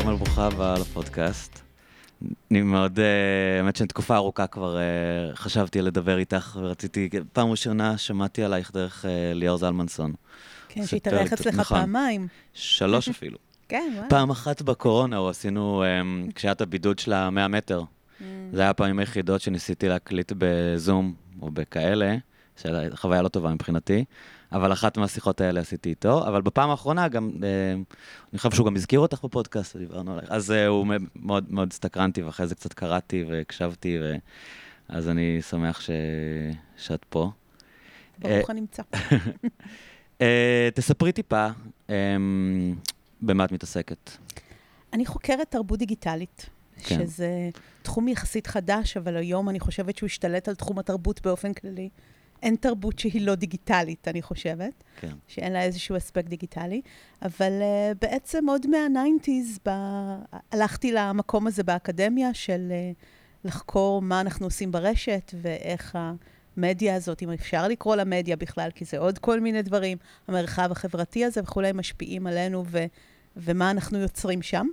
כרמל, ברוכה הבאה לפודקאסט. אני מאוד, אה, האמת שאני תקופה ארוכה כבר אה, חשבתי לדבר איתך, ורציתי, פעם ראשונה שמעתי עלייך דרך אה, ליאור זלמנסון. כן, שהתארח אצלך נכון. פעמיים. שלוש אפילו. כן, וואי. פעם אחת בקורונה, או עשינו, כשהיה את הבידוד של המאה מטר. Mm. זה היה הפעמים היחידות שניסיתי להקליט בזום, או בכאלה, שהייתה חוויה לא טובה מבחינתי, אבל אחת מהשיחות האלה עשיתי איתו, אבל בפעם האחרונה גם, אה, אני חושב שהוא גם הזכיר אותך בפודקאסט, דיברנו עלייך, אז אה, הוא מאוד מאוד הסתקרנתי, ואחרי זה קצת קראתי והקשבתי, ו... אז אני שמח ש... שאת פה. ברוך הנמצא. אה, תספרי טיפה במה את מתעסקת. אני חוקרת תרבות דיגיטלית, כן. שזה תחום יחסית חדש, אבל היום אני חושבת שהוא השתלט על תחום התרבות באופן כללי. אין תרבות שהיא לא דיגיטלית, אני חושבת, כן. שאין לה איזשהו אספקט דיגיטלי, אבל uh, בעצם עוד מה-90's ב... הלכתי למקום הזה באקדמיה של uh, לחקור מה אנחנו עושים ברשת ואיך המדיה הזאת, אם אפשר לקרוא לה מדיה בכלל, כי זה עוד כל מיני דברים, המרחב החברתי הזה וכולי, משפיעים עלינו ו... ומה אנחנו יוצרים שם.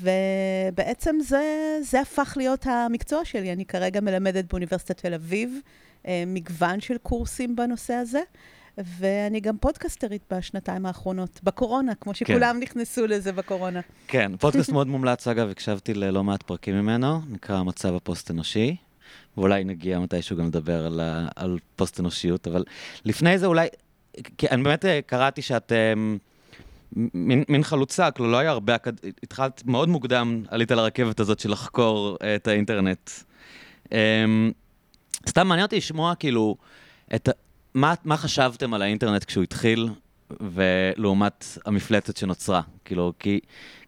ובעצם זה, זה הפך להיות המקצוע שלי. אני כרגע מלמדת באוניברסיטת תל אביב מגוון של קורסים בנושא הזה, ואני גם פודקסטרית בשנתיים האחרונות, בקורונה, כמו שכולם כן. נכנסו לזה בקורונה. כן, פודקאסט מאוד מומלץ, אגב, הקשבתי ללא מעט פרקים ממנו, נקרא המצב הפוסט-אנושי, ואולי נגיע מתישהו גם לדבר על, על פוסט-אנושיות, אבל לפני זה אולי, כי אני באמת אה, קראתי שאת אה, מין, מין חלוצה, כלומר לא היה הרבה. התחלת מאוד מוקדם, עלית על הרכבת הזאת של לחקור אה, את האינטרנט. אה, סתם מעניין אותי לשמוע, כאילו, את, מה, מה חשבתם על האינטרנט כשהוא התחיל, ולעומת המפלצת שנוצרה? כאילו, כי,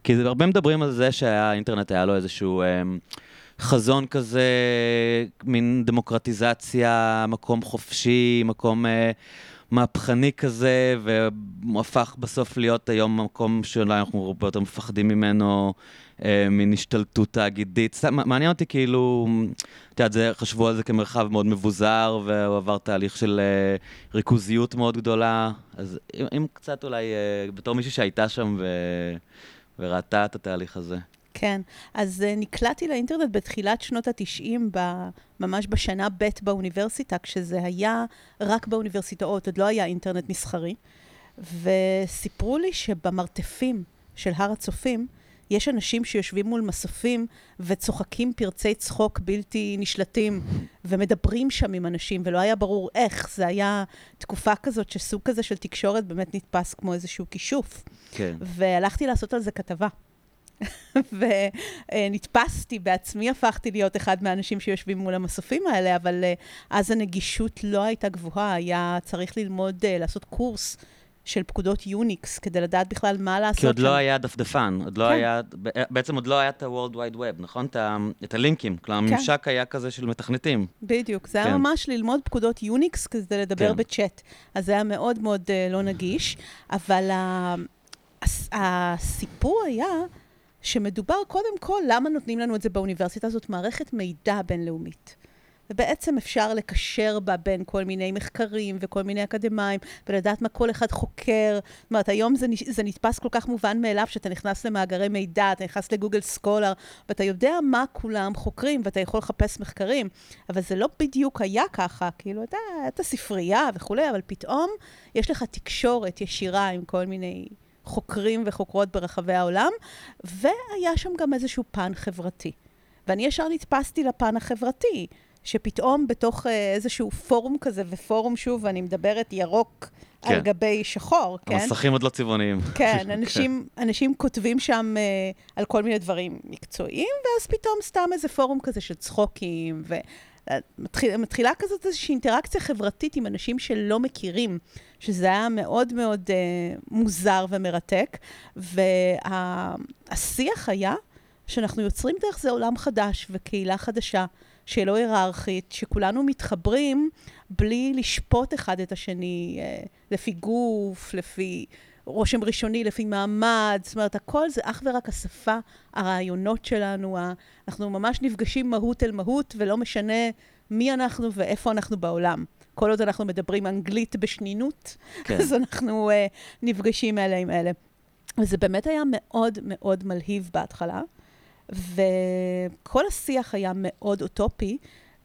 כי הרבה מדברים על זה שהאינטרנט היה לו איזשהו אה, חזון כזה, מין דמוקרטיזציה, מקום חופשי, מקום אה, מהפכני כזה, והוא הפך בסוף להיות היום מקום שאולי אנחנו הרבה יותר מפחדים ממנו, מין השתלטות תאגידית. סתם, מעניין אותי כאילו, את יודעת, חשבו על זה כמרחב מאוד מבוזר, והוא עבר תהליך של אה, ריכוזיות מאוד גדולה. אז אם, אם קצת אולי, אה, בתור מישהי שהייתה שם ו... וראתה את התהליך הזה. כן, אז נקלעתי לאינטרנט בתחילת שנות ה-90, ב- ממש בשנה ב' באוניברסיטה, כשזה היה רק באוניברסיטאות, עוד לא היה אינטרנט מסחרי, וסיפרו לי שבמרתפים של הר הצופים, יש אנשים שיושבים מול מסופים וצוחקים פרצי צחוק בלתי נשלטים, ומדברים שם עם אנשים, ולא היה ברור איך. זה היה תקופה כזאת שסוג כזה של תקשורת באמת נתפס כמו איזשהו כישוף. כן. והלכתי לעשות על זה כתבה. ונתפסתי, בעצמי הפכתי להיות אחד מהאנשים שיושבים מול המסופים האלה, אבל אה, אז הנגישות לא הייתה גבוהה, היה צריך ללמוד, אה, לעשות קורס של פקודות יוניקס, כדי לדעת בכלל מה לעשות כי עוד שם. לא היה דפדפן, עוד לא כן. היה, בעצם עוד לא היה את ה-World Wide Web, נכון? את, ה, את הלינקים, כלומר, כן. הממשק היה כזה של מתכנתים. בדיוק, זה היה כן. ממש ללמוד פקודות יוניקס כדי לדבר כן. בצ'אט. אז זה היה מאוד מאוד uh, לא נגיש, אבל ה- הס- הסיפור היה שמדובר קודם כל, למה נותנים לנו את זה באוניברסיטה? זאת מערכת מידע בינלאומית. ובעצם אפשר לקשר בה בין כל מיני מחקרים וכל מיני אקדמאים, ולדעת מה כל אחד חוקר. זאת אומרת, היום זה, זה נתפס כל כך מובן מאליו, שאתה נכנס למאגרי מידע, אתה נכנס לגוגל סקולר, ואתה יודע מה כולם חוקרים, ואתה יכול לחפש מחקרים. אבל זה לא בדיוק היה ככה, כאילו, אתה, הייתה ספרייה וכולי, אבל פתאום יש לך תקשורת ישירה עם כל מיני חוקרים וחוקרות ברחבי העולם, והיה שם גם איזשהו פן חברתי. ואני ישר נתפסתי לפן החברתי, שפתאום בתוך אה, איזשהו פורום כזה, ופורום, שוב, אני מדברת ירוק כן. על גבי שחור, כן? המסכים עוד לא צבעוניים. כן, אנשים, אנשים כותבים שם uh, על כל מיני דברים מקצועיים, ואז פתאום סתם איזה פורום כזה של צחוקים, ומתחילה מתחילה כזאת איזושהי אינטראקציה חברתית עם אנשים שלא מכירים, שזה היה מאוד מאוד uh, מוזר ומרתק, והשיח היה שאנחנו יוצרים דרך זה עולם חדש וקהילה חדשה, שלא היררכית, שכולנו מתחברים בלי לשפוט אחד את השני, אה, לפי גוף, לפי רושם ראשוני, לפי מעמד, זאת אומרת, הכל זה אך ורק השפה, הרעיונות שלנו, אנחנו ממש נפגשים מהות אל מהות, ולא משנה מי אנחנו ואיפה אנחנו בעולם. כל עוד אנחנו מדברים אנגלית בשנינות, כן. אז אנחנו uh, נפגשים אלה עם אלה. וזה באמת היה מאוד מאוד מלהיב בהתחלה, וכל השיח היה מאוד אוטופי,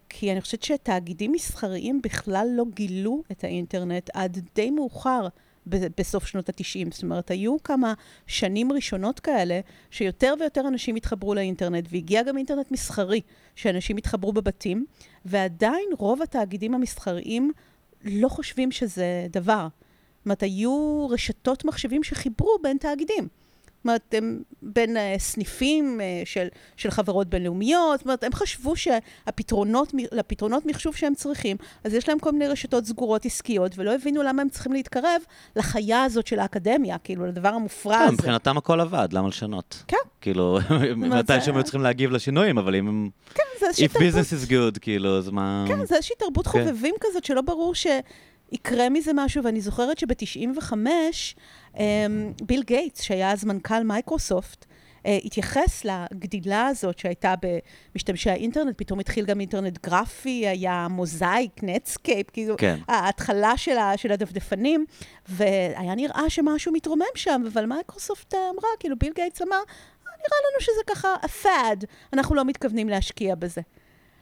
כי אני חושבת שתאגידים מסחריים בכלל לא גילו את האינטרנט עד די מאוחר. בסוף שנות ה-90. זאת אומרת, היו כמה שנים ראשונות כאלה, שיותר ויותר אנשים התחברו לאינטרנט, והגיע גם אינטרנט מסחרי, שאנשים התחברו בבתים, ועדיין רוב התאגידים המסחריים לא חושבים שזה דבר. זאת אומרת, היו רשתות מחשבים שחיברו בין תאגידים. אומרת, הם בין uh, סניפים uh, של, של חברות בינלאומיות, זאת אומרת, הם חשבו שהפתרונות, לפתרונות מחשוב שהם צריכים, אז יש להם כל מיני רשתות סגורות עסקיות, ולא הבינו למה הם צריכים להתקרב לחיה הזאת של האקדמיה, כאילו, לדבר המופרע לא, הזה. מבחינתם הכל עבד, למה לשנות? כן. כאילו, מתי שהם היו צריכים להגיב לשינויים, אבל אם הם... כן, זה איזושהי If business is good, כאילו, אז מה... כן, זה איזושהי תרבות כן. חובבים כזאת, שלא ברור שיקרה מזה משהו, ואני זוכרת שב-95, אמ, ביל גייטס, שהיה אז מנכ"ל מייקרוסופט, אה, התייחס לגדילה הזאת שהייתה במשתמשי האינטרנט, פתאום התחיל גם אינטרנט גרפי, היה מוזאיק, נטסקייפ, כאילו, כן. ההתחלה של, ה, של הדפדפנים, והיה נראה שמשהו מתרומם שם, אבל מייקרוסופט אמרה, כאילו, ביל גייטס אמר, "אה, נראה לנו שזה ככה a fad, אנחנו לא מתכוונים להשקיע בזה.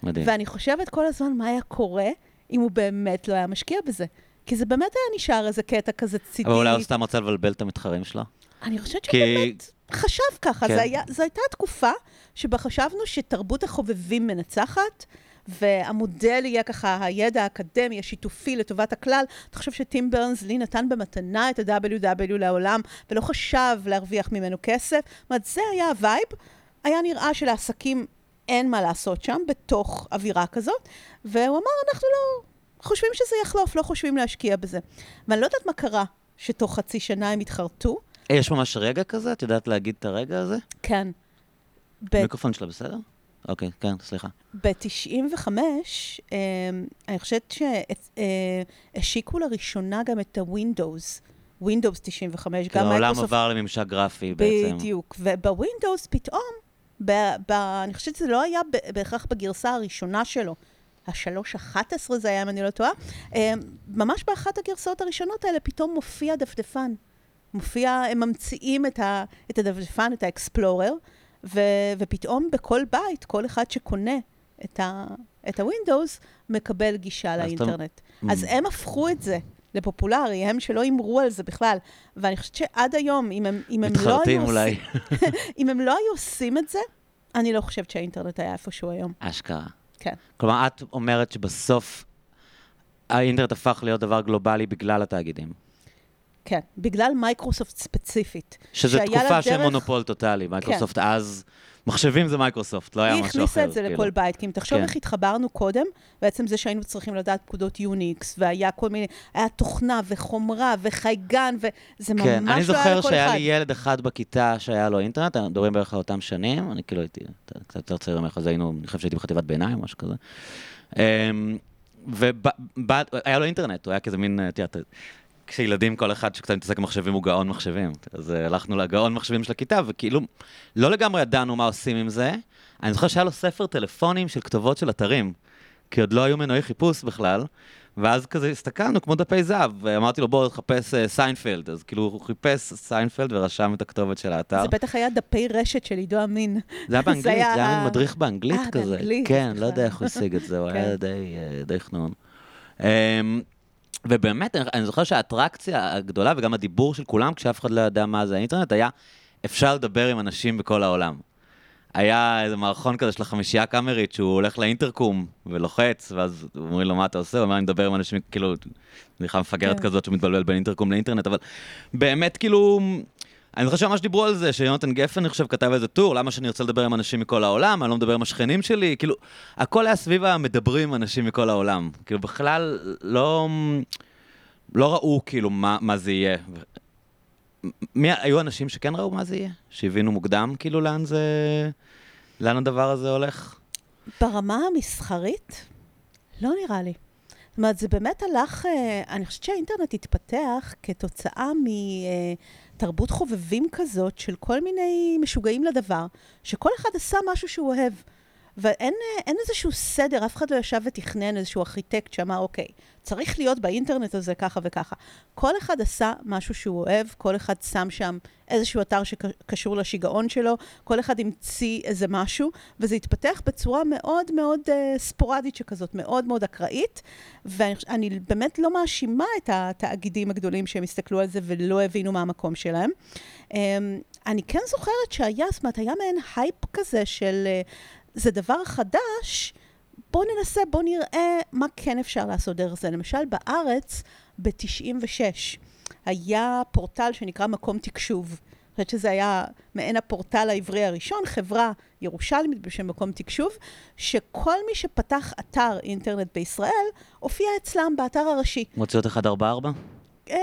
מדהים. ואני חושבת כל הזמן מה היה קורה אם הוא באמת לא היה משקיע בזה. כי זה באמת היה נשאר איזה קטע כזה צידי. אבל אולי הוא סתם רצה לבלבל את המתחרים שלו? אני חושבת כי- שבאמת חשב ככה. כן. היה, זו הייתה תקופה שבה חשבנו שתרבות החובבים מנצחת, והמודל יהיה ככה הידע האקדמי, השיתופי לטובת הכלל. אתה חושב שטים ברנס-לי נתן במתנה את ה-WW לעולם, ולא חשב להרוויח ממנו כסף? זאת אומרת, זה היה ה vibe. היה נראה שלעסקים אין מה לעשות שם, בתוך אווירה כזאת, והוא אמר, אנחנו לא חושבים שזה יחלוף, לא חושבים להשקיע בזה. ואני לא יודעת מה קרה, שתוך חצי שנה הם התחרטו. יש ממש רגע כזה? את יודעת להגיד את הרגע הזה? כן. המיקרופון שלה בסדר? אוקיי, כן, סליחה. ב-95, אני חושבת שהשיקו לראשונה גם את ה-Windows, Windows 95, כאילו גם העולם מייקרוסופט. עבר לממשק גרפי בעצם. בדיוק. ובווינדוס פתאום, ב- ב- אני חושבת שזה לא היה בהכרח בגרסה הראשונה שלו. ה-3.11 זה היה, אם אני לא טועה. אה, ממש באחת הגרסאות הראשונות האלה פתאום מופיע דפדפן. מופיע, הם ממציאים את, ה, את הדפדפן, את האקספלורר, ו, ופתאום בכל בית, כל אחד שקונה את, ה, את הווינדוס, מקבל גישה אז אתה- לאינטרנט. Mm. אז הם הפכו את זה לפופולרי, הם שלא הימרו על זה בכלל. ואני חושבת שעד היום, אם הם, אם הם לא היו מתחרטים עושים... אולי. אם הם לא היו עושים את זה, אני לא חושבת שהאינטרנט היה איפשהו היום. אשכרה. כן. כלומר, את אומרת שבסוף האינטרנט הפך להיות דבר גלובלי בגלל התאגידים. כן, בגלל מייקרוסופט ספציפית. שזו תקופה של דרך- מונופול טוטאלי. מייקרוסופט אז, מחשבים זה מייקרוסופט, לא היה היא משהו אחר. הכניסה את זה כאילו. לכל בית, כי אם תחשוב כן. איך התחברנו קודם, בעצם זה שהיינו צריכים לדעת פקודות יוניקס, והיה כל מיני, היה תוכנה וחומרה וחייגן, וזה ממש לא היה כן, לכל אחד. אני זוכר שהיה לי ילד אחד בכיתה שהיה לו אינטרנט, אנחנו מדברים בערך על אותם שנים, אני כאילו הייתי קצת יותר צעיר ממך, אז היינו, אני חושב שהייתי בחטיבת ביניים, משהו כזה. והיה לו אינטרנט, הוא היה כזה מין, את יודעת, כשילדים, כל אחד שקצת מתעסק במחשבים הוא גאון מחשבים. אז אה, הלכנו לגאון מחשבים של הכיתה, וכאילו, לא לגמרי ידענו מה עושים עם זה. אני זוכר שהיה לו ספר טלפונים של כתובות של אתרים, כי עוד לא היו מנועי חיפוש בכלל. ואז כזה הסתכלנו כמו דפי זהב, ואמרתי לו בוא תחפש אה, סיינפלד, אז כאילו הוא חיפש סיינפלד ורשם את הכתובת של האתר. זה בטח היה דפי רשת של עידו אמין. זה היה באנגלית, זה היה- היה מין מדריך באנגלית אה, כזה. באנגלית, כן. לא יודע איך הוא השיג את זה, הוא היה כן. די, אה, די חנון. אמ, ובאמת, אני- אני זוכר שהאטרקציה הגדולה וגם הדיבור של כולם, כשאף אחד לא ידע מה זה האינטרנט, היה אפשר לדבר עם אנשים בכל העולם. היה איזה מערכון כזה של החמישייה הקאמרית, שהוא הולך לאינטרקום ולוחץ, ואז אומרים לו, מה אתה עושה? הוא אומר, אני מדבר עם אנשים, כאילו, בדיחה מפגרת כן. כזאת שמתבלבל בין אינטרקום לאינטרנט, אבל באמת, כאילו, אני זוכר שממש דיברו על זה, שיונתן גפן, אני חושב, כתב איזה טור, למה שאני רוצה לדבר עם אנשים מכל העולם, אני לא מדבר עם השכנים שלי, כאילו, הכל היה סביב המדברים עם אנשים מכל העולם. כאילו, בכלל לא, לא ראו, כאילו, מה, מה זה יהיה. מי, היו אנשים שכן ראו מה זה יהיה? שהבינו מוקדם, כאילו, לאן זה... לאן הדבר הזה הולך? ברמה המסחרית, לא נראה לי. זאת אומרת, זה באמת הלך, אה, אני חושבת שהאינטרנט התפתח כתוצאה מתרבות חובבים כזאת של כל מיני משוגעים לדבר, שכל אחד עשה משהו שהוא אוהב. ואין אה, איזשהו סדר, אף אחד לא ישב ותכנן איזשהו ארכיטקט שאמר, אוקיי, צריך להיות באינטרנט הזה ככה וככה. כל אחד עשה משהו שהוא אוהב, כל אחד שם שם איזשהו אתר שקשור לשיגעון שלו, כל אחד המציא איזה משהו, וזה התפתח בצורה מאוד מאוד uh, ספורדית שכזאת, מאוד מאוד אקראית, ואני באמת לא מאשימה את התאגידים הגדולים שהם הסתכלו על זה ולא הבינו מה המקום שלהם. Um, אני כן זוכרת שהיה, זאת אומרת, היה מעין הייפ כזה של... Uh, זה דבר חדש, בואו ננסה, בואו נראה מה כן אפשר לעשות דרך זה. למשל, בארץ, ב-96, היה פורטל שנקרא מקום תקשוב. אני חושבת שזה היה מעין הפורטל העברי הראשון, חברה ירושלמית בשם מקום תקשוב, שכל מי שפתח אתר אינטרנט בישראל, הופיע אצלם באתר הראשי. מוצאות 144? אה,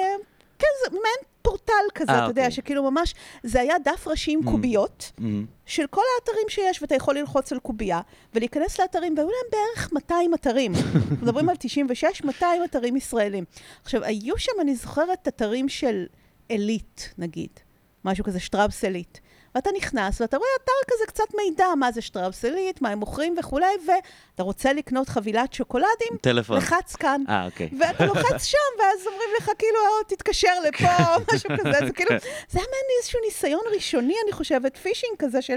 כן, זה מעין פורטל כזה, 아, אתה יודע, אוקיי. שכאילו ממש, זה היה דף ראשי עם mm. קוביות, mm. של כל האתרים שיש, ואתה יכול ללחוץ על קובייה, ולהיכנס לאתרים, והיו להם בערך 200 אתרים. מדברים על 96, 200 אתרים ישראלים. עכשיו, היו שם, אני זוכרת, אתרים של עילית, נגיד, משהו כזה, שטראבס עילית. ואתה נכנס ואתה רואה אתר כזה קצת מידע, מה זה שטראוסלית, מה הם מוכרים וכולי, ואתה רוצה לקנות חבילת שוקולדים, טלפון. לחץ כאן. אה, אוקיי. ואתה לוחץ שם, ואז אומרים לך כאילו, או, תתקשר לפה, או משהו כזה, זה כאילו, זה היה מעין איזשהו ניסיון ראשוני, אני חושבת, פישינג כזה של...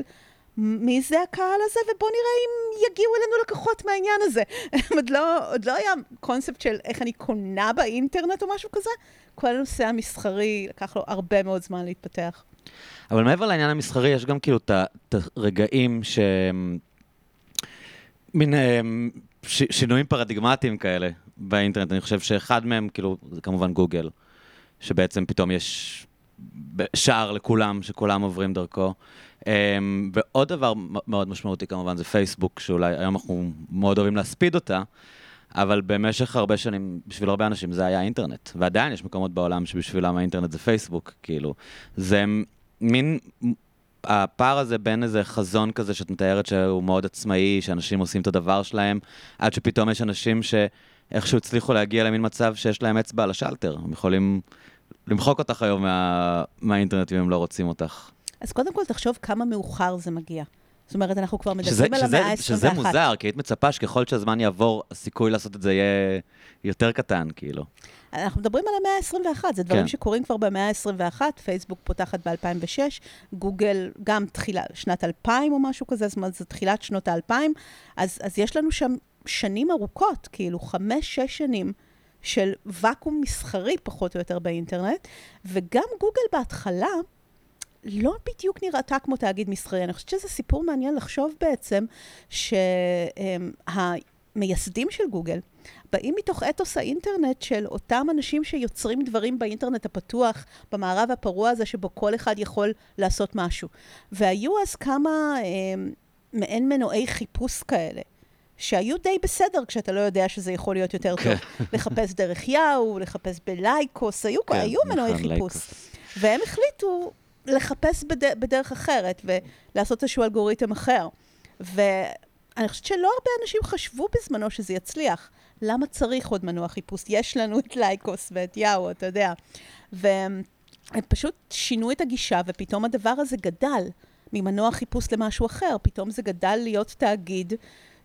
מי זה הקהל הזה, ובואו נראה אם יגיעו אלינו לקוחות מהעניין הזה. עוד, לא, עוד לא היה קונספט של איך אני קונה באינטרנט או משהו כזה. כל הנושא המסחרי, לקח לו הרבה מאוד זמן להתפתח. אבל מעבר לעניין המסחרי, יש גם כאילו את הרגעים שהם מין ש, שינויים פרדיגמטיים כאלה באינטרנט. אני חושב שאחד מהם, כאילו, זה כמובן גוגל, שבעצם פתאום יש שער לכולם, שכולם עוברים דרכו. אמ, ועוד דבר מאוד משמעותי כמובן זה פייסבוק, שאולי היום אנחנו מאוד אוהבים להספיד אותה. אבל במשך הרבה שנים, בשביל הרבה אנשים זה היה אינטרנט. ועדיין יש מקומות בעולם שבשבילם האינטרנט זה פייסבוק, כאילו. זה מין, הפער הזה בין איזה חזון כזה שאת מתארת שהוא מאוד עצמאי, שאנשים עושים את הדבר שלהם, עד שפתאום יש אנשים שאיכשהו הצליחו להגיע למין מצב שיש להם אצבע על השלטר. הם יכולים למחוק אותך היום מה, מהאינטרנט אם הם לא רוצים אותך. אז קודם כל תחשוב כמה מאוחר זה מגיע. זאת אומרת, אנחנו כבר מדברים על המאה ה-21. שזה מוזר, כי היית מצפה שככל שהזמן יעבור, הסיכוי לעשות את זה יהיה יותר קטן, כאילו. אנחנו מדברים על המאה ה-21, זה דברים כן. שקורים כבר במאה ה-21, פייסבוק פותחת ב-2006, גוגל גם תחילה, שנת 2000 או משהו כזה, זאת אומרת, זה תחילת שנות ה-2000, אז, אז יש לנו שם שנים ארוכות, כאילו חמש-שש שנים. של ואקום מסחרי פחות או יותר באינטרנט, וגם גוגל בהתחלה לא בדיוק נראתה כמו תאגיד מסחרי. אני חושבת שזה סיפור מעניין לחשוב בעצם שהמייסדים של גוגל באים מתוך אתוס האינטרנט של אותם אנשים שיוצרים דברים באינטרנט הפתוח, במערב הפרוע הזה שבו כל אחד יכול לעשות משהו. והיו אז כמה אה, מעין מנועי חיפוש כאלה. שהיו די בסדר כשאתה לא יודע שזה יכול להיות יותר טוב. כן. לחפש דרך יאו, לחפש בלייקוס, היו, כן, היו מנועי נכון, חיפוש. לייקוס. והם החליטו לחפש בד... בדרך אחרת ולעשות איזשהו אלגוריתם אחר. ואני חושבת שלא הרבה אנשים חשבו בזמנו שזה יצליח. למה צריך עוד מנוע חיפוש? יש לנו את לייקוס ואת יאו, אתה יודע. והם פשוט שינו את הגישה, ופתאום הדבר הזה גדל ממנוע חיפוש למשהו אחר. פתאום זה גדל להיות תאגיד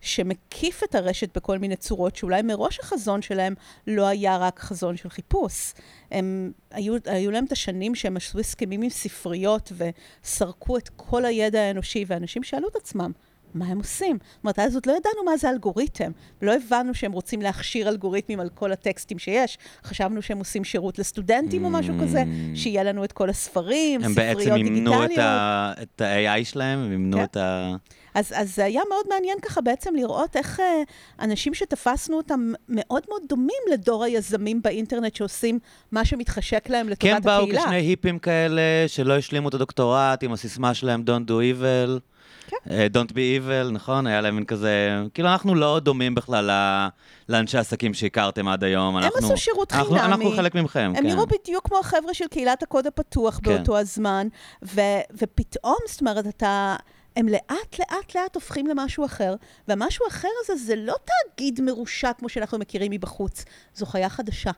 שמקיף את הרשת בכל מיני צורות, שאולי מראש החזון שלהם לא היה רק חזון של חיפוש. הם, היו, היו להם את השנים שהם עשו הסכמים עם ספריות וסרקו את כל הידע האנושי, ואנשים שאלו את עצמם, מה הם עושים? זאת אומרת, אז עוד לא ידענו מה זה אלגוריתם, ולא הבנו שהם רוצים להכשיר אלגוריתמים על כל הטקסטים שיש. חשבנו שהם עושים שירות לסטודנטים mm. או משהו כזה, mm. שיהיה לנו את כל הספרים, ספריות דיגיטליות. הם בעצם ימנו את ה-AI שלהם, הם ימנו כן. את ה... אז, אז זה היה מאוד מעניין ככה בעצם לראות איך אה, אנשים שתפסנו אותם מאוד מאוד דומים לדור היזמים באינטרנט שעושים מה שמתחשק להם לטובת כן, הקהילה. כן, באו כשני היפים כאלה שלא השלימו את הדוקטורט עם הסיסמה שלהם Don't do evil. כן. Uh, Don't be evil, נכון? היה להם מין כזה... כאילו, אנחנו לא דומים בכלל לאנשי עסקים שהכרתם עד היום. הם אנחנו, עשו שירות אנחנו, חינמי. אנחנו חלק מכם, הם כן. הם נראו בדיוק כמו החבר'ה של קהילת הקוד הפתוח כן. באותו הזמן, ו, ופתאום, זאת אומרת, אתה... הם לאט לאט לאט הופכים למשהו אחר, והמשהו האחר הזה זה לא תאגיד מרושע כמו שאנחנו מכירים מבחוץ, זו חיה חדשה.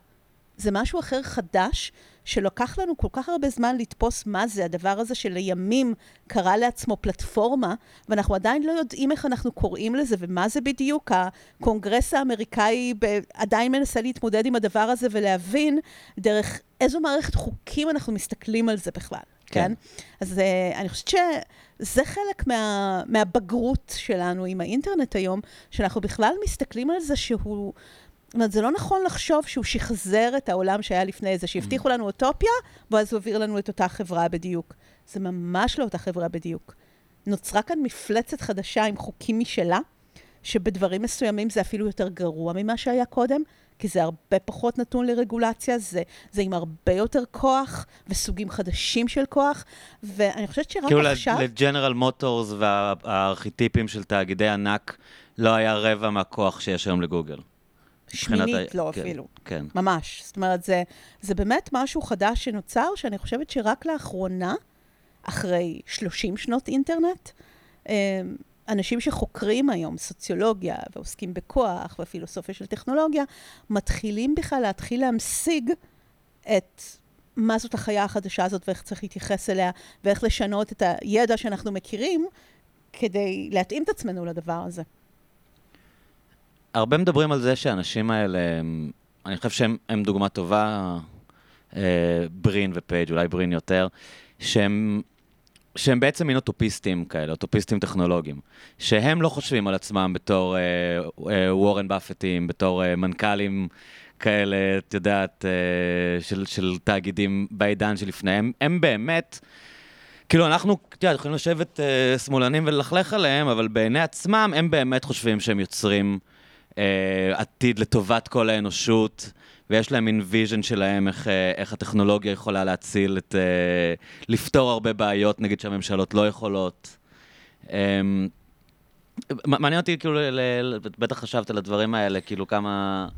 זה משהו אחר חדש, שלקח לנו כל כך הרבה זמן לתפוס מה זה הדבר הזה שלימים קרא לעצמו פלטפורמה, ואנחנו עדיין לא יודעים איך אנחנו קוראים לזה ומה זה בדיוק. הקונגרס האמריקאי ב- עדיין מנסה להתמודד עם הדבר הזה ולהבין דרך איזו מערכת חוקים אנחנו מסתכלים על זה בכלל, כן? כן. אז uh, אני חושבת שזה חלק מה, מהבגרות שלנו עם האינטרנט היום, שאנחנו בכלל מסתכלים על זה שהוא... זאת אומרת, זה לא נכון לחשוב שהוא שחזר את העולם שהיה לפני זה, שהבטיחו לנו אוטופיה, ואז הוא העביר לנו את אותה חברה בדיוק. זה ממש לא אותה חברה בדיוק. נוצרה כאן מפלצת חדשה עם חוקים משלה, שבדברים מסוימים זה אפילו יותר גרוע ממה שהיה קודם, כי זה הרבה פחות נתון לרגולציה, זה, זה עם הרבה יותר כוח וסוגים חדשים של כוח, ואני חושבת שרק כאילו עכשיו... לג'נרל מוטורס והארכיטיפים של תאגידי ענק לא היה רבע מהכוח שיש היום לגוגל. שמינית לא כן, אפילו. כן. ממש. זאת אומרת, זה, זה באמת משהו חדש שנוצר, שאני חושבת שרק לאחרונה, אחרי 30 שנות אינטרנט, אה, אנשים שחוקרים היום סוציולוגיה ועוסקים בכוח ופילוסופיה של טכנולוגיה, מתחילים בכלל להתחיל להמשיג את מה זאת החיה החדשה הזאת ואיך צריך להתייחס אליה, ואיך לשנות את הידע שאנחנו מכירים, כדי להתאים את עצמנו לדבר הזה. הרבה מדברים על זה שהאנשים האלה, אני חושב שהם הם דוגמה טובה, אה, ברין ופייג', אולי ברין יותר, שהם, שהם בעצם מין אוטופיסטים כאלה, אוטופיסטים טכנולוגיים, שהם לא חושבים על עצמם בתור אה, אה, וורן באפטים, בתור אה, מנכ"לים כאלה, את יודעת, אה, של, של תאגידים בעידן שלפניהם, הם באמת... כאילו, אנחנו, את יודעת, יכולים לשבת אה, שמאלנים וללכלך עליהם, אבל בעיני עצמם, הם באמת חושבים שהם יוצרים עתיד לטובת כל האנושות, ויש להם מין vision שלהם איך, אה, איך הטכנולוגיה יכולה להציל את... אה, לפתור הרבה בעיות, נגיד שהממשלות לא יכולות. אה, מעניין אותי, כאילו, ל- בטח חשבת על הדברים האלה, כאילו, כמה...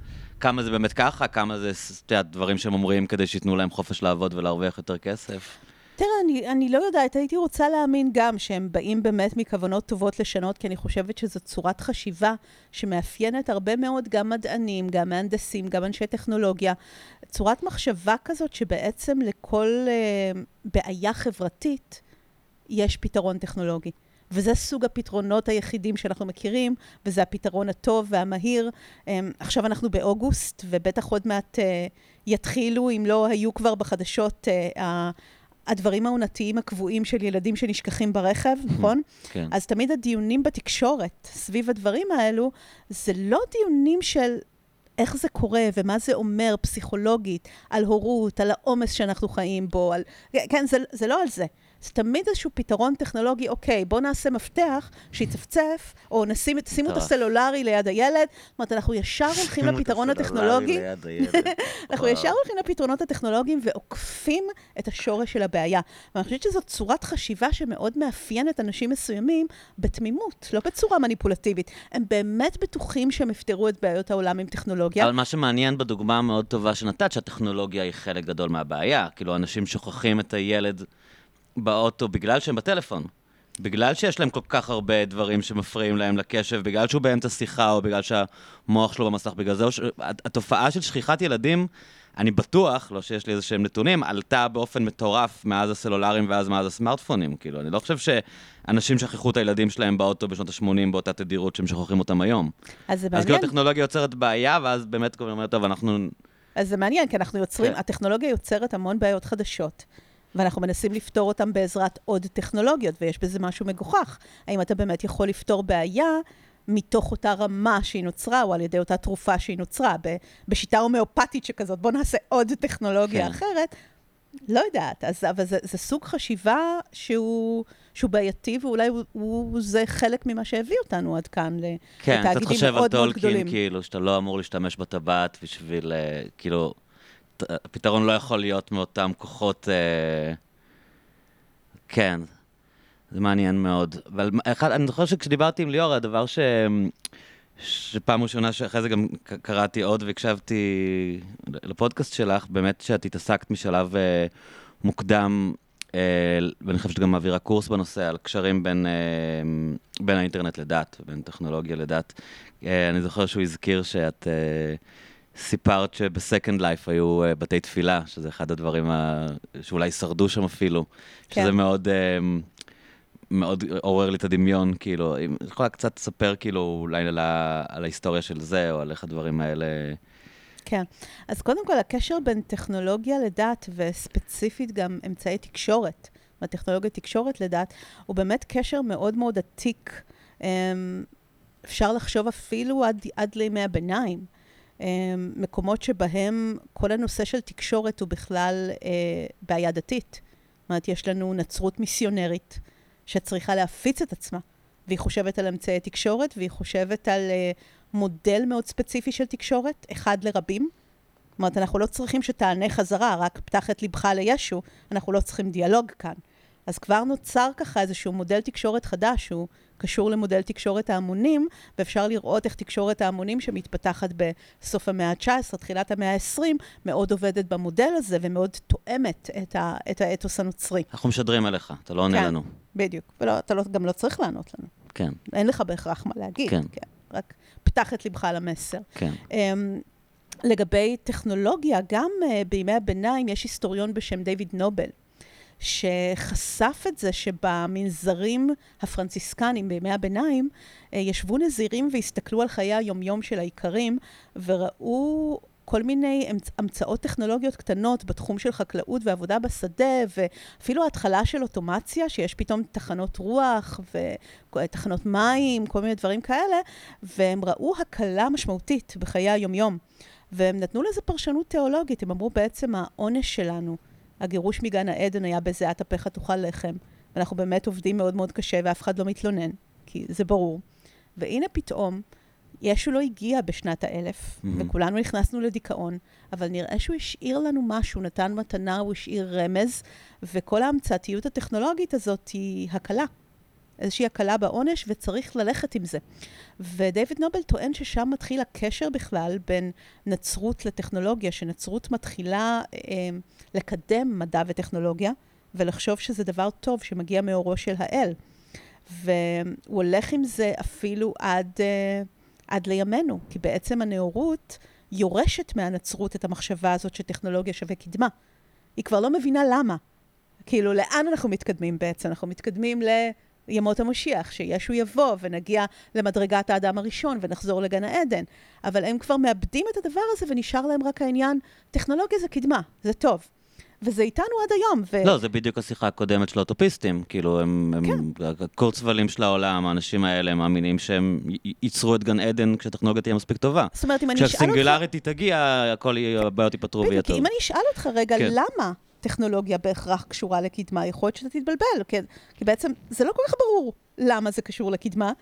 כמה זה באמת ככה, כמה זה, את יודעת, דברים שהם אומרים כדי שייתנו להם חופש לעבוד ולהרוויח יותר כסף. תראה, אני, אני לא יודעת, הייתי רוצה להאמין גם שהם באים באמת מכוונות טובות לשנות, כי אני חושבת שזו צורת חשיבה שמאפיינת הרבה מאוד גם מדענים, גם מהנדסים, גם אנשי טכנולוגיה. צורת מחשבה כזאת שבעצם לכל uh, בעיה חברתית יש פתרון טכנולוגי. וזה סוג הפתרונות היחידים שאנחנו מכירים, וזה הפתרון הטוב והמהיר. Um, עכשיו אנחנו באוגוסט, ובטח עוד מעט uh, יתחילו, אם לא היו כבר בחדשות, uh, הדברים העונתיים הקבועים של ילדים שנשכחים ברכב, נכון? כן. אז תמיד הדיונים בתקשורת סביב הדברים האלו, זה לא דיונים של איך זה קורה ומה זה אומר פסיכולוגית, על הורות, על העומס שאנחנו חיים בו, על... כן, זה, זה לא על זה. זה תמיד איזשהו פתרון טכנולוגי, אוקיי, בואו נעשה מפתח שיצפצף, או נשים, תשימו את טוב. הסלולרי ליד הילד. זאת אומרת, אנחנו ישר הולכים לפתרון הטכנולוגי. אנחנו ישר הולכים לפתרונות הטכנולוגיים ועוקפים את השורש של הבעיה. ואני חושבת שזאת צורת חשיבה שמאוד מאפיינת אנשים מסוימים בתמימות, לא בצורה מניפולטיבית. הם באמת בטוחים שהם יפתרו את בעיות העולם עם טכנולוגיה. אבל מה שמעניין בדוגמה המאוד טובה שנתת, שהטכנולוגיה היא חלק גדול מהבעיה. כאילו, אנשים שוכחים את הילד באוטו בגלל שהם בטלפון. בגלל שיש להם כל כך הרבה דברים שמפריעים להם לקשב, בגלל שהוא באמצע שיחה, או בגלל שהמוח שלו במסך, בגלל זה, ש... התופעה של שכיחת ילדים, אני בטוח, לא שיש לי איזה שהם נתונים, עלתה באופן מטורף מאז הסלולרים ואז מאז הסמארטפונים. כאילו, אני לא חושב שאנשים שכחו את הילדים שלהם באוטו בשנות ה-80 באותה תדירות שהם שוכחים אותם היום. אז זה אז כאילו מעניין. הטכנולוגיה יוצרת בעיה, ואז באמת קוראים אומרים, טוב, אנחנו... אז זה מעניין, כי אנחנו יוצרים, כן. הטכנולוגיה יוצרת המון בעיות חדשות. ואנחנו מנסים לפתור אותם בעזרת עוד טכנולוגיות, ויש בזה משהו מגוחך. האם אתה באמת יכול לפתור בעיה מתוך אותה רמה שהיא נוצרה, או על ידי אותה תרופה שהיא נוצרה, בשיטה הומאופתית שכזאת, בוא נעשה עוד טכנולוגיה כן. אחרת. לא יודעת, אז, אבל זה, זה סוג חשיבה שהוא, שהוא בעייתי, ואולי הוא, הוא זה חלק ממה שהביא אותנו עד כאן, ל- כן, אתה לתאגידים חושב על מאוד מאוד טולקין, גדולים. כאילו, שאתה לא אמור להשתמש בטבעת בשביל, אה, כאילו, הפתרון לא יכול להיות מאותם כוחות... אה, כן, זה מעניין מאוד. אבל אחד, אני זוכר שכשדיברתי עם ליאור, הדבר ש... שפעם ראשונה שאחרי זה גם קראתי עוד והקשבתי לפודקאסט שלך, באמת שאת התעסקת משלב אה, מוקדם, אה, ואני חושב שאת גם מעבירה קורס בנושא על קשרים בין, אה, בין האינטרנט לדת ובין טכנולוגיה לדת. אה, אני זוכר שהוא הזכיר שאת... אה, סיפרת שבסקנד לייף היו uh, בתי תפילה, שזה אחד הדברים ה... שאולי שרדו שם אפילו, כן. שזה מאוד, uh, מאוד עורר לי את הדמיון, כאילו, אם את יכולה קצת לספר כאילו אולי על, ה... על ההיסטוריה של זה, או על איך הדברים האלה... כן. אז קודם כל, הקשר בין טכנולוגיה לדת, וספציפית גם אמצעי תקשורת, והטכנולוגיה תקשורת לדת, הוא באמת קשר מאוד מאוד עתיק. אמ, אפשר לחשוב אפילו עד, עד לימי הביניים. אמ, מקומות שבהם כל הנושא של תקשורת הוא בכלל אה, בעיה דתית. זאת אומרת, יש לנו נצרות מיסיונרית שצריכה להפיץ את עצמה, והיא חושבת על אמצעי תקשורת, והיא חושבת על אה, מודל מאוד ספציפי של תקשורת, אחד לרבים. זאת אומרת, אנחנו לא צריכים שתענה חזרה, רק פתח את לבך לישו, אנחנו לא צריכים דיאלוג כאן. אז כבר נוצר ככה איזשהו מודל תקשורת חדש, שהוא קשור למודל תקשורת ההמונים, ואפשר לראות איך תקשורת ההמונים שמתפתחת בסוף המאה ה-19, תחילת המאה ה-20, מאוד עובדת במודל הזה ומאוד תואמת את, ה- את האתוס הנוצרי. אנחנו משדרים אליך, אתה לא עונה כן. לנו. בדיוק. ולא, אתה לא, גם לא צריך לענות לנו. כן, אין לך בהכרח מה להגיד. כן. כן. רק פתח את לבך למסר. כן. Um, לגבי טכנולוגיה, גם uh, בימי הביניים יש היסטוריון בשם דיוויד נובל, שחשף את זה שבמנזרים הפרנציסקנים בימי הביניים, uh, ישבו נזירים והסתכלו על חיי היומיום של האיכרים, וראו כל מיני המצ- המצאות טכנולוגיות קטנות בתחום של חקלאות ועבודה בשדה, ואפילו התחלה של אוטומציה, שיש פתאום תחנות רוח ותחנות מים, כל מיני דברים כאלה, והם ראו הקלה משמעותית בחיי היומיום. והם נתנו לזה פרשנות תיאולוגית, הם אמרו בעצם העונש שלנו, הגירוש מגן העדן היה בזיעת אפיך תאכל לחם. ואנחנו באמת עובדים מאוד מאוד קשה ואף אחד לא מתלונן, כי זה ברור. והנה פתאום, ישו לא הגיע בשנת האלף, Mhm. וכולנו נכנסנו לדיכאון, אבל נראה שהוא השאיר לנו משהו, נתן מתנה, הוא השאיר רמז, וכל ההמצאתיות הטכנולוגית הזאת היא הקלה. איזושהי הקלה בעונש, וצריך ללכת עם זה. ודייוויד נובל טוען ששם מתחיל הקשר בכלל בין נצרות לטכנולוגיה, שנצרות מתחילה אה, לקדם מדע וטכנולוגיה, ולחשוב שזה דבר טוב שמגיע מאורו של האל. והוא הולך עם זה אפילו עד, אה, עד לימינו, כי בעצם הנאורות יורשת מהנצרות את המחשבה הזאת שטכנולוגיה שווה קדמה. היא כבר לא מבינה למה. כאילו, לאן אנחנו מתקדמים בעצם? אנחנו מתקדמים לימות המשיח, שישו יבוא ונגיע למדרגת האדם הראשון ונחזור לגן העדן. אבל הם כבר מאבדים את הדבר הזה ונשאר להם רק העניין, טכנולוגיה זה קדמה, זה טוב. וזה איתנו עד היום. ו... לא, זה בדיוק השיחה הקודמת של האוטופיסטים. כאילו, הם, הם הקורצבלים של העולם, האנשים האלה, הם מאמינים שהם ייצרו את גן עדן כשהטכנולוגיה תהיה מספיק טובה. זאת אומרת, אם אני אשאל אותך... כשהסינגולריטי תגיע, הכל יהיה, הבעיות ייפתרו ויהיה בדיוק, טוב. אם אני אשאל אותך רגע, כן. למה טכנולוגיה בהכרח קשורה לקדמה? יכול להיות שאתה תתבלבל, כי, כי בעצם זה לא כל כך ברור למה זה קשור לקדמה.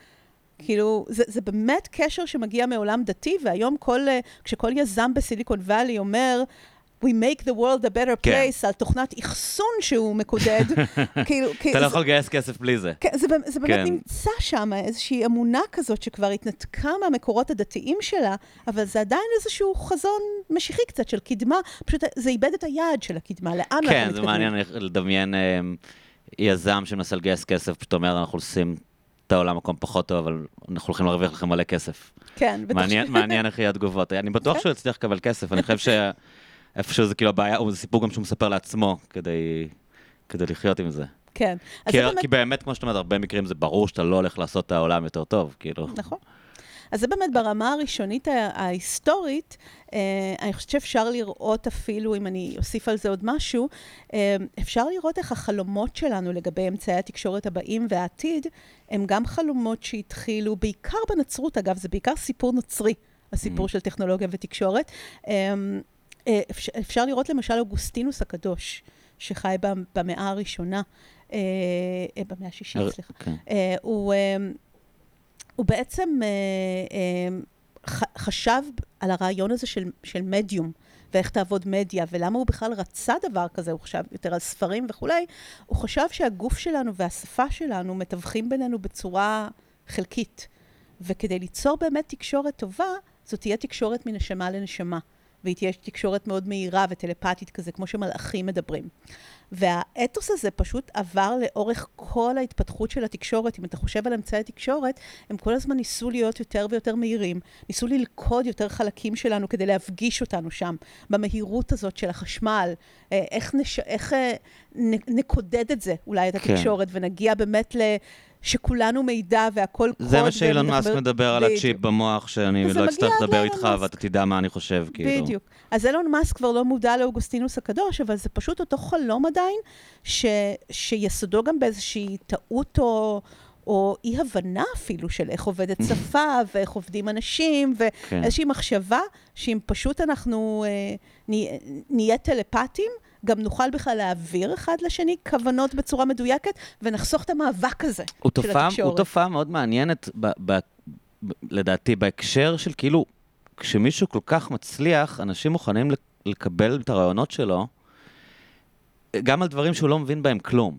כאילו, זה, זה באמת קשר שמגיע מעולם דתי, והיום כל, כשכל יזם בסיליקון וואלי אומר, We make the world a better כן. place, על תוכנת אחסון שהוא מקודד, כאילו, אתה לא יכול לגייס כסף בלי זה. כן, זה, זה באמת כן. נמצא שם, איזושהי אמונה כזאת שכבר התנתקה מהמקורות הדתיים שלה, אבל זה עדיין איזשהו חזון משיחי קצת של קדמה, פשוט זה איבד את היעד של הקדמה, לאן אנחנו כן, מתקדמים. זה מעניין לדמיין אה, יזם שמנסה לגייס כסף, פשוט אומר, אנחנו עושים את העולם מקום פחות טוב, אבל אנחנו הולכים להרוויח לכם מלא כסף. כן, בטח מעניין, מעניין איך יהיה התגובות. אני בטוח כן. שהוא יצליח לקבל כסף, אני חושב שאיפשהו זה כאילו הבעיה, זה סיפור גם שהוא מספר לעצמו, כדי, כדי לחיות עם זה. כן. כי, זה באמת, כי באמת, כמו שאת אומרת, הרבה מקרים זה ברור שאתה לא הולך לעשות את העולם יותר טוב, כאילו. נכון. אז זה באמת ברמה הראשונית ההיסטורית, אה, אני חושבת שאפשר לראות אפילו, אם אני אוסיף על זה עוד משהו, אה, אפשר לראות איך החלומות שלנו לגבי אמצעי התקשורת הבאים והעתיד, הם גם חלומות שהתחילו, בעיקר בנצרות, אגב, זה בעיקר סיפור נוצרי, הסיפור Mm. של טכנולוגיה ותקשורת. אה, אפשר, אפשר לראות למשל אוגוסטינוס הקדוש, שחי במ- במאה הראשונה, אה, אה, במאה השישית, סליחה. כן. אה, הוא, אה, הוא בעצם אה, אה, חשב על הרעיון הזה של, של מדיום, ואיך תעבוד מדיה, ולמה הוא בכלל רצה דבר כזה, הוא חשב יותר על ספרים וכולי, הוא חשב שהגוף שלנו והשפה שלנו מתווכים בינינו בצורה חלקית. וכדי ליצור באמת תקשורת טובה, זאת תהיה תקשורת מנשמה לנשמה. והיא תהיה תקשורת מאוד מהירה וטלפתית כזה, כמו שמלאכים מדברים. והאתוס הזה פשוט עבר לאורך כל ההתפתחות של התקשורת. אם אתה חושב על אמצעי התקשורת, הם כל הזמן ניסו להיות יותר ויותר מהירים, ניסו ללכוד יותר חלקים שלנו כדי להפגיש אותנו שם, במהירות הזאת של החשמל, אה, איך, נש... איך אה, נקודד את זה, אולי את כן. התקשורת, כן. ונגיע באמת ל... שכולנו מידע והכל קוד. זה מה שאילון מאסק מדבר על הצ'יפ במוח, שאני לא אצטרך לדבר איתך ואתה תדע מה אני חושב, כאילו. בדיוק. אז אילון מאסק כבר לא מודע לאוגוסטינוס הקדוש, אבל זה פשוט אותו חלום עדיין, ש, שיסודו גם באיזושהי טעות או... או אי-הבנה אפילו של איך עובדת שפה, ואיך עובדים אנשים, כן. ואיזושהי כן. מחשבה שאם פשוט אנחנו אה, נהיה טלפטים, גם נוכל בכלל להעביר אחד לשני כוונות בצורה מדויקת, ונחסוך את המאבק הזה של תופעה, התקשורת. הוא תופעה מאוד מעניינת, ב, ב, ב, לדעתי, בהקשר של כאילו, כשמישהו כל כך מצליח, אנשים מוכנים לקבל את הרעיונות שלו, גם על דברים שהוא לא מבין בהם כלום.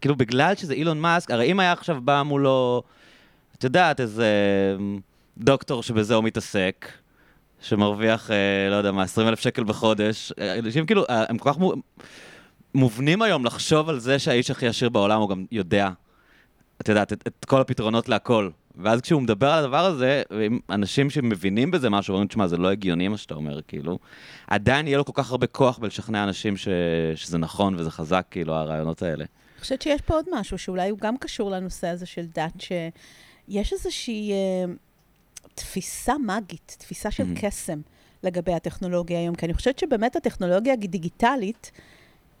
כאילו, בגלל שזה אילון מאסק, הרי אם היה עכשיו בא מולו, את יודעת, איזה דוקטור שבזה הוא מתעסק, שמרוויח, אה, לא יודע מה, 20 אלף שקל בחודש. אה, אנשים כאילו, אה, הם כל כך מובנים היום לחשוב על זה שהאיש הכי עשיר בעולם, הוא גם יודע, את יודעת, את, את כל הפתרונות להכל. ואז כשהוא מדבר על הדבר הזה, אנשים שמבינים בזה משהו, אומרים, תשמע, זה לא הגיוני מה שאתה אומר, כאילו, עדיין יהיה לו כל כך הרבה כוח בלשכנע אנשים ש... שזה נכון וזה חזק, כאילו, הרעיונות האלה. אני חושבת שיש פה עוד משהו, שאולי הוא גם קשור לנושא הזה של דת, שיש איזושהי... תפיסה מגית, תפיסה של mm-hmm. קסם לגבי הטכנולוגיה היום, כי אני חושבת שבאמת הטכנולוגיה הדיגיטלית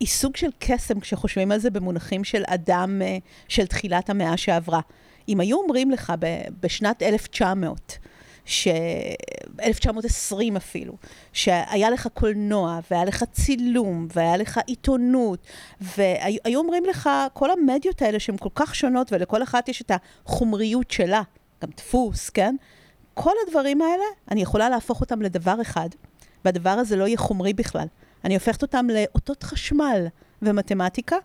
היא סוג של קסם כשחושבים על זה במונחים של אדם uh, של תחילת המאה שעברה. אם היו אומרים לך בשנת 1900, ש... 1920 אפילו, שהיה לך קולנוע, והיה לך צילום, והיה לך עיתונות, והיו אומרים לך, כל המדיות האלה שהן כל כך שונות, ולכל אחת יש את החומריות שלה, גם דפוס, כן? כל הדברים האלה, אני יכולה להפוך אותם לדבר אחד, והדבר הזה לא יהיה חומרי בכלל. אני הופכת אותם לאותות חשמל ומתמטיקה,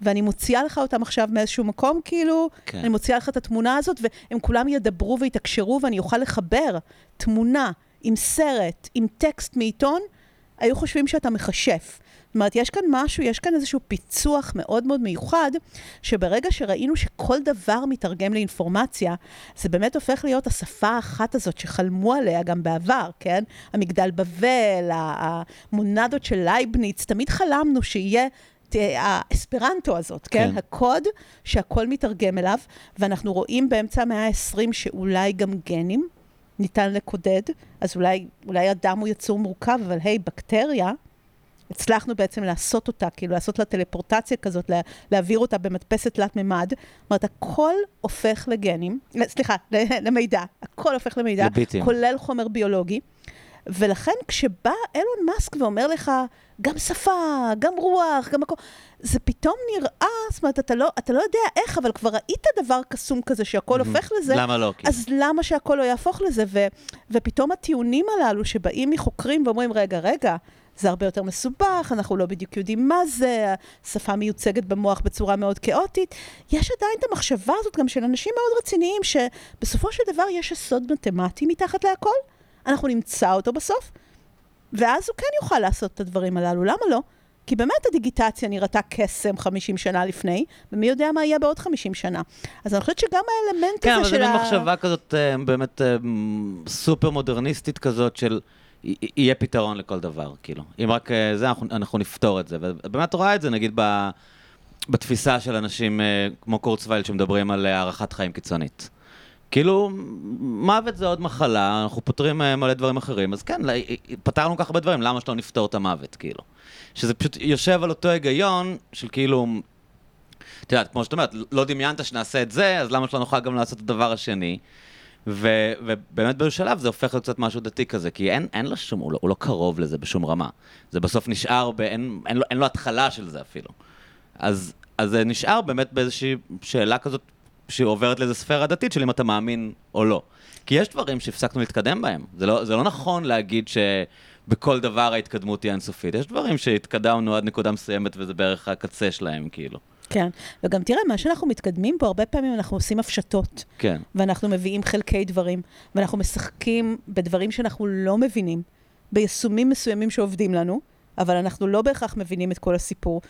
ואני מוציאה לך אותם עכשיו מאיזשהו מקום, כאילו, כן. אני מוציאה לך את התמונה הזאת, והם כולם ידברו ויתקשרו, ואני אוכל לחבר תמונה עם סרט, עם טקסט מעיתון, היו חושבים שאתה מכשף. זאת אומרת, יש כאן משהו, יש כאן איזשהו פיצוח מאוד מאוד מיוחד, שברגע שראינו שכל דבר מתרגם לאינפורמציה, זה באמת הופך להיות השפה האחת הזאת שחלמו עליה גם בעבר, כן? המגדל בבל, המונדות של לייבניץ, תמיד חלמנו שיהיה האספרנטו הזאת, כן? כן? הקוד שהכל מתרגם אליו, ואנחנו רואים באמצע המאה ה-20 שאולי גם גנים ניתן לקודד, אז אולי, אולי אדם הוא יצור מורכב, אבל היי, בקטריה, הצלחנו בעצם לעשות אותה, כאילו לעשות לה טלפורטציה כזאת, לה, להעביר אותה במדפסת תלת מימד. זאת אומרת, הכל הופך לגנים, סליחה, למידע, הכל הופך למידע, לביטים. כולל חומר ביולוגי. ולכן כשבא אילון מאסק ואומר לך, גם שפה, גם רוח, גם הכל, זה פתאום נראה, זאת אומרת, אתה לא, אתה לא יודע איך, אבל כבר ראית דבר קסום כזה שהכל הופך לזה. למה לא? אז למה שהכל לא יהפוך לזה? ו, ופתאום הטיעונים הללו שבאים מחוקרים ואומרים, רגע, רגע, זה הרבה יותר מסובך, אנחנו לא בדיוק יודעים מה זה, השפה מיוצגת במוח בצורה מאוד כאוטית. יש עדיין את המחשבה הזאת גם של אנשים מאוד רציניים, שבסופו של דבר יש יסוד מתמטי מתחת להכל, אנחנו נמצא אותו בסוף, ואז הוא כן יוכל לעשות את הדברים הללו, למה לא? כי באמת הדיגיטציה נראתה קסם 50 שנה לפני, ומי יודע מה יהיה בעוד 50 שנה. אז אני חושבת שגם האלמנט כן, הזה של ה... כן, אבל מין מחשבה כזאת אה, באמת אה, סופר מודרניסטית כזאת של... יהיה פתרון לכל דבר, כאילו. אם רק אה, זה, אנחנו, אנחנו נפתור את זה. ובאמת רואה את זה, נגיד, ב, בתפיסה של אנשים אה, כמו קורצווייל שמדברים על אה, הארכת חיים קיצונית. כאילו, מוות זה עוד מחלה, אנחנו פותרים מלא דברים אחרים, אז כן, פתרנו ככה הרבה דברים, למה שלא נפתור את המוות, כאילו? שזה פשוט יושב על אותו היגיון של כאילו, את יודעת, כמו שאת אומרת, לא דמיינת שנעשה את זה, אז למה שלא נוכל גם לעשות את הדבר השני? ו, ובאמת באיזשהו שלב זה הופך לקצת משהו דתי כזה, כי אין, אין לו שום, הוא לא, הוא לא קרוב לזה בשום רמה. זה בסוף נשאר, ב, אין, אין, לו, אין לו התחלה של זה אפילו. אז, אז זה נשאר באמת באיזושהי שאלה כזאת שעוברת לאיזו ספירה דתית של אם אתה מאמין או לא. כי יש דברים שהפסקנו להתקדם בהם. זה לא, זה לא נכון להגיד שבכל דבר ההתקדמות היא אינסופית. יש דברים שהתקדמנו עד נקודה מסוימת וזה בערך הקצה שלהם, כאילו. כן, וגם תראה, מה שאנחנו מתקדמים פה, הרבה פעמים אנחנו עושים הפשטות. כן. ואנחנו מביאים חלקי דברים, ואנחנו משחקים בדברים שאנחנו לא מבינים. ביישומים מסוימים שעובדים לנו, אבל אנחנו לא בהכרח מבינים את כל הסיפור.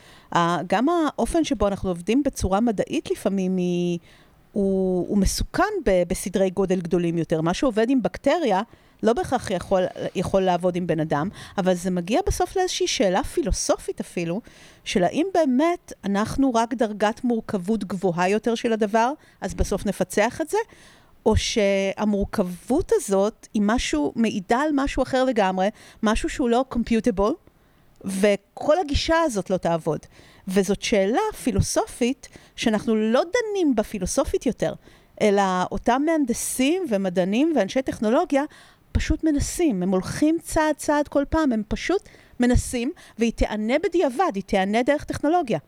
גם האופן שבו אנחנו עובדים בצורה מדעית לפעמים היא, הוא, הוא מסוכן ב, בסדרי גודל גדולים יותר. מה שעובד עם בקטריה, לא בהכרח יכול, יכול לעבוד עם בן אדם, אבל זה מגיע בסוף לאיזושהי שאלה פילוסופית אפילו, של האם באמת אנחנו רק דרגת מורכבות גבוהה יותר של הדבר, אז בסוף נפצח את זה, או שהמורכבות הזאת היא משהו, מעידה על משהו אחר לגמרי, משהו שהוא לא computable, וכל הגישה הזאת לא תעבוד. וזאת שאלה פילוסופית שאנחנו לא דנים בה פילוסופית יותר, אלא אותם מהנדסים ומדענים ואנשי טכנולוגיה פשוט מנסים, הם הולכים צעד צעד כל פעם, הם פשוט מנסים, והיא תיענה בדיעבד, היא תיענה דרך טכנולוגיה.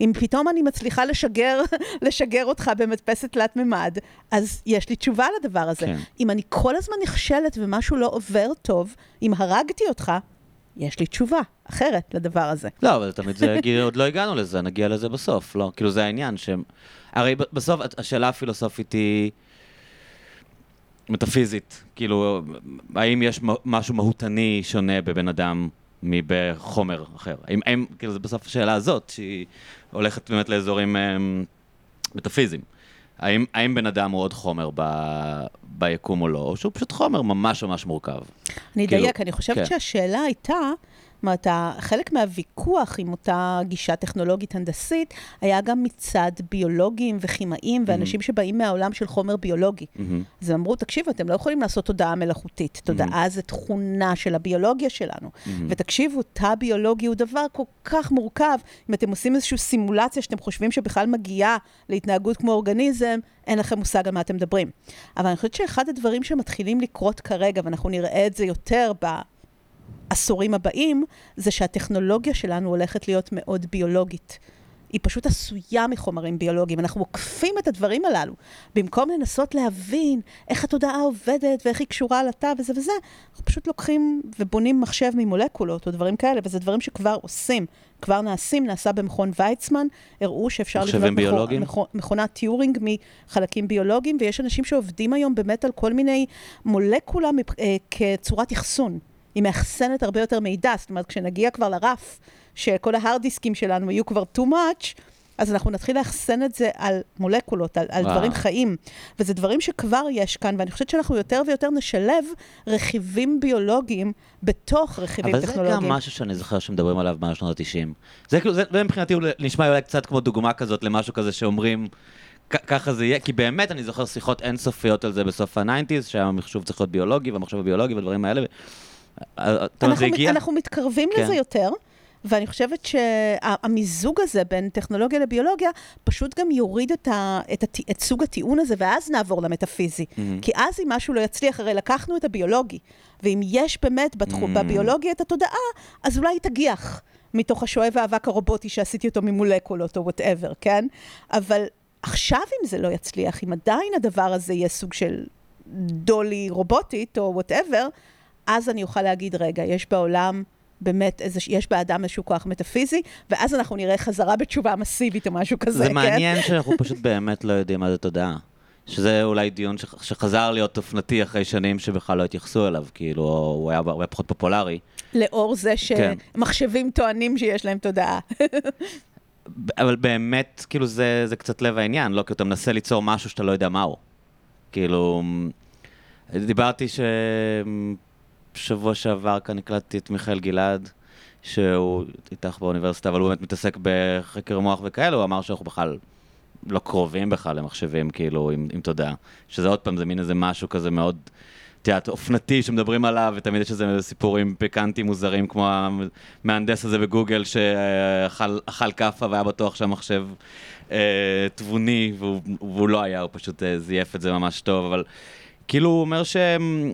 אם פתאום אני מצליחה לשגר, לשגר אותך במדפסת תלת מימד, אז יש לי תשובה לדבר הזה. כן. אם אני כל הזמן נכשלת ומשהו לא עובר טוב, אם הרגתי אותך, יש לי תשובה אחרת לדבר הזה. לא, אבל תמיד זה, עוד לא הגענו לזה, נגיע לזה בסוף, לא? כאילו זה העניין, שהם... הרי בסוף השאלה הפילוסופית היא... מטאפיזית, כאילו, האם יש משהו מהותני שונה בבן אדם מבחומר אחר? האם, האם כאילו, זה בסוף השאלה הזאת, שהיא הולכת באמת לאזורים um, מטאפיזיים. האם, האם בן אדם הוא עוד חומר ב, ביקום או לא, או שהוא פשוט חומר ממש ממש מורכב? אני אדייק, כאילו, אני חושבת כן. שהשאלה הייתה... זאת אומרת, חלק מהוויכוח עם אותה גישה טכנולוגית הנדסית היה גם מצד ביולוגים וכימאים ואנשים mm-hmm. שבאים מהעולם של חומר ביולוגי. Mm-hmm. אז הם אמרו, תקשיבו, אתם לא יכולים לעשות תודעה מלאכותית. תודעה. זה תכונה של הביולוגיה שלנו. Mm-hmm. ותקשיבו, תא ביולוגי הוא דבר כל כך מורכב. אם אתם עושים איזושהי סימולציה שאתם חושבים שבכלל מגיעה להתנהגות כמו אורגניזם, אין לכם מושג על מה אתם מדברים. אבל אני חושבת שאחד הדברים שמתחילים לקרות כרגע, ואנחנו נראה את זה יותר ב... העשורים הבאים, זה שהטכנולוגיה שלנו הולכת להיות מאוד ביולוגית. היא פשוט עשויה מחומרים ביולוגיים. אנחנו עוקפים את הדברים הללו. במקום לנסות להבין איך התודעה עובדת ואיך היא קשורה לתא וזה וזה, אנחנו פשוט לוקחים ובונים מחשב ממולקולות או דברים כאלה, וזה דברים שכבר עושים, כבר נעשים, נעשה במכון ויצמן, הראו שאפשר לבנות מכון, מכון, מכונת טיורינג מחלקים ביולוגיים, ויש אנשים שעובדים היום באמת על כל מיני מולקולה אה, כצורת אחסון. היא מאחסנת הרבה יותר מידע, זאת אומרת, כשנגיע כבר לרף, שכל ההארד דיסקים שלנו יהיו כבר too much, אז אנחנו נתחיל לאחסן את זה על מולקולות, על, על דברים חיים. וזה דברים שכבר יש כאן, ואני חושבת שאנחנו יותר ויותר נשלב רכיבים ביולוגיים בתוך רכיבים אבל טכנולוגיים. אבל זה גם משהו שאני זוכר שמדברים עליו בשנות ה-90. זה כאילו, זה מבחינתי נשמע אולי קצת כמו דוגמה כזאת למשהו כזה שאומרים... ככה זה יהיה, כי באמת אני זוכר שיחות אינסופיות על זה בסוף ה-90's, שהמחשוב צריך להיות ביולוגי, והמחשב הביולוגי והדברים האלה. אנחנו, מת, אנחנו מתקרבים כן. לזה יותר. ואני חושבת שהמיזוג הזה בין טכנולוגיה לביולוגיה, פשוט גם יוריד את, ה, את, הת, את סוג הטיעון הזה, ואז נעבור למטאפיזי. Mm-hmm. כי אז אם משהו לא יצליח, הרי לקחנו את הביולוגי, ואם יש באמת בתחום, mm-hmm. בביולוגיה את התודעה, אז אולי היא תגיח מתוך השואב האבק הרובוטי שעשיתי אותו ממולקולות או whatever, כן? אבל עכשיו אם זה לא יצליח, אם עדיין הדבר הזה יהיה סוג של דולי רובוטית או whatever, אז אני אוכל להגיד, רגע, יש בעולם באמת, איזה, יש באדם איזשהו כוח מטאפיזי, ואז אנחנו נראה חזרה בתשובה מסיבית או משהו כזה, זה כן? זה מעניין שאנחנו פשוט באמת לא יודעים מה זה תודעה. שזה אולי דיון ש- שחזר להיות אופנתי אחרי שנים שבכלל לא התייחסו אליו, כאילו, הוא היה הרבה פחות פופולרי. לאור זה כן. שמחשבים כן. טוענים שיש להם תודעה. אבל באמת, כאילו, זה, זה קצת לב העניין, לא? כי אתה מנסה ליצור משהו שאתה לא יודע מהו. כאילו, דיברתי ש... שבוע שעבר כאן הקלטתי את מיכאל גלעד, שהוא איתך באוניברסיטה, אבל הוא באמת מתעסק בחקר מוח וכאלה, הוא אמר שאנחנו בכלל לא קרובים בכלל למחשבים, כאילו, עם, עם תודעה. שזה עוד פעם, זה מין איזה משהו כזה מאוד, את יודעת, אופנתי שמדברים עליו, ותמיד יש איזה סיפורים פיקנטיים מוזרים, כמו המהנדס הזה בגוגל שאכל כאפה והיה בטוח שהמחשב אה, תבוני, והוא, והוא לא היה, הוא פשוט אה, זייף את זה ממש טוב, אבל כאילו הוא אומר שהם...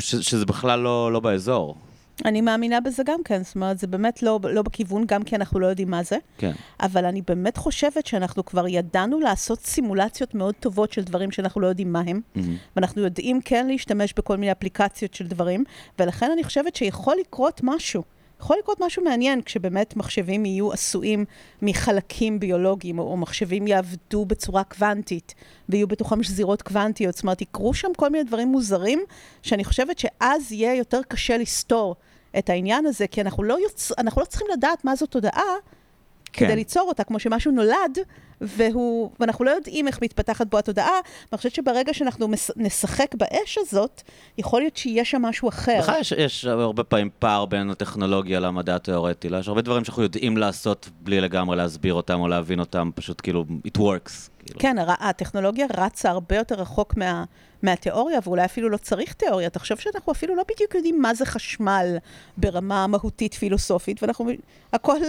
ש, שזה בכלל לא, לא באזור. אני מאמינה בזה גם כן, זאת אומרת, זה באמת לא, לא בכיוון, גם כי אנחנו לא יודעים מה זה. כן. אבל אני באמת חושבת שאנחנו כבר ידענו לעשות סימולציות מאוד טובות של דברים שאנחנו לא יודעים מה הם, mm-hmm. ואנחנו יודעים כן להשתמש בכל מיני אפליקציות של דברים, ולכן אני חושבת שיכול לקרות משהו. יכול לקרות משהו מעניין כשבאמת מחשבים יהיו עשויים מחלקים ביולוגיים, או, או מחשבים יעבדו בצורה קוונטית, ויהיו בתוכם שזירות קוונטיות. זאת אומרת, יקרו שם כל מיני דברים מוזרים, שאני חושבת שאז יהיה יותר קשה לסתור את העניין הזה, כי אנחנו לא, יוצ... אנחנו לא צריכים לדעת מה זאת תודעה, כן. כדי ליצור אותה, כמו שמשהו נולד, והוא, ואנחנו לא יודעים איך מתפתחת בו התודעה, ואני חושבת שברגע שאנחנו מס, נשחק באש הזאת, יכול להיות שיהיה שם משהו אחר. בכלל יש, יש הרבה פעמים פער בין הטכנולוגיה למדע התיאורטי. לא? יש הרבה דברים שאנחנו יודעים לעשות בלי לגמרי להסביר אותם או להבין אותם, פשוט כאילו, it works. כאילו. כן, הר- הטכנולוגיה רצה הרבה יותר רחוק מה, מהתיאוריה, ואולי אפילו לא צריך תיאוריה. תחשוב שאנחנו אפילו לא בדיוק יודעים מה זה חשמל ברמה מהותית פילוסופית, ואנחנו, הכל uh,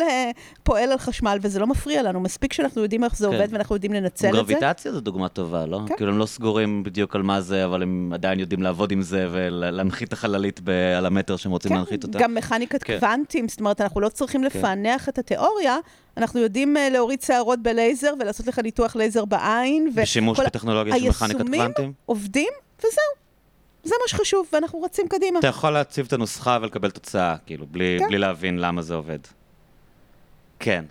פועל על חשמל וזה לא מפריע לנו. מספיק שאנחנו יודעים איך זה כן. עובד ואנחנו יודעים לנצל את זה. גרביטציה זו דוגמה טובה, לא? כן. כאילו הם לא סגורים בדיוק על מה זה, אבל הם עדיין יודעים לעבוד עם זה ולהנחית את החללית ב- על המטר שהם רוצים להנחית אותה. גם מכניקת כן. קוונטים, זאת אומרת, אנחנו לא צריכים לפענח את התיאוריה, אנחנו יודעים אה, להוריד שערות בלייזר ולעשות לך ניתוח לייזר בעין. ו- בשימוש כל בטכנולוגיה של מכניקת היישומים קוונטים? עובדים, וזהו. זה מה שחשוב, ואנחנו רצים קדימה. אתה יכול להציב את הנוסחה ולקבל תוצאה, כאילו, בלי, כן. בלי להבין למה זה עובד. כן.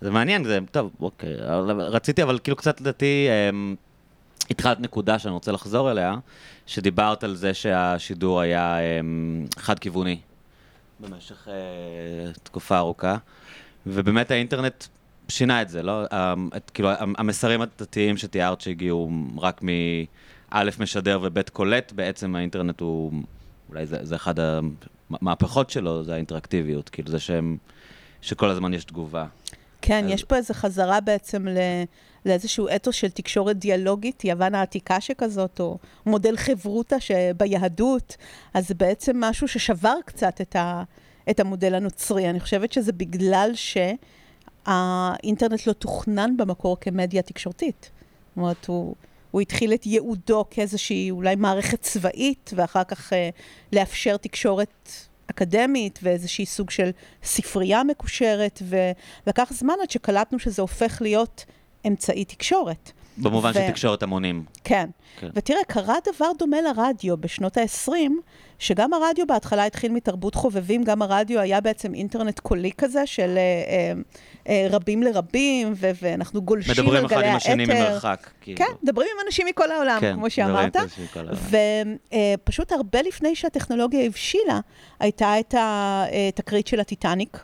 זה מעניין, זה, טוב, אוקיי. רציתי, אבל כאילו קצת לדעתי, אמ, התחלת נקודה שאני רוצה לחזור אליה, שדיברת על זה שהשידור היה אמ, חד-כיווני במשך אה, תקופה ארוכה, ובאמת האינטרנט שינה את זה, לא? אמ, את, כאילו, המ- המסרים הדתיים שתיארת שהגיעו רק מא' משדר וב' קולט, בעצם האינטרנט הוא, אולי זה, זה אחד המהפכות שלו, זה האינטראקטיביות, כאילו זה שהם, שכל הזמן יש תגובה. כן, אז- יש פה איזו חזרה בעצם ל... לאיזשהו אתוס של תקשורת דיאלוגית, יוון העתיקה שכזאת, או מודל חברותא שביהדות, אז זה בעצם משהו ששבר קצת את, ה... את המודל הנוצרי. אני חושבת שזה בגלל שהאינטרנט לא תוכנן במקור כמדיה תקשורתית. זאת אומרת, הוא, הוא התחיל את ייעודו כאיזושהי אולי מערכת צבאית, ואחר כך אה, לאפשר תקשורת אקדמית ואיזושהי סוג של ספרייה מקושרת, ולקח זמן עד שקלטנו שזה הופך להיות אמצעי תקשורת. במובן ו- של תקשורת המונים. כן. כן. ותראה, קרה דבר דומה לרדיו בשנות ה-20, שגם הרדיו בהתחלה התחיל מתרבות חובבים, גם הרדיו היה בעצם אינטרנט קולי כזה של אה, אה, אה, רבים לרבים, ו- ואנחנו גולשים על מדברים גלי אחד עם האתר. השני ממרחק. כאילו. כן, מדברים עם אנשים מכל העולם, כן, כמו שאמרת. וראית שכל ה- ופשוט הרבה לפני שהטכנולוגיה הבשילה, הייתה את התקרית של הטיטניק,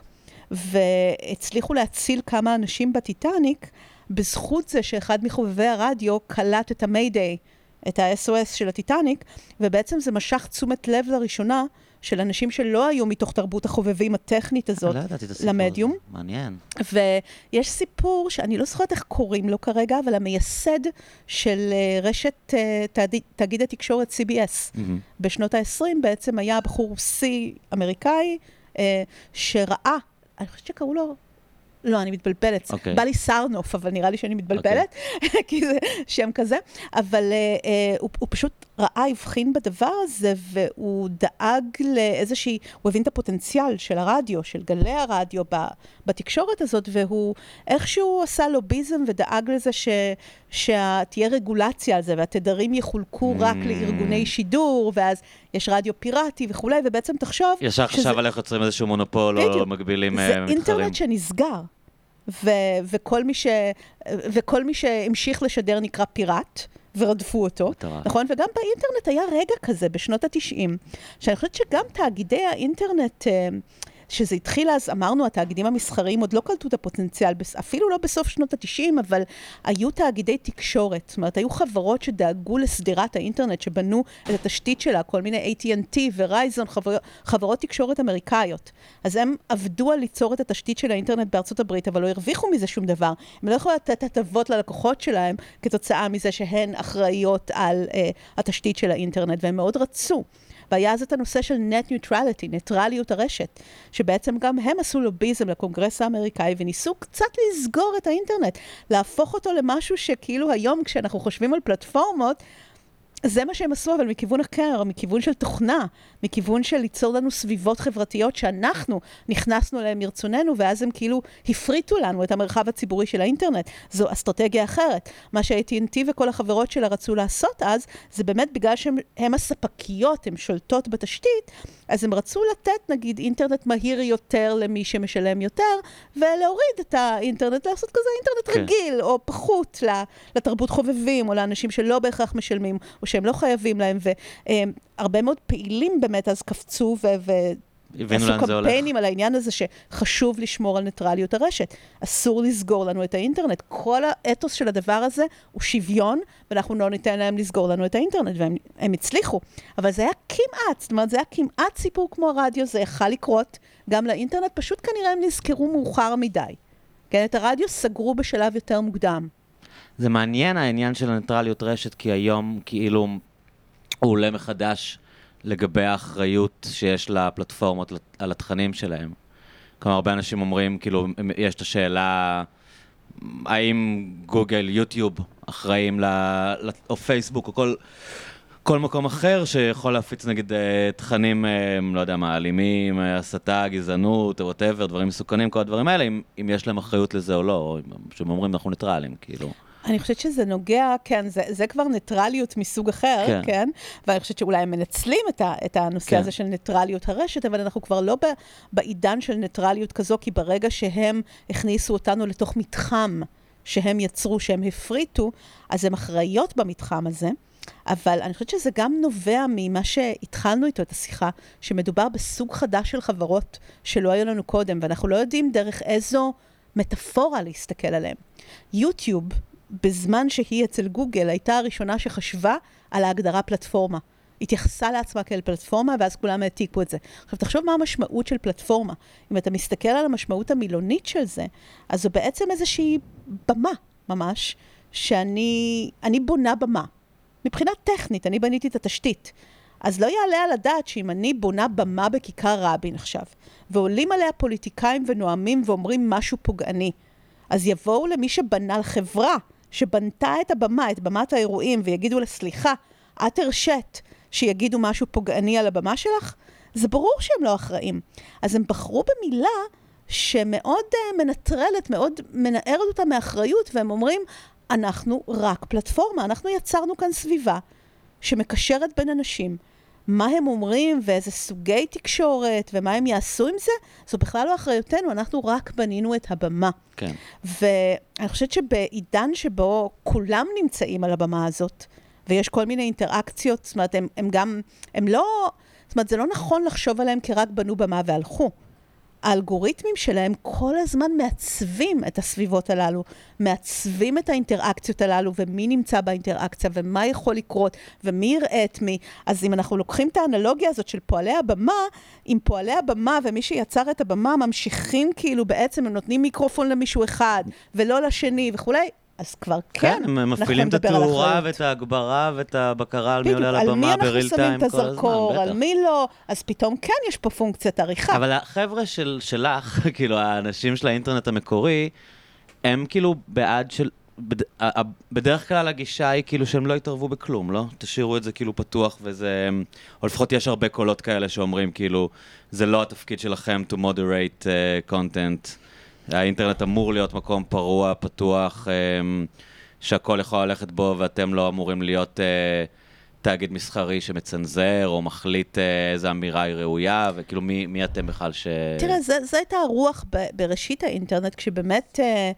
והצליחו להציל כמה אנשים בטיטניק, בזכות זה שאחד מחובבי הרדיו קלט את המיידיי, את ה-SOS של הטיטניק, ובעצם זה משך תשומת לב לראשונה של אנשים שלא היו מתוך תרבות החובבים הטכנית הזאת לא ידעתי את הסיפור הזה. למדיום. מעניין. ויש סיפור שאני לא זוכרת איך קוראים לו כרגע, אבל המייסד של אה, רשת אה, תאגיד, התקשורת CBS מהמם. בשנות ה-20 בעצם היה בחור רוסי אמריקאי אה, שראה, אני חושבת שקראו לו... לא, אני מתבלבלת. אוקיי. בא לי סרנוף, אבל נראה לי שאני מתבלבלת, כי זה שם כזה. אבל אה, אה, הוא, הוא פשוט ראה, הבחין בדבר הזה, והוא דאג לאיזושהי, הוא הבין את הפוטנציאל של הרדיו, של גלי הרדיו ב, בתקשורת הזאת, והוא איכשהו עשה לוביזם ודאג לזה ש, שתהיה רגולציה על זה, והתדרים יחולקו רק Mm. לארגוני שידור, ואז יש רדיו פיראטי וכולי, ובעצם תחשוב... ישר שזה- חשב על איך יוצרים איזשהו מונופול או. מגבילים זה אה, מתחרים. אינטרנט שנסגר, ו- וכל, מי ש- וכל מי שהמשיך לשדר נקרא פיראט, ורדפו אותו, מטורף. נכון? וגם באינטרנט היה רגע כזה בשנות ה-90, שאני חושבת שגם תאגידי האינטרנט... אה, שזה התחיל אז, אמרנו, התאגידים המסחריים עוד לא קלטו את הפוטנציאל, אפילו לא בסוף שנות ה-90, אבל היו תאגידי תקשורת. זאת אומרת, היו חברות שדאגו לשדרת האינטרנט, שבנו את התשתית שלה, כל מיני AT&T ורייזון, חבר, חברות תקשורת אמריקאיות. אז הם עבדו על ליצור את התשתית של האינטרנט בארצות הברית, אבל לא הרוויחו מזה שום דבר. הם לא יכולים לתת הטבות ללקוחות שלהם כתוצאה מזה שהן אחראיות על uh, התשתית של האינטרנט, והם מאוד רצו. והיה אז את הנושא של net neutrality, ניטרליות הרשת, שבעצם גם הם עשו לוביזם לקונגרס האמריקאי וניסו קצת לסגור את האינטרנט, להפוך אותו למשהו שכאילו היום כשאנחנו חושבים על פלטפורמות, זה מה שהם עשו, אבל מכיוון אחר, מכיוון של תוכנה, מכיוון של ליצור לנו סביבות חברתיות שאנחנו נכנסנו אליהן מרצוננו, ואז הם כאילו הפריטו לנו את המרחב הציבורי של האינטרנט. זו אסטרטגיה אחרת. מה ש-AT&T וכל החברות שלה רצו לעשות אז, זה באמת בגלל שהן הספקיות, הן שולטות בתשתית, אז הם רצו לתת, נגיד, אינטרנט מהיר יותר למי שמשלם יותר, ולהוריד את האינטרנט, לעשות כזה אינטרנט כן. רגיל, או פחות לתרבות חובבים, או לאנשים שלא בהכרח משלמים, או שהם לא חייבים להם, והרבה מאוד פעילים באמת אז קפצו ו... ו עשו קמפיינים על העניין הזה שחשוב לשמור על ניטרליות הרשת. אסור לסגור לנו את האינטרנט. כל האתוס של הדבר הזה הוא שוויון, ואנחנו לא ניתן להם לסגור לנו את האינטרנט, והם הצליחו. אבל זה היה כמעט, זאת אומרת, זה היה כמעט סיפור כמו הרדיו, זה יכל לקרות גם לאינטרנט, פשוט כנראה הם נזכרו מאוחר מדי. כן, את הרדיו סגרו בשלב יותר מוקדם. זה מעניין העניין של הניטרליות רשת, כי היום כאילו הוא עולה מחדש לגבי האחריות שיש לפלטפורמות על התכנים שלהם. כלומר, הרבה אנשים אומרים, כאילו, יש את השאלה, האם גוגל, יוטיוב אחראים, ל, או פייסבוק, או כל, כל מקום אחר שיכול להפיץ נגיד אה, תכנים, אה, לא יודע מה, אלימים, אה, הסתה, גזענות, whatever, דברים מסוכנים, כל הדברים האלה, אם, אם יש להם אחריות לזה או לא, או שהם אומרים אנחנו ניטרלים, כאילו. אני חושבת שזה נוגע, כן, זה, זה כבר ניטרליות מסוג אחר, כן, כן? ואני חושבת שאולי הם מנצלים את, ה, את הנושא כן. הזה של ניטרליות הרשת, אבל אנחנו כבר לא ב, בעידן של ניטרליות כזו, כי ברגע שהם הכניסו אותנו לתוך מתחם שהם יצרו, שהם הפריטו, אז הם אחראיות במתחם הזה. אבל אני חושבת שזה גם נובע ממה שהתחלנו איתו את השיחה, שמדובר בסוג חדש של חברות שלא היו לנו קודם, ואנחנו לא יודעים דרך איזו מטאפורה להסתכל עליהם. יוטיוב בזמן שהיא אצל גוגל הייתה הראשונה שחשבה על ההגדרה פלטפורמה. התייחסה לעצמה כאל פלטפורמה, ואז כולם העתיקו את זה. עכשיו, תחשוב מה המשמעות של פלטפורמה. אם אתה מסתכל על המשמעות המילונית של זה, אז זו בעצם איזושהי במה, ממש, שאני בונה במה. מבחינה טכנית, אני בניתי את התשתית. אז לא יעלה על הדעת שאם אני בונה במה בכיכר רבין עכשיו, ועולים עליה פוליטיקאים ונואמים ואומרים משהו פוגעני, אז יבואו למי שבנה לחברה שבנתה את הבמה, את במת האירועים, ויגידו לה, סליחה, את הרשית שיגידו משהו פוגעני על הבמה שלך? זה ברור שהם לא אחראים. אז הם בחרו במילה שמאוד uh, מנטרלת, מאוד מנערת אותה מאחריות, והם אומרים, אנחנו רק פלטפורמה, אנחנו יצרנו כאן סביבה שמקשרת בין אנשים. מה הם אומרים ואיזה סוגי תקשורת ומה הם יעשו עם זה, זו בכלל לא אחריותנו, אנחנו רק בנינו את הבמה. כן. ואני חושבת שבעידן שבו כולם נמצאים על הבמה הזאת, ויש כל מיני אינטראקציות, זאת אומרת, הם, הם גם, הם לא, זאת אומרת, זה לא נכון לחשוב עליהם כרק בנו במה והלכו. האלגוריתמים שלהם כל הזמן מעצבים את הסביבות הללו, מעצבים את האינטראקציות הללו, ומי נמצא באינטראקציה, ומה יכול לקרות, ומי יראה את מי. אז אם אנחנו לוקחים את האנלוגיה הזאת של פועלי הבמה, אם פועלי הבמה ומי שיצר את הבמה ממשיכים כאילו בעצם, הם נותנים מיקרופון למישהו אחד, ולא לשני וכולי, אז כבר כן, כן הם מפעילים את התאורה ואת ההגברה ואת הבקרה על מי עולה על הבמה בריל טיים כל הזמן, בטח. על מי אנחנו שמים את הזרקור, על מי לא, אז פתאום כן יש פה פונקציית עריכה. אבל החבר'ה של, שלך, כאילו האנשים של האינטרנט המקורי, הם כאילו בעד של... בד... בדרך כלל הגישה היא כאילו שהם לא יתערבו בכלום, לא? תשאירו את זה כאילו פתוח וזה... או לפחות יש הרבה קולות כאלה שאומרים כאילו, זה לא התפקיד שלכם to moderate uh, content. האינטרנט אמור להיות מקום פרוע, פתוח, אמ, שהכל יכול ללכת בו ואתם לא אמורים להיות אה, תאגיד מסחרי שמצנזר או מחליט אה, איזה אמירה היא ראויה, וכאילו מי, מי אתם בכלל ש... תראה, זו הייתה הרוח בראשית האינטרנט, כשבאמת... אה,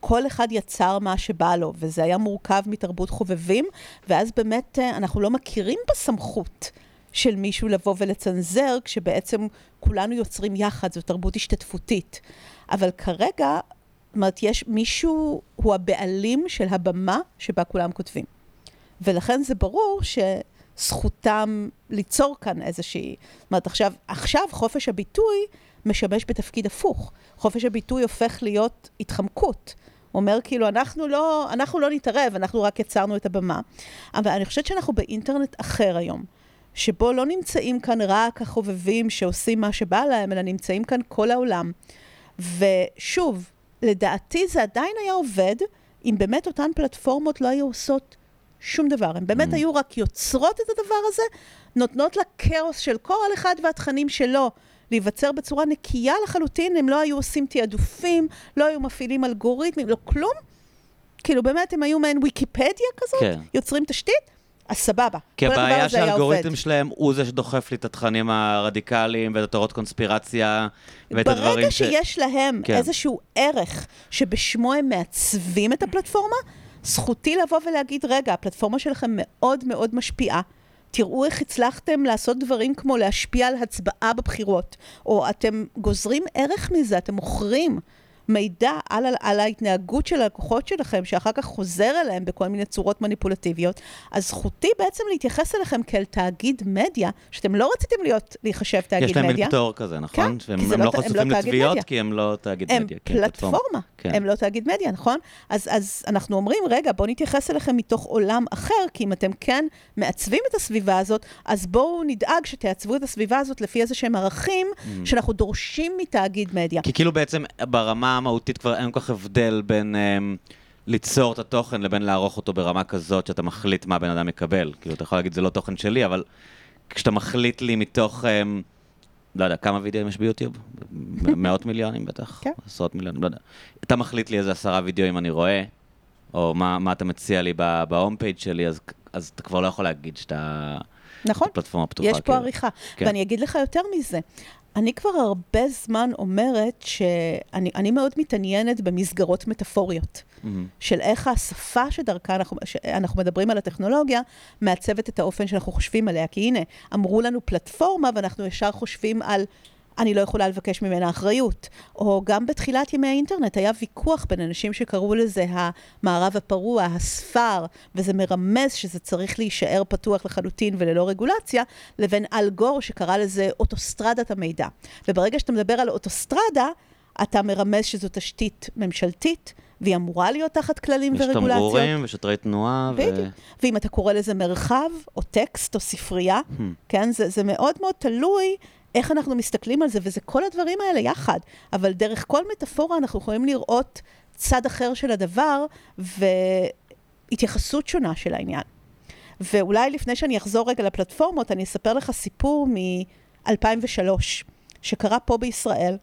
כל אחד יצר מה שבא לו, וזה היה מורכב מתרבות חובבים, ואז באמת אנחנו לא מכירים בסמכות של מישהו לבוא ולצנזר, כשבעצם כולנו יוצרים יחד, זו תרבות השתתפותית. אבל כרגע, זאת אומרת, יש מישהו, הוא הבעלים של הבמה שבה כולם כותבים. ולכן זה ברור שזכותם ליצור כאן איזושהי... זאת אומרת, עכשיו, עכשיו חופש הביטוי משמש בתפקיד הפוך. חופש הביטוי הופך להיות התחמקות. אומר כאילו, אנחנו לא, אנחנו לא נתערב, אנחנו רק יצרנו את הבמה. אבל אני חושבת שאנחנו באינטרנט אחר היום. שבו לא נמצאים כאן רק החובבים שעושים מה שבא להם, אלא נמצאים כאן כל העולם. ושוב, לדעתי זה עדיין היה עובד, אם באמת אותן פלטפורמות לא היו עושות שום דבר. הן באמת Mm. היו רק יוצרות את הדבר הזה, נותנות לכאוס של כל אחד והתכנים שלו להיווצר בצורה נקייה לחלוטין, הם לא היו עושים תעדופים, לא היו מפעילים אלגוריתמים, לא כלום. כאילו באמת הם היו מעין ויקיפדיה כזאת, כן. יוצרים תשתית, אז סבבה. כי הבעיה שהאלגוריתם. שלהם הוא זה שדוחף לי את התכנים הרדיקליים ואת התורות קונספירציה ואת הדברים ברגע ש... שיש להם כן. איזשהו ערך שבשמו הם מעצבים את הפלטפורמה, זכותי לבוא ולהגיד, רגע, הפלטפורמה שלכם מאוד מאוד משפיעה. תראו איך הצלחתם לעשות דברים כמו להשפיע על הצבעה בבחירות, או אתם גוזרים ערך מזה, אתם מוכרים מידע על, על, ההתנהגות של הלקוחות שלכם, שאחר כך חוזר אליהם בכל מיני צורות מניפולטיביות, אז זכותי בעצם להתייחס אליכם כאל תאגיד מדיה, שאתם לא רציתם להיות, להיחשב תאגיד יש להם מדיה. מין פטור כזה, נכון? כן, שהם כי זה הם לא לא הם לא חשופים תאגיד לתביעות מדיה. כי הם לא תאגיד הם מדיה. כי הם פלטפורמה, כן. הם לא תאגיד מדיה, נכון? אז, אז אנחנו אומרים, רגע, בואו נתייחס אליכם מתוך עולם אחר, כי אם אתם כן מעצבים את הסביבה הזאת, אז בואו נדאג שתעצבו את הסביבה הזאת לפי איזה שהם ערכים Mm. שאנחנו דורשים מתאגיד מדיה. כי כאילו בעצם ברמה המהותית כבר אין כל כך הבדל בין אמ, ליצור את התוכן לבין לערוך אותו ברמה כזאת שאתה מחליט מה בן אדם יקבל. כאילו, אתה יכול להגיד, זה לא תוכן שלי, אבל כשאתה מחליט לי מתוך, אמ, לא יודע, כמה וידאוים יש ביוטיוב? מאות מיליונים בטח? כן. עשרות מיליונים, לא יודע. אתה מחליט לי איזה עשרה וידאוים אני רואה, או מה, מה אתה מציע לי בהום פייג' שלי, אז, אז אתה כבר לא יכול להגיד שאתה... נכון? פלטפורמה פתוחה. יש פה כאילו. עריכה. כן. ואני אגיד לך יותר מזה. אני כבר הרבה זמן אומרת שאני אני מאוד מתעניינת במסגרות מטאפוריות. מהמם. של איך השפה שדרכה אנחנו, אנחנו מדברים על הטכנולוגיה, מעצבת את האופן שאנחנו חושבים עליה. כי הנה, אמרו לנו פלטפורמה, ואנחנו ישר חושבים על אני לא יכולה לבקש ממנה אחריות. או גם בתחילת ימי האינטרנט היה ויכוח בין אנשים שקראו לזה המערב הפרוע, הספר, וזה מרמז שזה צריך להישאר פתוח לחלוטין וללא רגולציה, לבין אל גור שקרא לזה אוטוסטרדת המידע. וברגע שאתה מדבר על אוטוסטרדה, אתה מרמז שזו תשתית ממשלתית, והיא אמורה להיות תחת כללים יש ורגולציות. תמרורים ושוטרי תנועה. ו- בדיוק. ואם אתה קורא לזה מרחב, או טקסט, או ספרייה, Hmm. כן, זה, זה מאוד מאוד תלוי איך אנחנו מסתכלים על זה, וזה כל הדברים האלה יחד. אבל דרך כל מטאפורה אנחנו יכולים לראות צד אחר של הדבר, והתייחסות שונה של העניין. ואולי לפני שאני אחזור רגע לפלטפורמות, אני אספר לך סיפור מ-2003, שקרה פה בישראל,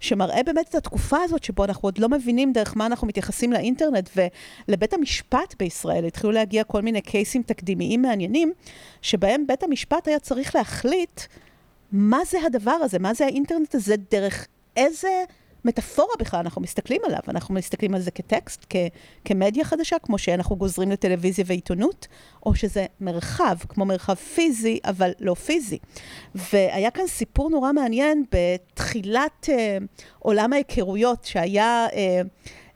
שמראה באמת את התקופה הזאת שבו אנחנו עוד לא מבינים דרך מה אנחנו מתייחסים לאינטרנט, ולבית המשפט בישראל התחילו להגיע כל מיני קייסים תקדימיים מעניינים, שבהם בית המשפט היה צריך להחליט מה זה הדבר הזה, מה זה האינטרנט הזה, דרך איזה מטאפורה בכלל אנחנו מסתכלים עליו. אנחנו מסתכלים על זה כטקסט, כ- כמדיה חדשה, כמו שאנחנו גוזרים לטלוויזיה ועיתונות, או שזה מרחב, כמו מרחב פיזי, אבל לא פיזי. והיה כאן סיפור נורא מעניין בתחילת אה, עולם ההיכרויות, שהיה... אה,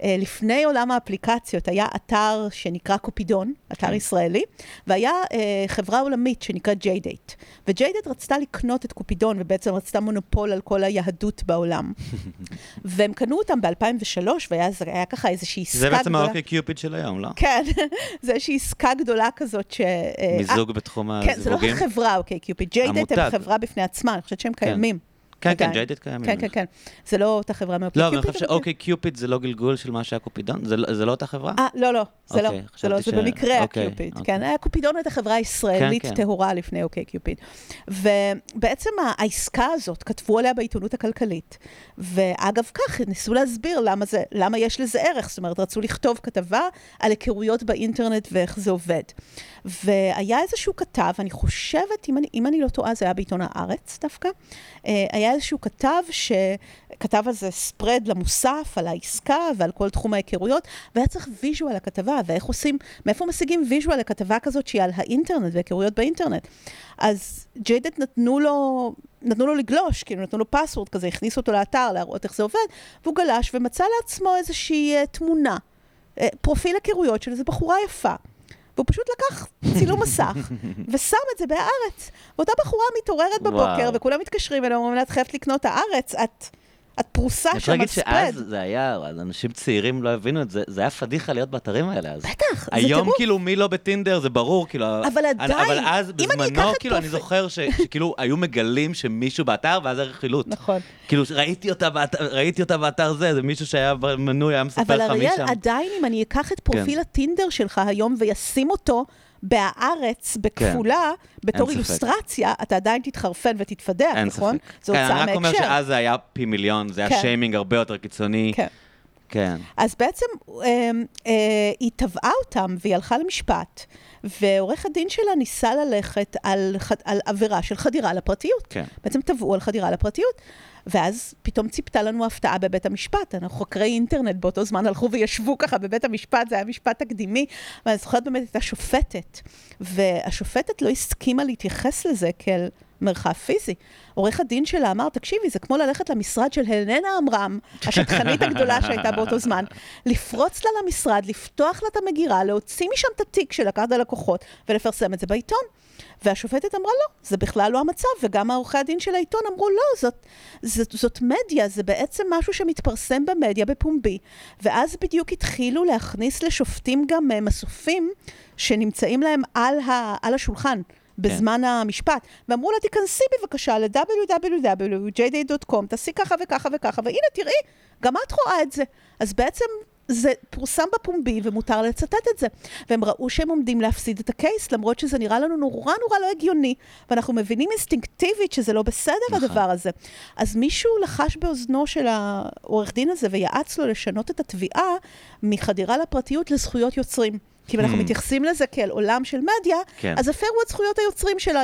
לפני עולם האפליקציות היה אתר שנקרא קופידון, אתר כן. ישראלי, והיה אה, חברה עולמית שנקראת ג'יי-דייט. וג'יי-דייט רצתה לקנות את קופידון, ובעצם רצתה מונופול על כל היהדות בעולם. והם קנו אותם ב-2003, והיה זה היה ככה איזושהי עסקה זה גדולה. בעצם האוקיי קיופיד של היום, לא? כן, זה איזושהי עסקה גדולה כזאת ש... אה, מיזוג בתחום אה, כן, זה לא הזיווגים? החברה, אוקיי, קיופיד. ג'יי-דייט הם. חברה בפני עצמה, אני חושבת שהם קיימים. כן, כן. ג'יי-דייט קיימים. כן, כן, כן. זה לא אותה חברה לא, אבל אני קיופיד, חושב אבל כן. שאוקיי קיופיד זה לא גלגול של מה שהיה קופידון? זה לא- לא אותה חברה? אה, לא, לא, זה לא, אוקיי, זה לא, זה במקרה אוקיי, הקיופיד, אוקיי. כן, היה קופידון הייתה חברה ישראלית כן, כן. טהורה לפני אוקיי קיופיד. ובעצם העסקה הזאת, כתבו עליה בעיתונות הכלכלית, ואגב כך, ניסו להסביר למה יש לזה ערך, זאת אומרת, רצו לכתוב כתבה על היכרויות באינטרנט ואיך זה עובד. והיה איזשהו כתב, אני חושבת, אם אני, אם אני לא טועה, זה היה בעיתון הארץ דווקא, אה, היה איזשהו כתב שכתב על זה ספרד למוסף, על העסקה ועל כל תחום ההיכרויות, והיה צריך ויז'ואל לכתבה, ואיך עושים, מאיפה משיגים visual לכתבה כזאת שהיא על האינטרנט והיכרויות באינטרנט. אז ג'יי-דייט נתנו לו, נתנו לו לגלוש, כאילו נתנו לו password כזה, הכניסו אותו לאתר להראות איך זה עובד, והוא גלש ומצא לעצמו איזושהי uh, תמונה, uh, פרופיל היכרויות של איזו בחורה יפה. והוא פשוט לקח צילום מסך ושם את זה בהארץ. ואותה בחורה מתעוררת בבוקר, וואו. וכולם מתקשרים אליה, אומרים לה, את חייבת לקנות הארץ, את, את פרוסה אני שם על להגיד שאז ספרד. זה היה, אנשים צעירים לא הבינו את זה, זה היה פדיחה להיות באתרים האלה אז. בטח, זה היום טירוף. כאילו מי לא בטינדר זה ברור, כאילו... אבל אני- עדיין, אבל אז אם אני בזמנו, אקח את כאילו, אני זוכר ש- שכאילו היו מגלים שמישהו באתר ואז היה רכילות. נכון. כאילו ראיתי אותה באתר, ראיתי אותה באתר זה, זה מישהו שהיה מנוי, היה מספר אבל לך מי אריאל, שם. עדיין אם אני אקח את פרופיל כן. הטינדר שלך היום וישים אותו בהארץ, בכפולה, בתור ספק. אילוסטרציה, אתה עדיין תתחרפן ותתפדח, נכון? ספק. זו כן, הוצאה אני רק אומר מהקשר. שאז זה היה פי מיליון, זה כן. היה שיימינג הרבה יותר קיצוני. כן. כן. אז בעצם אה, אה, היא תבעה אותם והיא הלכה למשפט, ועורך הדין שלה ניסה ללכת על, על עבירה של חדירה לפרטיות. כן. בעצם תבעו על חדירה לפרטיות, ואז פתאום ציפתה לנו הפתעה בבית המשפט. אנחנו חוקרי אינטרנט באותו זמן הלכו וישבו ככה בבית המשפט, זה היה משפט תקדימי, ואני זוכרת באמת את השופטת, והשופטת לא הסכימה להתייחס לזה כאל מרחב פיזי. עורך הדין שלה אמר, תקשיבי, זה כמו ללכת למשרד של הלנה עמרם, השטחנית הגדולה שהייתה באותו זמן, לפרוץ לה למשרד, לפתוח לה את המגירה, להוציא משם את התיק שלקחת ללקוחות ולפרסם את זה בעיתון. והשופטת אמרה, לא, זה בכלל לא המצב, וגם העורכי הדין של העיתון אמרו, לא, זאת, זאת, זאת מדיה, זה בעצם משהו שמתפרסם במדיה בפומבי. ואז בדיוק התחילו להכניס לשופטים גם אה, מסופים שנמצאים להם על, ה, על השולחן. בזמן המשפט, ואמרו לה, תיכנסי בבקשה ל-www.jd.com, תעשי ככה וככה וככה, והנה, תראי, גם את רואה את זה. אז בעצם זה פורסם בפומבי ומותר לצטט את זה. והם ראו שהם עומדים להפסיד את הקייס, למרות שזה נראה לנו נורא נורא לא הגיוני, ואנחנו מבינים אינסטינקטיבית שזה לא בסדר נכון. הדבר הזה. אז מישהו לחש באוזנו של העורך דין הזה ויעץ לו לשנות את התביעה מחדירה לפרטיות לזכויות יוצרים. כי אם אנחנו Hmm. מתייחסים לזה כאל עולם של מדיה, כן. אז הפרו את זכויות היוצרים שלה,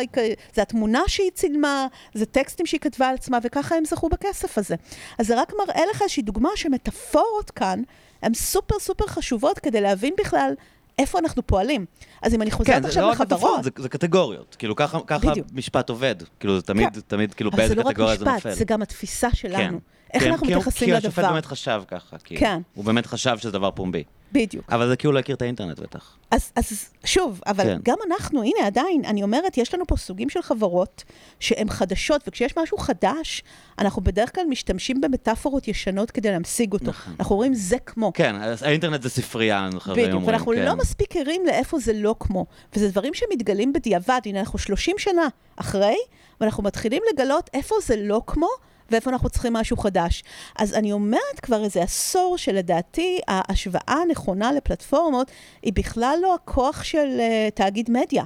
זה התמונה שהיא צילמה, זה טקסטים שהיא כתבה על עצמה, וככה הם זכו בכסף הזה. אז זה רק מראה לך איזושהי דוגמה שמטאפורות כאן הן סופר סופר חשובות כדי להבין בכלל איפה אנחנו פועלים. אז אם אני חוזרת כן, זה עכשיו לא רק לחברות... מטאפורות, זה, זה קטגוריות. כאילו, ככה, ככה. משפט עובד. כאילו, זה תמיד, כן. תמיד, כאילו, אבל באיזה זה לא רק קטגוריה זה משפט, נופל. זה גם התפיסה שלנו. איך כי- אנחנו כי- מתייחסים כי לדבר. השופט באמת חשב ככה. כי כן. הוא באמת חשב שזה דבר פומבי. בדיוק. אבל זה כי הוא לא הכיר את האינטרנט בטח. אז, אז שוב, אבל כן. גם אנחנו, הנה עדיין, אני אומרת, יש לנו פה סוגים של חברות שהן חדשות, וכשיש משהו חדש, אנחנו בדרך כלל משתמשים במטאפורות ישנות כדי להמשיג אותו. נכון. אנחנו אומרים זה כמו. כן, אז האינטרנט זה ספרייה, אנחנו אומרים. בדיוק, ואנחנו כן. לא מספיק ערים לאיפה זה לא כמו. וזה דברים שמתגלים בדיעבד, הנה אנחנו 30 שנה אחרי, ואנחנו מתחילים לגלות איפה זה לא כמו, ואיפה אנחנו צריכים משהו חדש. אז אני אומרת כבר איזה עשור שלדעתי ההשוואה הנכונה לפלטפורמות היא בכלל לא הכוח של uh, תאגיד מדיה,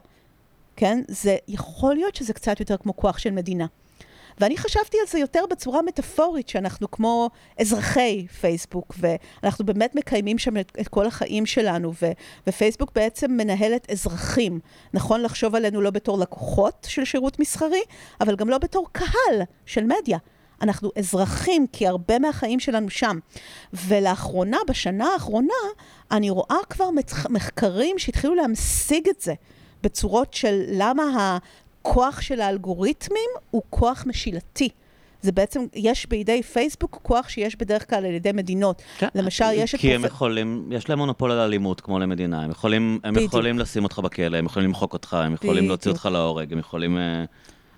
כן? זה יכול להיות שזה קצת יותר כמו כוח של מדינה. ואני חשבתי על זה יותר בצורה מטאפורית, שאנחנו כמו אזרחי פייסבוק, ואנחנו באמת מקיימים שם את, את כל החיים שלנו, ו, ופייסבוק בעצם מנהלת אזרחים. נכון לחשוב עלינו לא בתור לקוחות של שירות מסחרי, אבל גם לא בתור קהל של מדיה. אנחנו אזרחים, כי הרבה מהחיים שלנו שם. ולאחרונה, בשנה האחרונה, אני רואה כבר מחקרים שהתחילו להמשיג את זה, בצורות של למה הכוח של האלגוריתמים הוא כוח משילתי. זה בעצם, יש בידי פייסבוק כוח שיש בדרך כלל על ידי מדינות. כן. למשל, יש את... כי הם פרופ- יכולים, יש להם מונופול על אלימות, כמו למדינה. הם יכולים, הם בדיוק. יכולים לשים אותך בכלא, הם יכולים למחוק אותך, הם יכולים להוציא. אותך להורג, הם יכולים...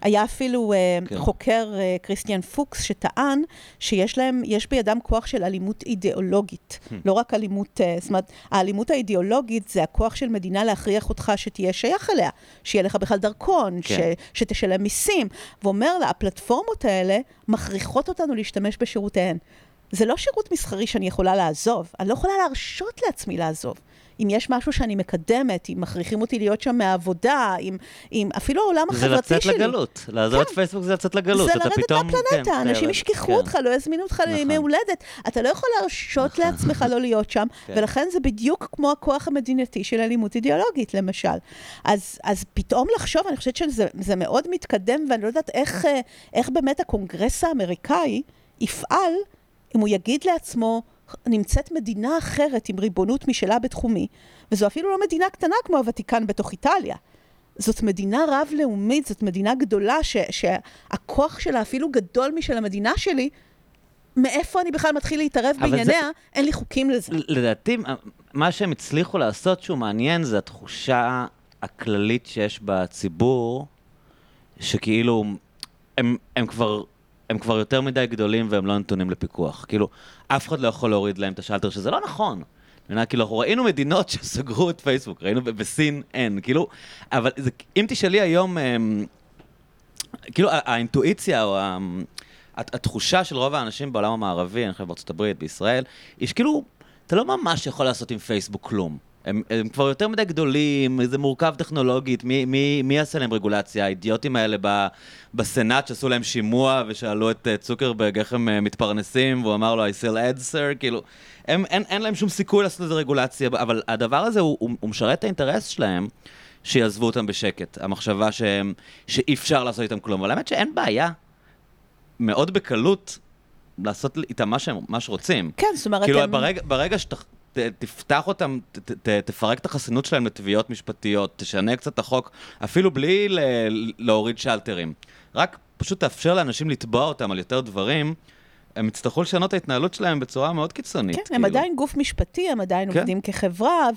אה, היה אפילו uh, כן. חוקר uh, כריסטיאן פוקס שטען שיש להם, יש בידם כוח של אלימות אידיאולוגית, Hmm. לא רק אלימות, uh, זאת אומרת, האלימות האידיאולוגית זה הכוח של מדינה להכריח אותך שתהיה שייך אליה, שיהיה לך בכלל דרכון, כן. ש, שתשלם מיסים. ואומר לה, הפלטפורמות האלה מכריחות אותנו להשתמש בשירותיהן. זה לא שירות מסחרי שאני יכולה לעזוב, אני לא יכולה להרשות לעצמי לעזוב. אם יש משהו שאני מקדמת, אם מכריחים אותי להיות שם מהעבודה, אם, אם אפילו העולם זה החברתי לצאת שלי. לגלות. לעזוב את כן. פייסבוק זה לצאת לגלות. זה לרדת פתאום- מהפלנטה, כן, אנשים כן, ישכחו כן. אותך, לא יזמינו אותך נכון. לימי הולדת. אתה לא יכול להרשות נכון. לעצמך לא להיות שם, כן. ולכן זה בדיוק כמו הכוח המדינתי של אלימות אידיאולוגית, למשל. אז, אז פתאום לחשוב, אני חושבת שזה זה מאוד מתקדם, ואני לא יודעת איך, אה, איך באמת הקונגרס האמריקאי יפעל אם הוא יגיד לעצמו, נמצאת מדינה אחרת עם ריבונות משלה בתחומי, וזו אפילו לא מדינה קטנה כמו הוותיקן בתוך איטליה. זאת מדינה רב-לאומית, זאת מדינה גדולה, ש, שהכוח שלה אפילו גדול משל המדינה שלי. מאיפה אני בכלל מתחיל להתערב בענייניה? זה- אין לי חוקים לזה. לדעתי, מה שהם הצליחו לעשות שהוא מעניין זה התחושה הכללית שיש בציבור, שכאילו, הם, הם כבר... הם כבר יותר מדי גדולים והם לא נתונים לפיקוח. כאילו, אף אחד לא יכול להוריד להם את השלטר, שזה לא נכון. אומר, כאילו, אנחנו ראינו מדינות שסגרו את פייסבוק, ראינו בסין אין, כאילו, אבל זה, אם תשאלי היום, אמ, כאילו, האינטואיציה או ה- הת- התחושה של רוב האנשים בעולם המערבי, אני חושב בארצות הברית, בישראל, היא שכאילו, אתה לא ממש יכול לעשות עם פייסבוק כלום. הם, הם כבר יותר מדי גדולים, זה מורכב טכנולוגית, מי, מי, מי יעשה להם רגולציה? האידיוטים האלה ב, בסנאט שעשו להם שימוע ושאלו את uh, צוקרברג איך הם uh, מתפרנסים, והוא אמר לו, I sell ads, sir, כאילו, הם, אין, אין להם שום סיכוי לעשות לזה רגולציה, אבל הדבר הזה, הוא, הוא, הוא משרת את האינטרס שלהם. שיעזבו אותם בשקט. המחשבה שהם, שאי אפשר לעשות איתם כלום. אבל האמת שאין בעיה מאוד בקלות לעשות איתם מה, שהם, מה שרוצים. כן, זאת אומרת, כאילו, הם... ברגע, ברגע שתפתח אותם, ת, ת, תפרק את החסינות שלהם לתביעות משפטיות, תשנה קצת את החוק, אפילו בלי ל, להוריד שלטרים. רק פשוט תאפשר לאנשים לתבוע אותם על יותר דברים. הם יצטרכו לשנות את ההתנהלות שלהם בצורה מאוד קיצונית. כן, כאילו. הם עדיין גוף משפטי, הם עדיין כן. עובדים כחברה,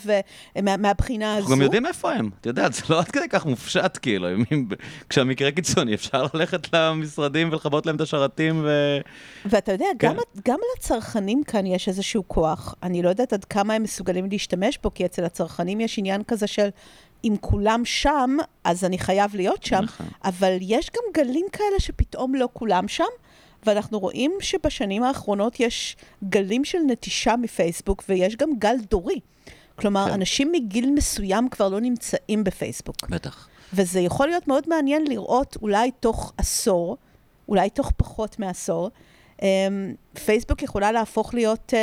ומהבחינה הזו... אנחנו גם יודעים איפה הם. את יודעת, זה לא עד כדי כך מופשט, כאילו. אם- כשהמקרה קיצוני, אפשר ללכת למשרדים ולכבות להם את השרתים ו... ואתה יודע, כן. גם, גם לצרכנים כאן יש איזשהו כוח. אני לא יודעת עד כמה הם מסוגלים להשתמש בו, כי אצל הצרכנים יש עניין כזה של אם כולם שם, אז אני חייב להיות שם, נכון. אבל יש גם גלים כאלה שפתאום לא כולם שם, ואנחנו רואים שבשנים האחרונות יש גלים של נטישה מפייסבוק, ויש גם גל דורי. כלומר, כן. אנשים מגיל מסוים כבר לא נמצאים בפייסבוק. בטח. וזה יכול להיות מאוד מעניין לראות אולי תוך עשור, אולי תוך פחות מעשור, אמ, פייסבוק יכולה להפוך להיות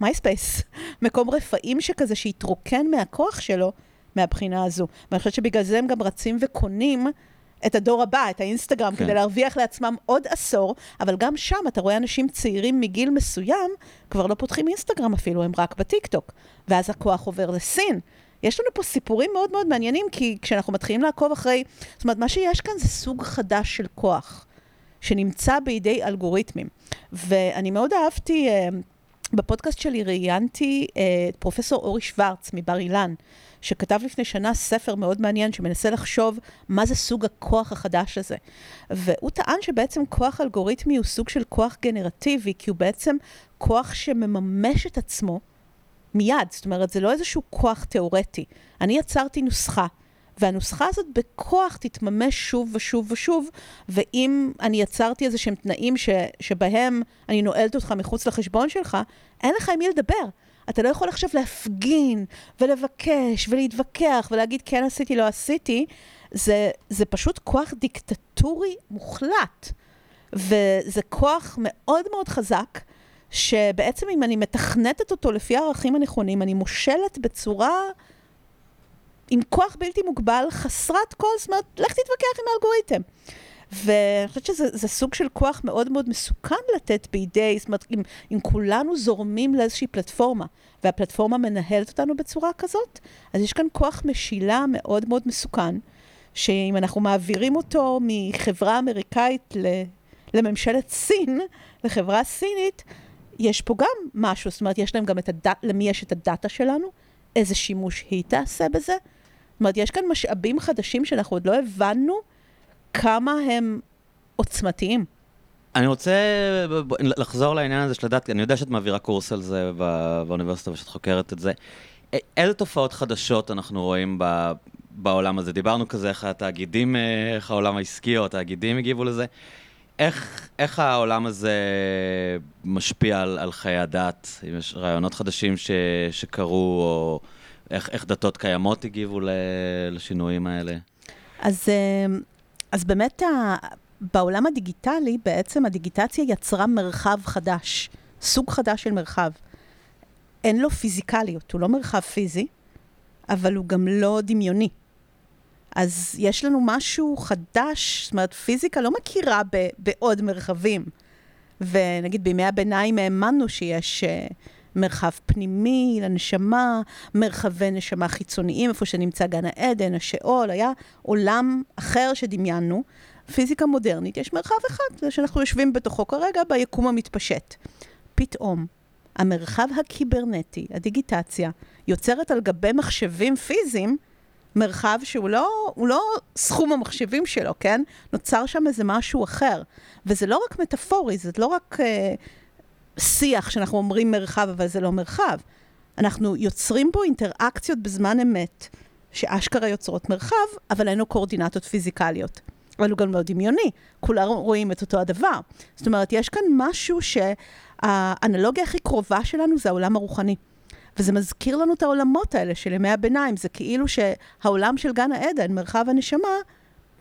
מייספייס, מקום רפאים שכזה שהתרוקן מהכוח שלו מהבחינה הזו. ואני חושבת שבגלל זה הם גם רצים וקונים את הדור הבא, את האינסטגרם, כן. כדי להרוויח לעצמם עוד עשור, אבל גם שם אתה רואה אנשים צעירים מגיל מסוים, כבר לא פותחים אינסטגרם אפילו, הם רק בטיקטוק. ואז הכוח עובר לסין. יש לנו פה סיפורים מאוד מאוד מעניינים, כי כשאנחנו מתחילים לעקוב אחרי... זאת אומרת, מה שיש כאן זה סוג חדש של כוח, שנמצא בידי אלגוריתמים. ואני מאוד אהבתי, אה, בפודקאסט שלי ראיינתי אה, את פרופסור אורי שוורץ מבר אילן, שכתב לפני שנה ספר מאוד מעניין שמנסה לחשוב מה זה סוג הכוח החדש הזה. והוא טען שבעצם כוח אלגוריתמי הוא סוג של כוח גנרטיבי, כי הוא בעצם כוח שמממש את עצמו מיד. זאת אומרת, זה לא איזשהו כוח תיאורטי. אני יצרתי נוסחה, והנוסחה הזאת בכוח תתממש שוב ושוב ושוב, ואם אני יצרתי איזה שהם תנאים ש, שבהם אני נועלת אותך מחוץ לחשבון שלך, אין לך עם מי לדבר. אתה לא יכול עכשיו להפגין ולבקש ולהתווכח ולהגיד כן עשיתי, לא עשיתי. זה, זה פשוט כוח דיקטטורי מוחלט. וזה כוח מאוד מאוד חזק, שבעצם אם אני מתכנתת אותו לפי הערכים הנכונים, אני מושלת בצורה עם כוח בלתי מוגבל, חסרת כל, זאת אומרת, לך תתווכח עם האלגוריתם. ואני חושבת שזה זה סוג של כוח מאוד מאוד מסוכן לתת בידי, זאת אומרת, אם, אם כולנו זורמים לאיזושהי פלטפורמה, והפלטפורמה מנהלת אותנו בצורה כזאת, אז יש כאן כוח משילה מאוד מאוד מסוכן, שאם אנחנו מעבירים אותו מחברה אמריקאית ל, לממשלת סין, לחברה סינית, יש פה גם משהו, זאת אומרת, יש להם גם את הדת, למי יש את הדאטה שלנו, איזה שימוש היא תעשה בזה. זאת אומרת, יש כאן משאבים חדשים שאנחנו עוד לא הבנו כמה הם עוצמתיים. אני רוצה לחזור לעניין הזה של הדת, אני יודע שאת מעבירה קורס על זה באוניברסיטה ושאת חוקרת את זה. איזה תופעות חדשות אנחנו רואים ב- בעולם הזה? דיברנו כזה איך התאגידים, אה, איך העולם העסקי או התאגידים הגיבו לזה. איך, איך העולם הזה משפיע על, על חיי הדת? אם יש רעיונות חדשים ש, שקרו, או איך, איך דתות קיימות הגיבו ל, לשינויים האלה? אז, אה, אז באמת, בעולם הדיגיטלי, בעצם הדיגיטציה יצרה מרחב חדש, סוג חדש של מרחב. אין לו פיזיקליות, הוא לא מרחב פיזי, אבל הוא גם לא דמיוני. אז יש לנו משהו חדש, זאת אומרת, פיזיקה לא מכירה ב, בעוד מרחבים. ונגיד בימי הביניים האמנו שיש uh, מרחב פנימי לנשמה, מרחבי נשמה חיצוניים, איפה שנמצא גן העדן, השאול, היה עולם אחר שדמיינו. פיזיקה מודרנית, יש מרחב אחד, זה שאנחנו יושבים בתוכו כרגע, ביקום המתפשט. פתאום, המרחב הקיברנטי, הדיגיטציה, יוצרת על גבי מחשבים פיזיים מרחב שהוא לא, לא סכום המחשבים שלו, כן? נוצר שם איזה משהו אחר. וזה לא רק מטאפורי, זה לא רק אה, שיח שאנחנו אומרים מרחב, אבל זה לא מרחב. אנחנו יוצרים בו אינטראקציות בזמן אמת, שאשכרה יוצרות מרחב, אבל אין לו קואורדינטות פיזיקליות. אבל הוא גם לא דמיוני, כולם רואים את אותו הדבר. זאת אומרת, יש כאן משהו שהאנלוגיה הכי קרובה שלנו זה העולם הרוחני. וזה מזכיר לנו את העולמות האלה של ימי הביניים. זה כאילו שהעולם של גן העדן, מרחב הנשמה,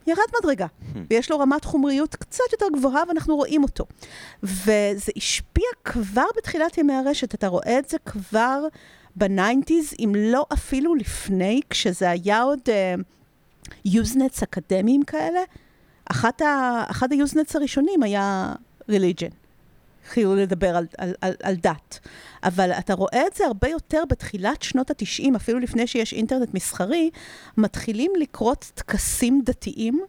ירד מדרגה, ויש לו רמת חומריות קצת יותר גבוהה, ואנחנו רואים אותו. וזה השפיע כבר בתחילת ימי הרשת, אתה רואה את זה כבר ב nineties, אם לא אפילו לפני, כשזה היה עוד usenets uh, אקדמיים כאלה. אחת ה, אחד ה usenets הראשונים היה religion. התחילו לדבר על, על, על, על דת. אבל אתה רואה את זה הרבה יותר בתחילת שנות ה-90, אפילו לפני שיש אינטרנט מסחרי, מתחילים לקרות טקסים דתיים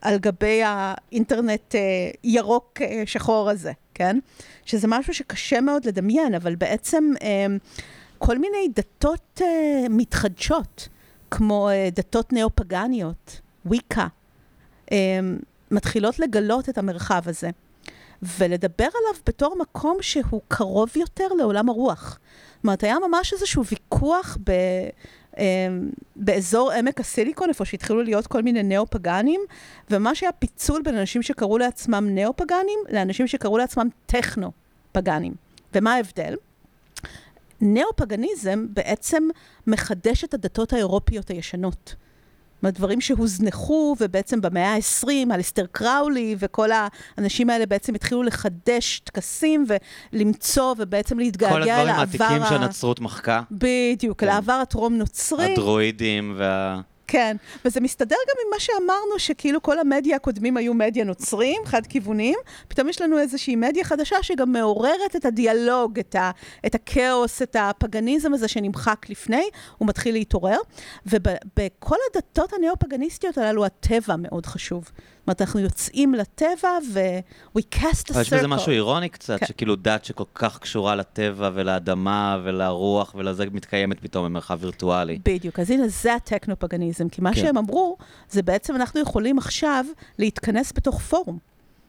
על גבי האינטרנט אה, ירוק אה, שחור הזה, כן? שזה משהו שקשה מאוד לדמיין, אבל בעצם אה, כל מיני דתות אה, מתחדשות, כמו אה, דתות נאו-פגניות, ויקה, אה, מתחילות לגלות את המרחב הזה. ולדבר עליו בתור מקום שהוא קרוב יותר לעולם הרוח. זאת אומרת, היה ממש איזשהו ויכוח ב... אמ, באזור עמק הסיליקון, איפה שהתחילו להיות כל מיני נאו-פגאנים, וממש היה פיצול בין אנשים שקראו לעצמם נאו-פגאנים לאנשים שקראו לעצמם טכנו-פגאנים. ומה ההבדל? נאו-פגניזם בעצם מחדש את הדתות האירופיות הישנות. מהדברים שהוזנחו, ובעצם במאה ה-20, אליסטר קראולי וכל האנשים האלה בעצם התחילו לחדש טקסים ולמצוא ובעצם להתגעגע לעבר... כל הדברים העתיקים שהנצרות מחקה. בדיוק, כן. לעבר הטרום-נוצרי. הדרואידים וה... כן, וזה מסתדר גם עם מה שאמרנו, שכאילו כל המדיה הקודמים היו מדיה נוצרים, חד כיוונים, פתאום יש לנו איזושהי מדיה חדשה שגם מעוררת את הדיאלוג, את, ה, את הכאוס, את הפגניזם הזה שנמחק לפני, הוא מתחיל להתעורר, ובכל הדתות הנאו-פגניסטיות הללו הטבע מאוד חשוב. אומרת, אנחנו יוצאים לטבע ו- we cast a circle. יש בזה משהו אירוני קצת, כן. שכאילו דת שכל כך קשורה לטבע ולאדמה ולרוח ולזה מתקיימת פתאום במרחב וירטואלי. בדיוק, אז הנה זה הטכנופגניזם, כי מה כן. שהם אמרו, זה בעצם אנחנו יכולים עכשיו להתכנס בתוך פורום.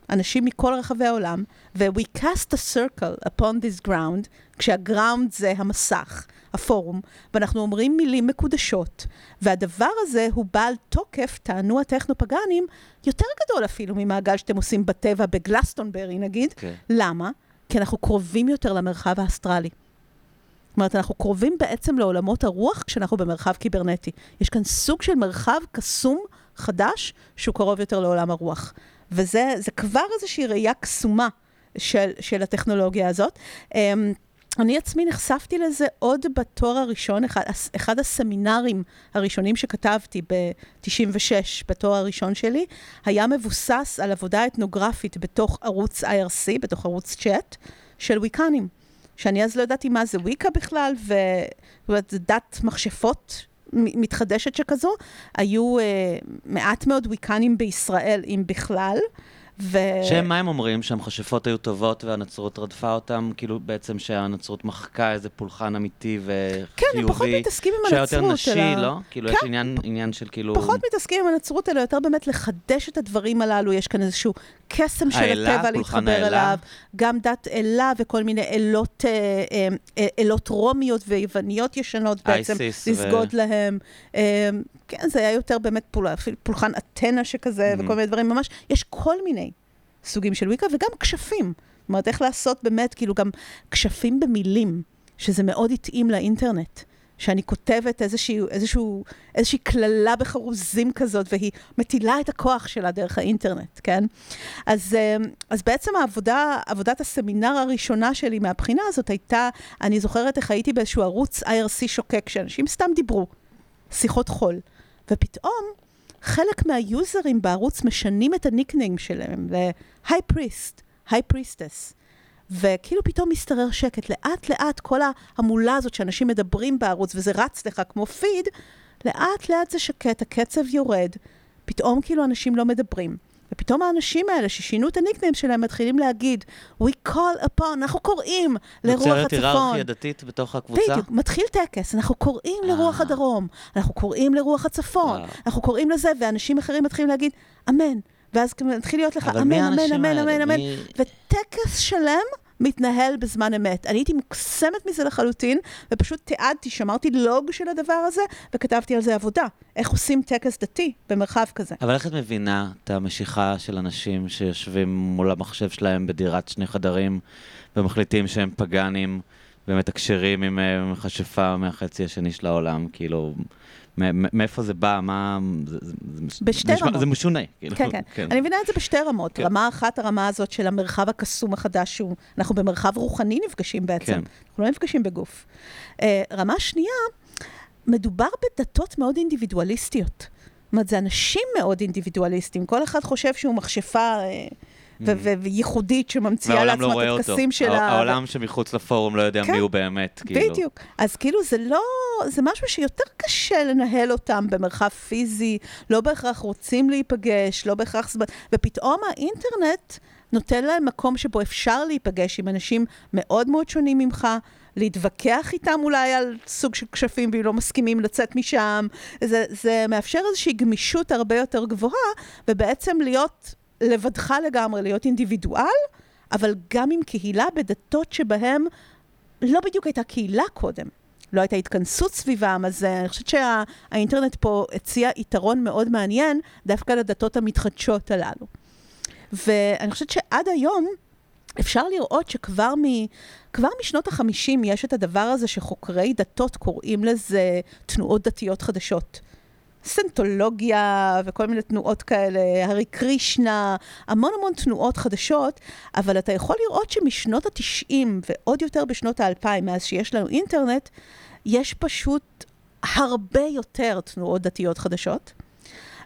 אנשים מכל רחבי העולם, ו-we cast a circle upon this ground, כשהגראונד זה המסך. הפורום, ואנחנו אומרים מילים מקודשות, והדבר הזה הוא בעל תוקף, טענו הטכנופגנים, יותר גדול אפילו ממעגל שאתם עושים בטבע בגלסטונברי נגיד. Okay. כן. למה? כי אנחנו קרובים יותר למרחב האסטרלי. זאת אומרת, אנחנו קרובים בעצם לעולמות הרוח כשאנחנו במרחב קיברנטי. יש כאן סוג של מרחב קסום חדש שהוא קרוב יותר לעולם הרוח. וזה כבר איזושהי ראייה קסומה של, של הטכנולוגיה הזאת. אמ, אני עצמי נחשפתי לזה עוד בתואר הראשון, אחד, אחד הסמינרים הראשונים שכתבתי ב-96, בתואר הראשון שלי, היה מבוסס על עבודה אתנוגרפית בתוך ערוץ IRC, בתוך ערוץ צ'אט, של ויקנים. שאני אז לא ידעתי מה זה ויקה בכלל, וזו דת מכשפות מתחדשת שכזו. היו uh, מעט מאוד ויקנים בישראל, אם בכלל. ו... שהם, מה הם אומרים? שהמכשפות היו טובות והנצרות רדפה אותם? כאילו בעצם שהנצרות מחקה איזה פולחן אמיתי וחיובי. כן, הם פחות מתעסקים עם הנצרות. שהיה יותר נשי, אלא... לא? כאילו כן. יש עניין, עניין של כאילו... פחות מתעסקים עם הנצרות, אלא יותר באמת לחדש את הדברים הללו. יש כאן איזשהו קסם של האלה, הטבע להתחבר האלה. אליו. גם דת אלה וכל מיני אלות, אה, אה, אה, אלות רומיות ויווניות ישנות בעצם, לסגוד ו... להם. כן, זה היה יותר באמת פול, פולחן אתנה שכזה, mm-hmm. וכל מיני דברים ממש. יש כל מיני סוגים של ויקה, וגם כשפים. זאת אומרת, איך לעשות באמת, כאילו, גם כשפים במילים, שזה מאוד התאים לאינטרנט. שאני כותבת איזושהי, איזשהו, איזושהי קללה בחרוזים כזאת, והיא מטילה את הכוח שלה דרך האינטרנט, כן? אז, אז בעצם העבודה, עבודת הסמינר הראשונה שלי מהבחינה הזאת הייתה, אני זוכרת איך הייתי באיזשהו ערוץ IRC שוקק, שאנשים סתם דיברו, שיחות חול. ופתאום חלק מהיוזרים בערוץ משנים את הניקניים שלהם ל-היי פריסט, היי פריסטס. וכאילו פתאום משתרר שקט. לאט לאט כל ההמולה הזאת שאנשים מדברים בערוץ וזה רץ לך כמו פיד, לאט לאט זה שקט, הקצב יורד, פתאום כאילו אנשים לא מדברים. ופתאום האנשים האלה ששינו את הניקניים שלהם מתחילים להגיד, We call upon, אנחנו קוראים לרוח הצפון. נוצרת היררכיה דתית בתוך הקבוצה? בדיוק, מתחיל טקס, אנחנו קוראים לרוח אה. הדרום, אנחנו קוראים לרוח הצפון, אנחנו קוראים לזה, ואנשים אחרים מתחילים להגיד, אמן. ואז מתחיל להיות לך, אמן, אמן, אמן, אמן, אמן, וטקס שלם מתנהל בזמן אמת. אני הייתי מוקסמת מזה לחלוטין, ופשוט תיעדתי, שמרתי לוג של הדבר הזה, וכתבתי על זה עבודה. איך עושים טקס דתי במרחב כזה. אבל איך את מבינה את המשיכה של אנשים שיושבים מול המחשב שלהם בדירת שני חדרים, ומחליטים שהם פגאנים, ומתקשרים עם אה, מכשפה מהחצי השני של העולם, כאילו, מאיפה זה בא, מה... בשתי רמות. זה משונה, כאילו. כן, כן. אני מבינה את זה בשתי רמות. כן. רמה אחת, הרמה הזאת של המרחב הקסום החדש, שהוא, אנחנו במרחב רוחני נפגשים בעצם. כן. אנחנו לא נפגשים בגוף. אה, רמה שנייה, מדובר בדתות מאוד אינדיבידואליסטיות. זאת אומרת, זה אנשים מאוד אינדיבידואליסטים. כל אחד חושב שהוא מכשפה אה, וייחודית שממציאה Mm. והעולם לא לעצמה רואה את. הטקסים שלה. העולם שמחוץ לפורום לא יודע כן. מי הוא באמת, כאילו. בדיוק. אז כאילו זה לא, זה משהו שיותר קשה לנהל אותם במרחב פיזי, לא בהכרח רוצים להיפגש, לא בהכרח ופתאום האינטרנט נותן להם מקום שבו אפשר להיפגש עם אנשים מאוד מאוד שונים ממך. להתווכח איתם אולי על סוג של כשפים ואם לא מסכימים לצאת משם. זה, זה מאפשר איזושהי גמישות הרבה יותר גבוהה, ובעצם להיות לבדך לגמרי, להיות אינדיבידואל, אבל גם עם קהילה בדתות שבהם לא בדיוק הייתה קהילה קודם. לא הייתה התכנסות סביבם, אז אה, אני חושבת שהאינטרנט פה הציע יתרון מאוד מעניין דווקא לדתות המתחדשות הללו. ואני חושבת שעד היום אפשר לראות שכבר מ, כבר משנות החמישים יש את הדבר הזה שחוקרי דתות קוראים לזה תנועות דתיות חדשות. סנטולוגיה וכל מיני תנועות כאלה, הרי קרישנה, המון המון תנועות חדשות, אבל אתה יכול לראות שמשנות ה-90 ועוד יותר בשנות ה-2000, מאז שיש לנו אינטרנט, יש פשוט הרבה יותר תנועות דתיות חדשות,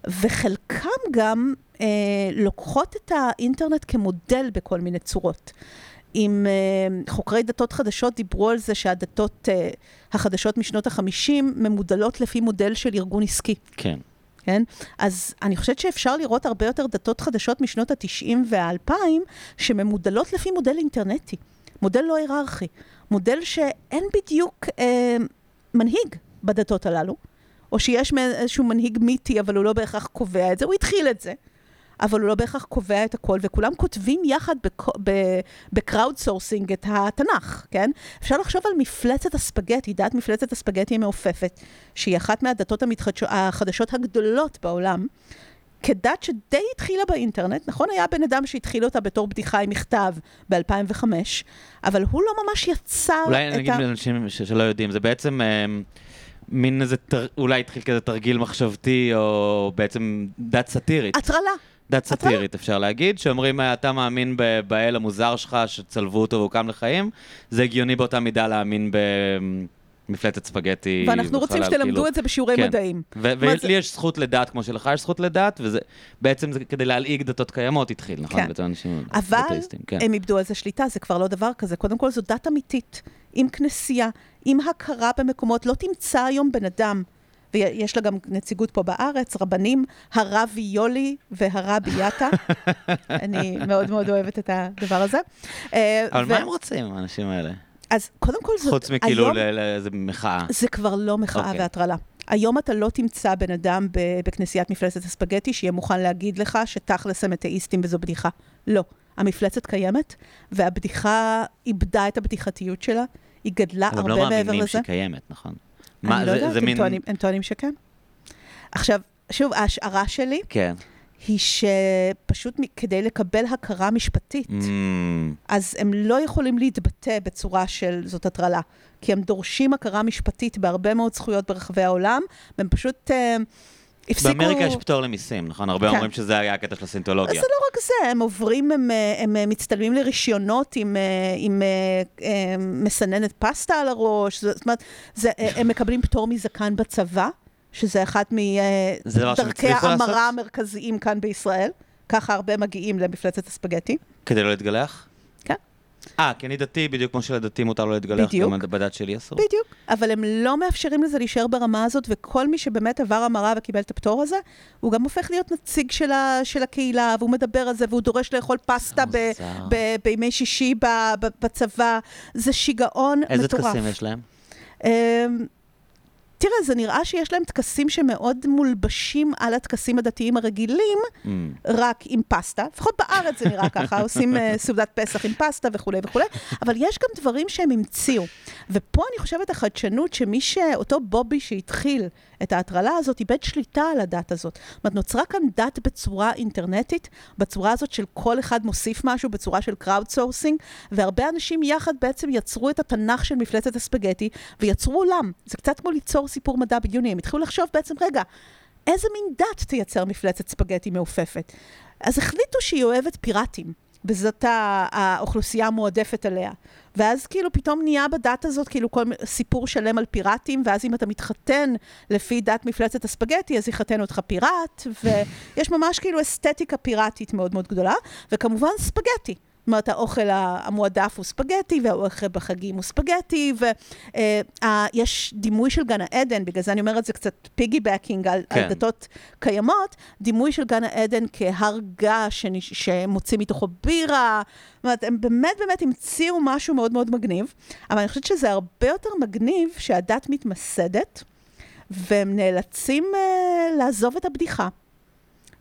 וחלקם גם אה, לוקחות את האינטרנט כמודל בכל מיני צורות. עם אה, חוקרי דתות חדשות דיברו על זה שהדתות אה, החדשות משנות ה-50 ממודלות לפי מודל של ארגון עסקי. כן. כן? אז אני חושבת שאפשר לראות הרבה יותר דתות חדשות משנות ה-90 וה-2000 שממודלות לפי מודל אינטרנטי, מודל לא היררכי, מודל שאין בדיוק אה, מנהיג בדתות הללו, או שיש איזשהו מנהיג מיתי, אבל הוא לא בהכרח קובע את זה, הוא התחיל את זה. אבל הוא לא בהכרח קובע את הכל, וכולם כותבים יחד ב crowdsourcing את התנ"ך, כן? אפשר לחשוב על מפלצת הספגטי, דת מפלצת הספגטי המעופפת, שהיא אחת מהדתות המתחדשות, החדשות הגדולות בעולם, כדת שדי התחילה באינטרנט, נכון? היה בן אדם שהתחיל אותה בתור בדיחה עם מכתב ב-2005, אבל הוא לא ממש יצר אולי את נגיד ה... לאנשים ש- שלא יודעים, זה בעצם אה, מין איזה, תר- אולי התחיל כזה תרגיל מחשבתי, או בעצם דת סאטירית. הטרלה. דת סאטירית, אפשר להגיד, שאומרים, "אה, אתה מאמין ב- באל המוזר שלך, שצלבו אותו והוא קם לחיים, זה הגיוני באותה מידה להאמין במפלצת ספגטי ואנחנו רוצים בחלל, שתלמדו כאילו. את זה בשיעורי כן. מדעים. ו- מה זה- ולי יש זכות לדת כמו שלך יש זכות לדת, וזה בעצם זה כדי להלעיג דתות קיימות התחיל, נכון? כן. אנשים אבל כן. הם איבדו על זה שליטה, זה כבר לא דבר כזה. קודם כל, זו דת אמיתית, עם כנסייה, עם הכרה במקומות. לא תמצא היום בן אדם, ויש לה גם נציגות פה בארץ, רבנים, הרבי יולי והרבי יאטה. אני מאוד מאוד אוהבת את הדבר הזה. אה, אבל ו- מה הם רוצים, האנשים האלה? אז קודם כל, זאת... חוץ מכאילו לאיזה מחאה. זה כבר לא מחאה אוקיי. והטרלה. היום אתה לא תמצא בן אדם בכנסיית מפלצת הספגטי שיהיה מוכן להגיד לך שתכלס הם אתאיסטים וזו בדיחה. לא. המפלצת קיימת, והבדיחה איבדה את הבדיחתיות שלה, היא גדלה הם הרבה לא מעבר מאמינים לזה. שהיא קיימת, נכון? אני מה, לא זה- יודעת, הם מין... טוענים- הם טוענים שכן. עכשיו, שוב, ההשערה שלי כן. היא שפשוט כדי לקבל הכרה משפטית, Mm, אז הם לא יכולים להתבטא בצורה של זאת הטרלה. כי הם דורשים הכרה משפטית בהרבה מאוד זכויות ברחבי העולם, והם פשוט אה, הפסיקו... באמריקה יש פטור למיסים, נכון? הרבה כן. אומרים שזה היה הקטע של הסינטולוגיה. זה לא רק זה, הם עוברים, הם, אה, הם אה, מצטלמים לרישיונות עם, אה, עם אה, מסננת פסטה על הראש, זאת אומרת, זה, הם מקבלים פטור מזקן בצבא, שזה שהם מדרכי? ההמרה המרכזיים כאן בישראל. ככה הרבה מגיעים למפלצת הספגטי. כדי לא להתגלח? אה, כי אני דתי, בדיוק כמו שלדתי מותר לא להתגלח, בדיוק. גם בדת שלי אסור. בדיוק. אבל הם לא מאפשרים לזה להישאר ברמה הזאת, וכל מי שבאמת עבר המרה וקיבל את הפטור הזה, הוא גם הופך להיות נציג של, ה, של הקהילה, והוא מדבר על זה, והוא דורש לאכול פסטה ב. ב, בימי שישי ב, ב, בצבא. זה שיגעון איזה מטורף. טקסים יש להם? תראה, זה נראה שיש להם טקסים שמאוד מולבשים על הטקסים הדתיים הרגילים, Mm. רק עם פסטה. לפחות בארץ זה נראה ככה, עושים אה, סעודת פסח עם פסטה וכולי וכולי, אבל יש גם דברים שהם המציאו. ופה אני חושבת החדשנות, שמי ש... אותו בובי שהתחיל את ההטרלה הזאת, איבד שליטה על הדת הזאת. זאת אומרת, נוצרה כאן דת בצורה אינטרנטית, בצורה הזאת של כל אחד מוסיף משהו, בצורה של crowdsourcing, והרבה אנשים יחד בעצם יצרו את התנ"ך של מפלצת הספגטי, ויצרו עולם. זה קצת כמו ליצור סיפור מדע בדיוני. הם התחילו לחשוב בעצם, רגע, איזה מין דת תייצר מפלצת ספגטי מעופפת? אז החליטו שהיא אוהבת פיראטים, וזאת האוכלוסייה המועדפת עליה. ואז כאילו פתאום נהיה בדת הזאת כאילו כל סיפור שלם על פיראטים, ואז אם אתה מתחתן לפי דת מפלצת הספגטי, אז יחתן אותך פיראט, ויש ממש כאילו אסתטיקה פיראטית מאוד מאוד גדולה, וכמובן ספגטי. אומרת, האוכל המועדף הוא ספגטי, והאוכל בחגים הוא ספגטי, ויש דימוי של גן העדן, בגלל זה אני אומרת, זה קצת פיגי בקינג על, כן. על דתות קיימות, דימוי של גן העדן כהר געש שמוציא מתוכו בירה. זאת אומרת, הם באמת באמת המציאו משהו מאוד מאוד מגניב, אבל אני חושבת שזה הרבה יותר מגניב שהדת מתמסדת, והם נאלצים uh, לעזוב את הבדיחה.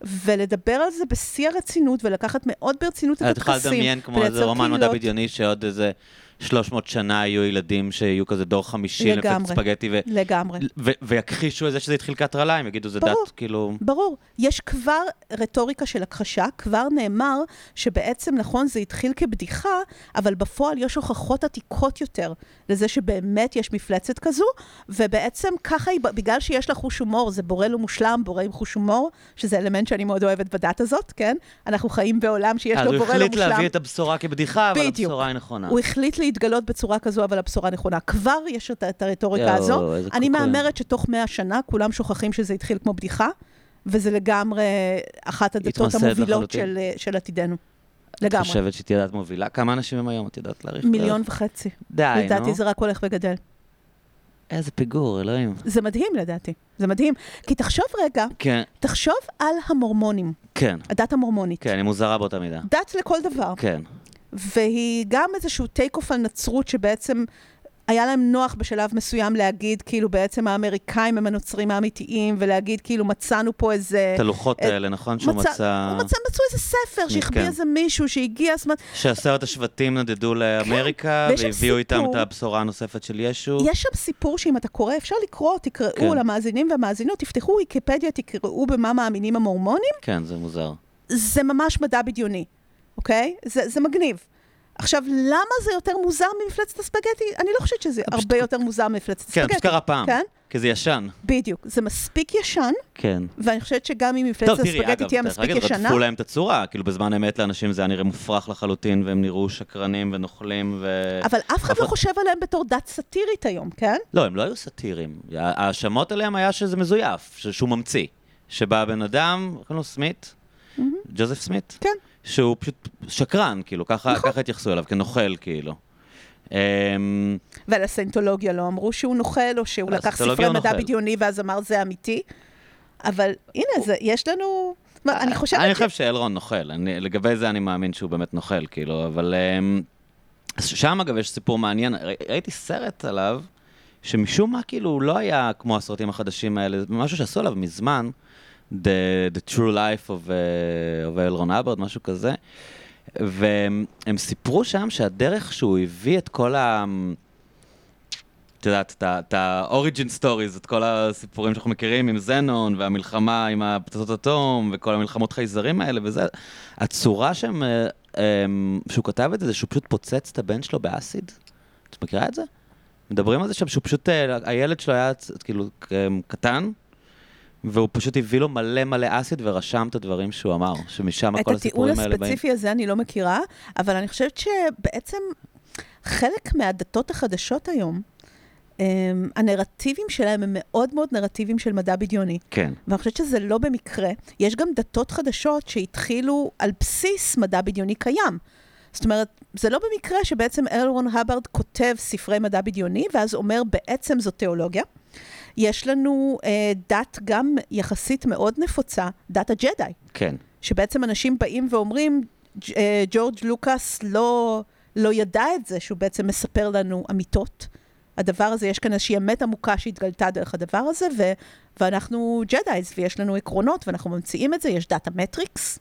ולדבר על זה בשיא הרצינות, ולקחת מאוד ברצינות את את יכולה הטקסים. לדמיין כמו איזה רומן מדע. בדיוני שעוד איזה 300 שנה יהיו ילדים שיהיו כזה דור חמישי לפי לגמרי. ספגטי ו- לגמרי. ו- ויכחישו את זה שזה התחיל כהטרלה, הם יגידו זה ברור. דת, כאילו... ברור. יש כבר רטוריקה של הכחשה, כבר נאמר שבעצם, נכון, זה התחיל כבדיחה, אבל בפועל יש הוכחות עתיקות יותר לזה שבאמת יש מפלצת כזו, ובעצם ככה היא, בגלל שיש לה חוש הומור, זה בורא לא מושלם, בורא עם חוש הומור, שזה אלמנט שאני מאוד אוהבת בדת הזאת, כן? אנחנו חיים בעולם שיש אז לו הוא בורא לא החליט מושלם. להביא את הבשורה כבדיחה, אבל בדיוק. הבשורה היא נכונה. הוא החליט להתגלות בצורה כזו, אבל הבשורה נכונה. כבר יש את, את הרטוריקה הזו. אני. מהמרת שתוך מאה שנה כולם שוכחים שזה התחיל כמו בדיחה, וזה לגמרי אחת הדתות המובילות. של, של עתידנו. את לגמרי. חושבת שהיא תהיה דת מובילה? כמה אנשים הם היום? את יודעת להעריך? מיליון וחצי. די, נו. לדעתי זה רק הולך וגדל. איזה פיגור, אלוהים. זה מדהים לדעתי. זה מדהים. כי תחשוב רגע, כן, תחשוב על המורמונים, כן. הדת המורמונית. כן, היא מוזרה באותה מידה. דת לכל דבר. כן. והיא גם איזשהו טייק אוף על נצרות שבעצם היה להם נוח בשלב מסוים להגיד כאילו בעצם האמריקאים הם הנוצרים האמיתיים, ולהגיד כאילו מצאנו פה איזה... את הלוחות אה, האלה, נכון? שהוא מצא... הוא מצא, מצאו איזה ספר שהחביא כן. איזה מישהו שהגיע, שעשרת השבטים נדדו לאמריקה, ויש שם והביאו איתם סיפור. את הבשורה הנוספת של ישו. יש שם סיפור שאם אתה קורא, אפשר לקרוא, תקראו כן. למאזינים והמאזינות, תפתחו ויקיפדיה, תקראו במה מאמינים המורמונים, כן, זה מוזר. זה ממש מדע בדיוני, אוקיי? זה, זה מגניב. עכשיו, למה זה יותר מוזר ממפלצת הספגטי? אני לא חושבת שזה הרבה פשוט- יותר מוזר ממפלצת כן, הספגטי. פשוט קרה פעם. כן? כי זה ישן. בדיוק. זה מספיק ישן, כן. ואני חושבת שגם אם מפלצת טוב, תראי, הספגטי אגב, תהיה מספיק ישנה, רדפו להם את הצורה, כאילו בזמן אמת לאנשים זה היה נראה מופרך לחלוטין, והם נראו שקרנים ונוכלים ו... אבל אף אחד לא חושב עליהם בתור דת סאטירית היום, כן? לא, הם לא היו סאטירים. ההאשמות עליהם היה שזה מזויף, שהוא ממציא. שבא בן אדם, קוראים לו סמית, ג'וזף סמית, כן. שהוא פשוט שקרן, כאילו, ככה נכון. ככה התייחסו אליו, כנוכל, כאילו. אמ, ועל הסיינטולוגיה לא אמרו שהוא נוכל, או שהוא לקח ספרי מדע. בדיוני ואז אמר זה אמיתי. אבל הנה, זה, יש לנו... אני חושבת אני. חושב שאלרון נוכל, אני, לגבי זה אני מאמין שהוא באמת נוכל, כאילו, אבל... אמ, שם אגב יש סיפור מעניין, ראיתי סרט עליו, שמשום מה כאילו הוא לא היה כמו הסרטים החדשים האלה, משהו שעשו עליו מזמן, The, the True Life of, uh, of אלרון אברד, משהו כזה, והם הם סיפרו שם שהדרך שהוא הביא את כל ה... את יודעת, את ה-Origin Stories, את כל הסיפורים שאנחנו מכירים עם זנון, והמלחמה עם הפצצות אטום, וכל המלחמות חייזרים האלה וזה, הצורה שהם, אה, הם, שהוא כתב את זה, זה שהוא פשוט פוצץ את הבן שלו באסיד. את מכירה את זה? מדברים על זה שם, שהוא פשוט, אה, הילד שלו היה כאילו קטן, והוא פשוט הביא לו מלא מלא אסיד ורשם את הדברים שהוא אמר, שמשם את כל הטיעון הסיפורים האלה באים. הספציפי הזה אני לא מכירה, אבל אני חושבת שבעצם חלק מהדתות החדשות היום, הם, הנרטיבים שלהם הם מאוד מאוד נרטיבים של מדע בדיוני. כן, ואני חושבת שזה לא במקרה. יש גם דתות חדשות שהתחילו על בסיס מדע בדיוני קיים. זאת אומרת, זה לא במקרה שבעצם אלרון הברד כותב ספרי מדע בדיוני, ואז אומר בעצם זו תיאולוגיה. יש לנו אה, דת גם יחסית מאוד נפוצה, דת הג'די, כן. שבעצם אנשים באים ואומרים, אה, ג'ורג' לוקאס לא, לא ידע את זה, שהוא בעצם מספר לנו אמיתות, הדבר הזה, יש כאן איזושהי אמת עמוקה שהתגלתה דרך הדבר הזה, ו, ואנחנו Jedis, ויש לנו עקרונות, ואנחנו ממציאים את זה, יש דת המטריקס,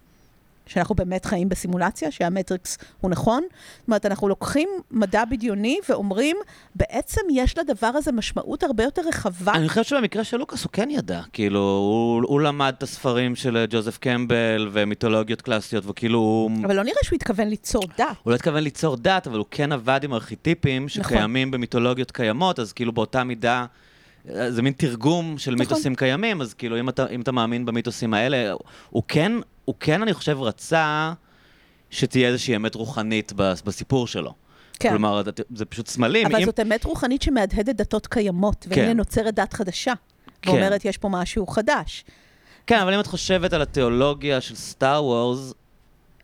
שאנחנו באמת חיים בסימולציה, שהמטריקס הוא נכון. זאת אומרת, אנחנו לוקחים מדע בדיוני ואומרים, בעצם יש לדבר הזה משמעות הרבה יותר רחבה. אני חושב שבמקרה של לוקאס הוא כן ידע, כאילו, הוא, הוא למד את הספרים של ג'וזף קמבל ומיתולוגיות קלאסיות, וכאילו... הוא- אבל לא נראה שהוא התכוון ליצור דת. הוא לא התכוון ליצור דת, אבל הוא כן עבד עם ארכיטיפים שקיימים במיתולוגיות קיימות, אז כאילו באותה מידה, זה מין תרגום של נכון. מיתוסים קיימים, אז כאילו אם אתה, אם אתה מאמין במיתוסים האלה, הוא כן, הוא כן, אני חושב, רצה שתהיה איזושהי אמת רוחנית בס- בסיפור שלו. כן. כלומר, זה- זה פשוט סמלים. אבל אם- זאת אמת רוחנית שמהדהדת דתות קיימות, והנה כן. נוצרת דת חדשה. כן. ואומרת, יש פה משהו חדש. כן, אבל אם את חושבת על התיאולוגיה של סטאר וורס,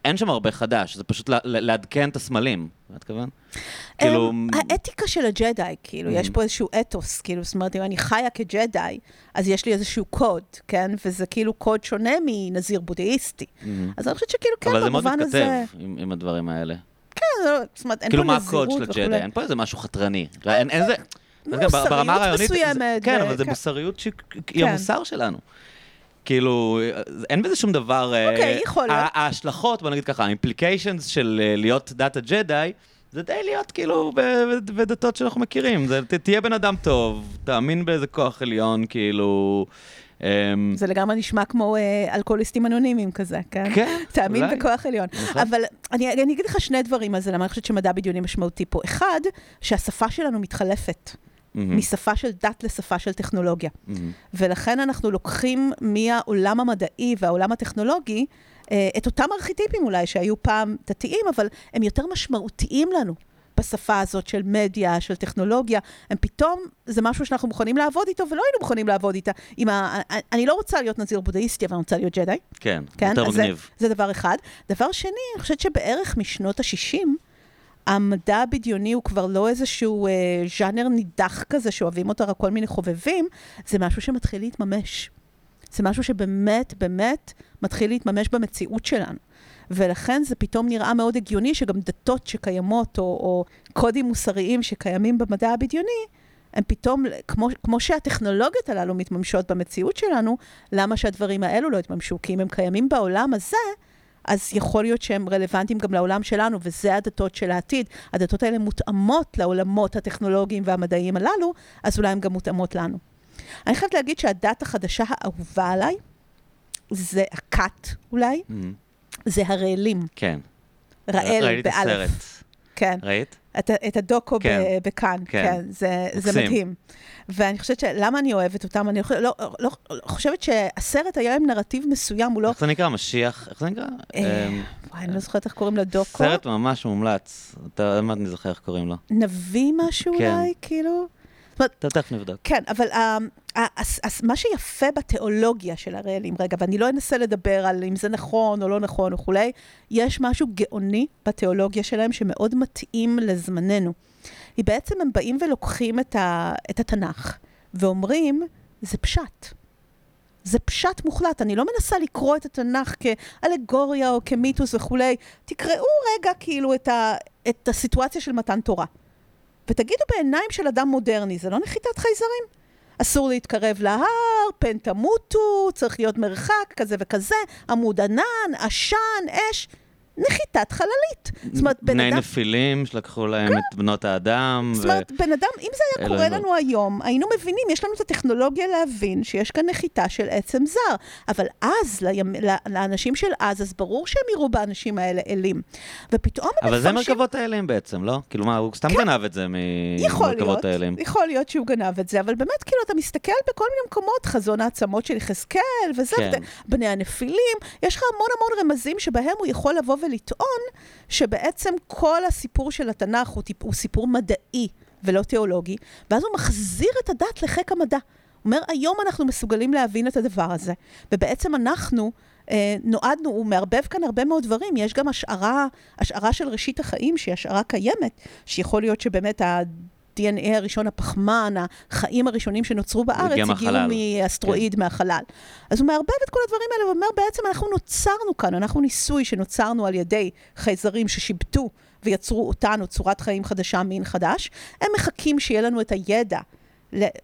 אין שם הרבה חדש, זה פשוט לעדכן את הסמלים. מה את מתכוון? כאילו... האתיקה של הג'די, כאילו, יש פה איזשהו אתוס, כאילו, זאת אומרת, אם אני חיה כג'די, אז יש לי איזשהו קוד, כן? וזה כאילו קוד שונה מנזיר בודהיסטי. מהמם. אז אני חושבת שכאילו, כן, אבל זה מאוד במובן מתכתב הזה... עם, הדברים האלה. כן, לא, זאת אומרת, אין כאילו, פה מה נזירות הקוד של. הג'די? אין פה איזה משהו חתרני. אין אין זה... מוסריות הרעיונית, זה- מסוימת, כן, ו- אבל זה כן. מוסריות שהיא כן. המוסר שלנו. כאילו, אין בזה שום דבר... אה, אוקיי, יכול להיות. ההשלכות, בוא נגיד ככה, האימפליקיישנס של אה, להיות דת הג'די, זה די להיות כאילו בדתות שאנחנו מכירים. זה, ת- תהיה בן אדם טוב, תאמין באיזה כוח עליון, כאילו... אמ, זה לגמרי נשמע כמו אה, אלכוהוליסטים אנונימיים כזה, כן? כן, תאמין אולי. בכוח עליון. נכון. אבל אני, אני אגיד לך שני דברים על זה, למה אני חושבת שמדע בדיוני משמעותי פה. אחד, שהשפה שלנו מתחלפת, מהמם, משפה של דת לשפה של טכנולוגיה. מהמם. ולכן אנחנו לוקחים מהעולם המדעי והעולם הטכנולוגי אה, את אותם ארכיטיפים אולי שהיו פעם דתיים, אבל הם יותר משמעותיים לנו. בשפה הזאת של מדיה, של טכנולוגיה, הם פתאום, זה משהו שאנחנו מוכנים לעבוד איתו, ולא היינו מוכנים לעבוד איתה. ה... אני לא רוצה להיות נזיר בודהיסטי, אבל אני רוצה להיות ג'די. כן, כן? יותר אז זה, מגניב. זה דבר אחד. דבר שני, אני חושבת שבערך משנות ה-60, המדע הבדיוני הוא כבר לא איזשהו אה, ז'אנר נידח כזה שאוהבים אותו רק כל מיני חובבים, זה משהו שמתחיל להתממש. זה משהו שבאמת, באמת מתחיל להתממש במציאות שלנו. ולכן זה פתאום נראה מאוד הגיוני שגם דתות שקיימות, או, או קודים מוסריים שקיימים במדע הבדיוני, הם פתאום, כמו, כמו שהטכנולוגיות הללו מתממשות במציאות שלנו, למה שהדברים האלו לא יתממשו? כי אם הם קיימים בעולם הזה, אז יכול להיות שהם רלוונטיים גם לעולם שלנו, וזה הדתות של העתיד. הדתות האלה מותאמות לעולמות הטכנולוגיים והמדעיים הללו, אז אולי הן גם מותאמות לנו. אני חייבת להגיד שהדת החדשה האהובה עליי, זה הכת אולי, מהמם. זה הרעלים. כן. רעל ראיתי את באלף. הסרט. כן. ראית? את, את הדוקו כן. ב- בכאן, כן. כן, זה, זה. מדהים. ואני חושבת שלמה אני אוהבת אותם, אני חושבת, לא, לא, לא חושבת שהסרט היה עם נרטיב מסוים, הוא לא... איך זה נקרא? משיח? איך זה נקרא? אה, אמ, וואי, אני לא זוכרת איך קוראים לדוקו. סרט ממש מומלץ. אתה עוד מעט אני זוכר איך קוראים לו. נביא משהו כן. אולי, כאילו? אתה תכף נבדוק. כן, אבל uh, uh, מה שיפה בתיאולוגיה של הרעלים, רגע, ואני לא אנסה לדבר על אם זה נכון או לא נכון וכולי, יש משהו גאוני בתיאולוגיה שלהם שמאוד מתאים לזמננו. היא בעצם, הם באים ולוקחים את, ה, את התנ"ך ואומרים, זה פשט. זה פשט מוחלט. אני לא מנסה לקרוא את התנ"ך כאלגוריה או כמיתוס וכולי. תקראו רגע כאילו את, ה, את הסיטואציה של מתן תורה. ותגידו בעיניים של אדם מודרני, זה לא נחיתת חייזרים? אסור להתקרב להר, פן תמותו, צריך להיות מרחק כזה וכזה, עמוד ענן, עשן, אש. נחיתת חללית. זאת אומרת, בן בני אדם... נפילים שלקחו להם את בנות האדם. זאת ו- אומרת, בן אדם, אם זה היה קורה אלוהים. לנו היום, היינו מבינים, יש לנו את הטכנולוגיה להבין שיש כאן נחיתה של עצם זר. אבל אז, לימ... לאנשים של אז, אז ברור שהם יראו באנשים האלה אלים. ופתאום הם אבל זה מרכבות האלים בעצם, לא? כאילו מה, הוא סתם כן. גנב את זה ממרכבות האלים. יכול להיות שהוא גנב את זה, אבל באמת, כאילו, אתה מסתכל בכל מיני מקומות, חזון העצמות של יחזקאל, וזה, כן. וזה, בני הנפילים, יש לך המון המון רמזים שבהם הוא יכול לבוא ולטעון שבעצם כל הסיפור של התנ"ך הוא, טיפ, הוא סיפור מדעי ולא תיאולוגי, ואז הוא מחזיר את הדת לחיק המדע. הוא אומר, היום אנחנו מסוגלים להבין את הדבר הזה, ובעצם אנחנו... אה, נועדנו, הוא מערבב כאן הרבה מאוד דברים. יש גם השערה, השערה של ראשית החיים, שהיא השערה קיימת, שיכול להיות שבאמת ה-DNA הראשון, הפחמן, החיים הראשונים שנוצרו בארץ, הגיע הגיעו. מאסטרואיד מהחלל. אז הוא מערבב את כל הדברים האלה, הוא אומר, בעצם אנחנו נוצרנו כאן, אנחנו ניסוי שנוצרנו על ידי חייזרים ששיבטו ויצרו אותנו צורת חיים חדשה, מין חדש. הם מחכים שיהיה לנו את הידע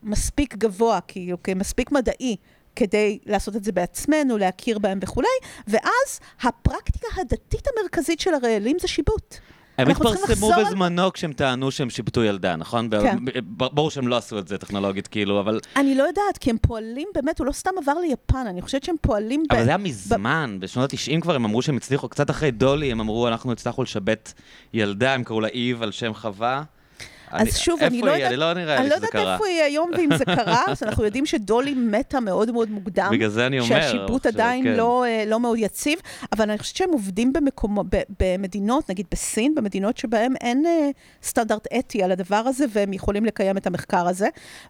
מספיק גבוה, כאילו, מספיק מדעי, כדי לעשות את זה בעצמנו, להכיר בהם וכולי, ואז הפרקטיקה הדתית המרכזית של הרעלים זה שיבוט. הם התפרסמו בזמנו כשהם טענו שהם שיבטו ילדה, נכון? כן. ב- ב- ברור שהם לא עשו את זה טכנולוגית, כאילו, אבל... אני לא יודעת, כי הם פועלים, באמת, הוא לא סתם עבר ליפן, אני חושבת שהם פועלים ב... אבל זה היה מזמן, בשנות ה-90 כבר הם אמרו שהם הצליחו, קצת אחרי דולי, הם אמרו, אנחנו הצלחנו לשבט ילדה, הם קראו לה איב על שם חווה. אז שוב, אני לא? יודעת- אני לא נראה אני לי לא יודעת. איפה היא היום ואם זה קרה, אז אנחנו יודעים שדולי מתה מאוד מאוד מוקדם. בגלל זה אני אומר. שהשיבוט ש- עדיין כן. לא, אה, לא מאוד יציב, אבל אני חושבת שהם עובדים במדינות, נגיד בסין, במדינות שבהן אין אה, סטנדרט אתי על הדבר הזה, והם יכולים לקיים את המחקר הזה.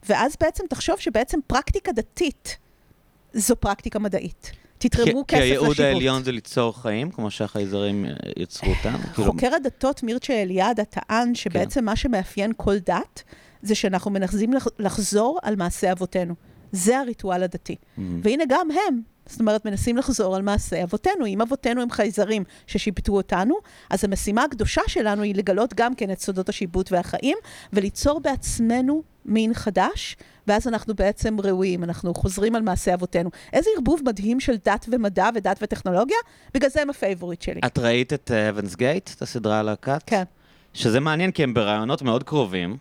ואז בעצם תחשוב שבעצם פרקטיקה דתית זו פרקטיקה מדעית. תתרמו כי- כסף כי לשיבוט. הייעוד העליון זה ליצור חיים, כמו שהחייזרים אה, יצרו אותם. כאילו, חוקר הדתות מירצ'ה אליעדה טען שבעצם כן. מה שמאפיין כל דת, זה שאנחנו מנסים לח- לחזור על מעשי אבותינו. זה הריטואל הדתי. מהמם. והנה גם הם, זאת אומרת, מנסים לחזור על מעשי אבותינו. אם אבותינו הם חייזרים ששיבטו אותנו, אז המשימה הקדושה שלנו היא לגלות גם כן את סודות השיבוט והחיים, וליצור בעצמנו מין חדש, ואז אנחנו בעצם ראויים, אנחנו חוזרים על מעשי אבותינו. איזה ערבוב מדהים של דת ומדע ודת וטכנולוגיה, בגלל זה הם ה favorite שלי. את ראית את Heaven's Gate, את הסדרה על הכת? כן. שזה מעניין, כי הם ברעיונות מאוד קרובים.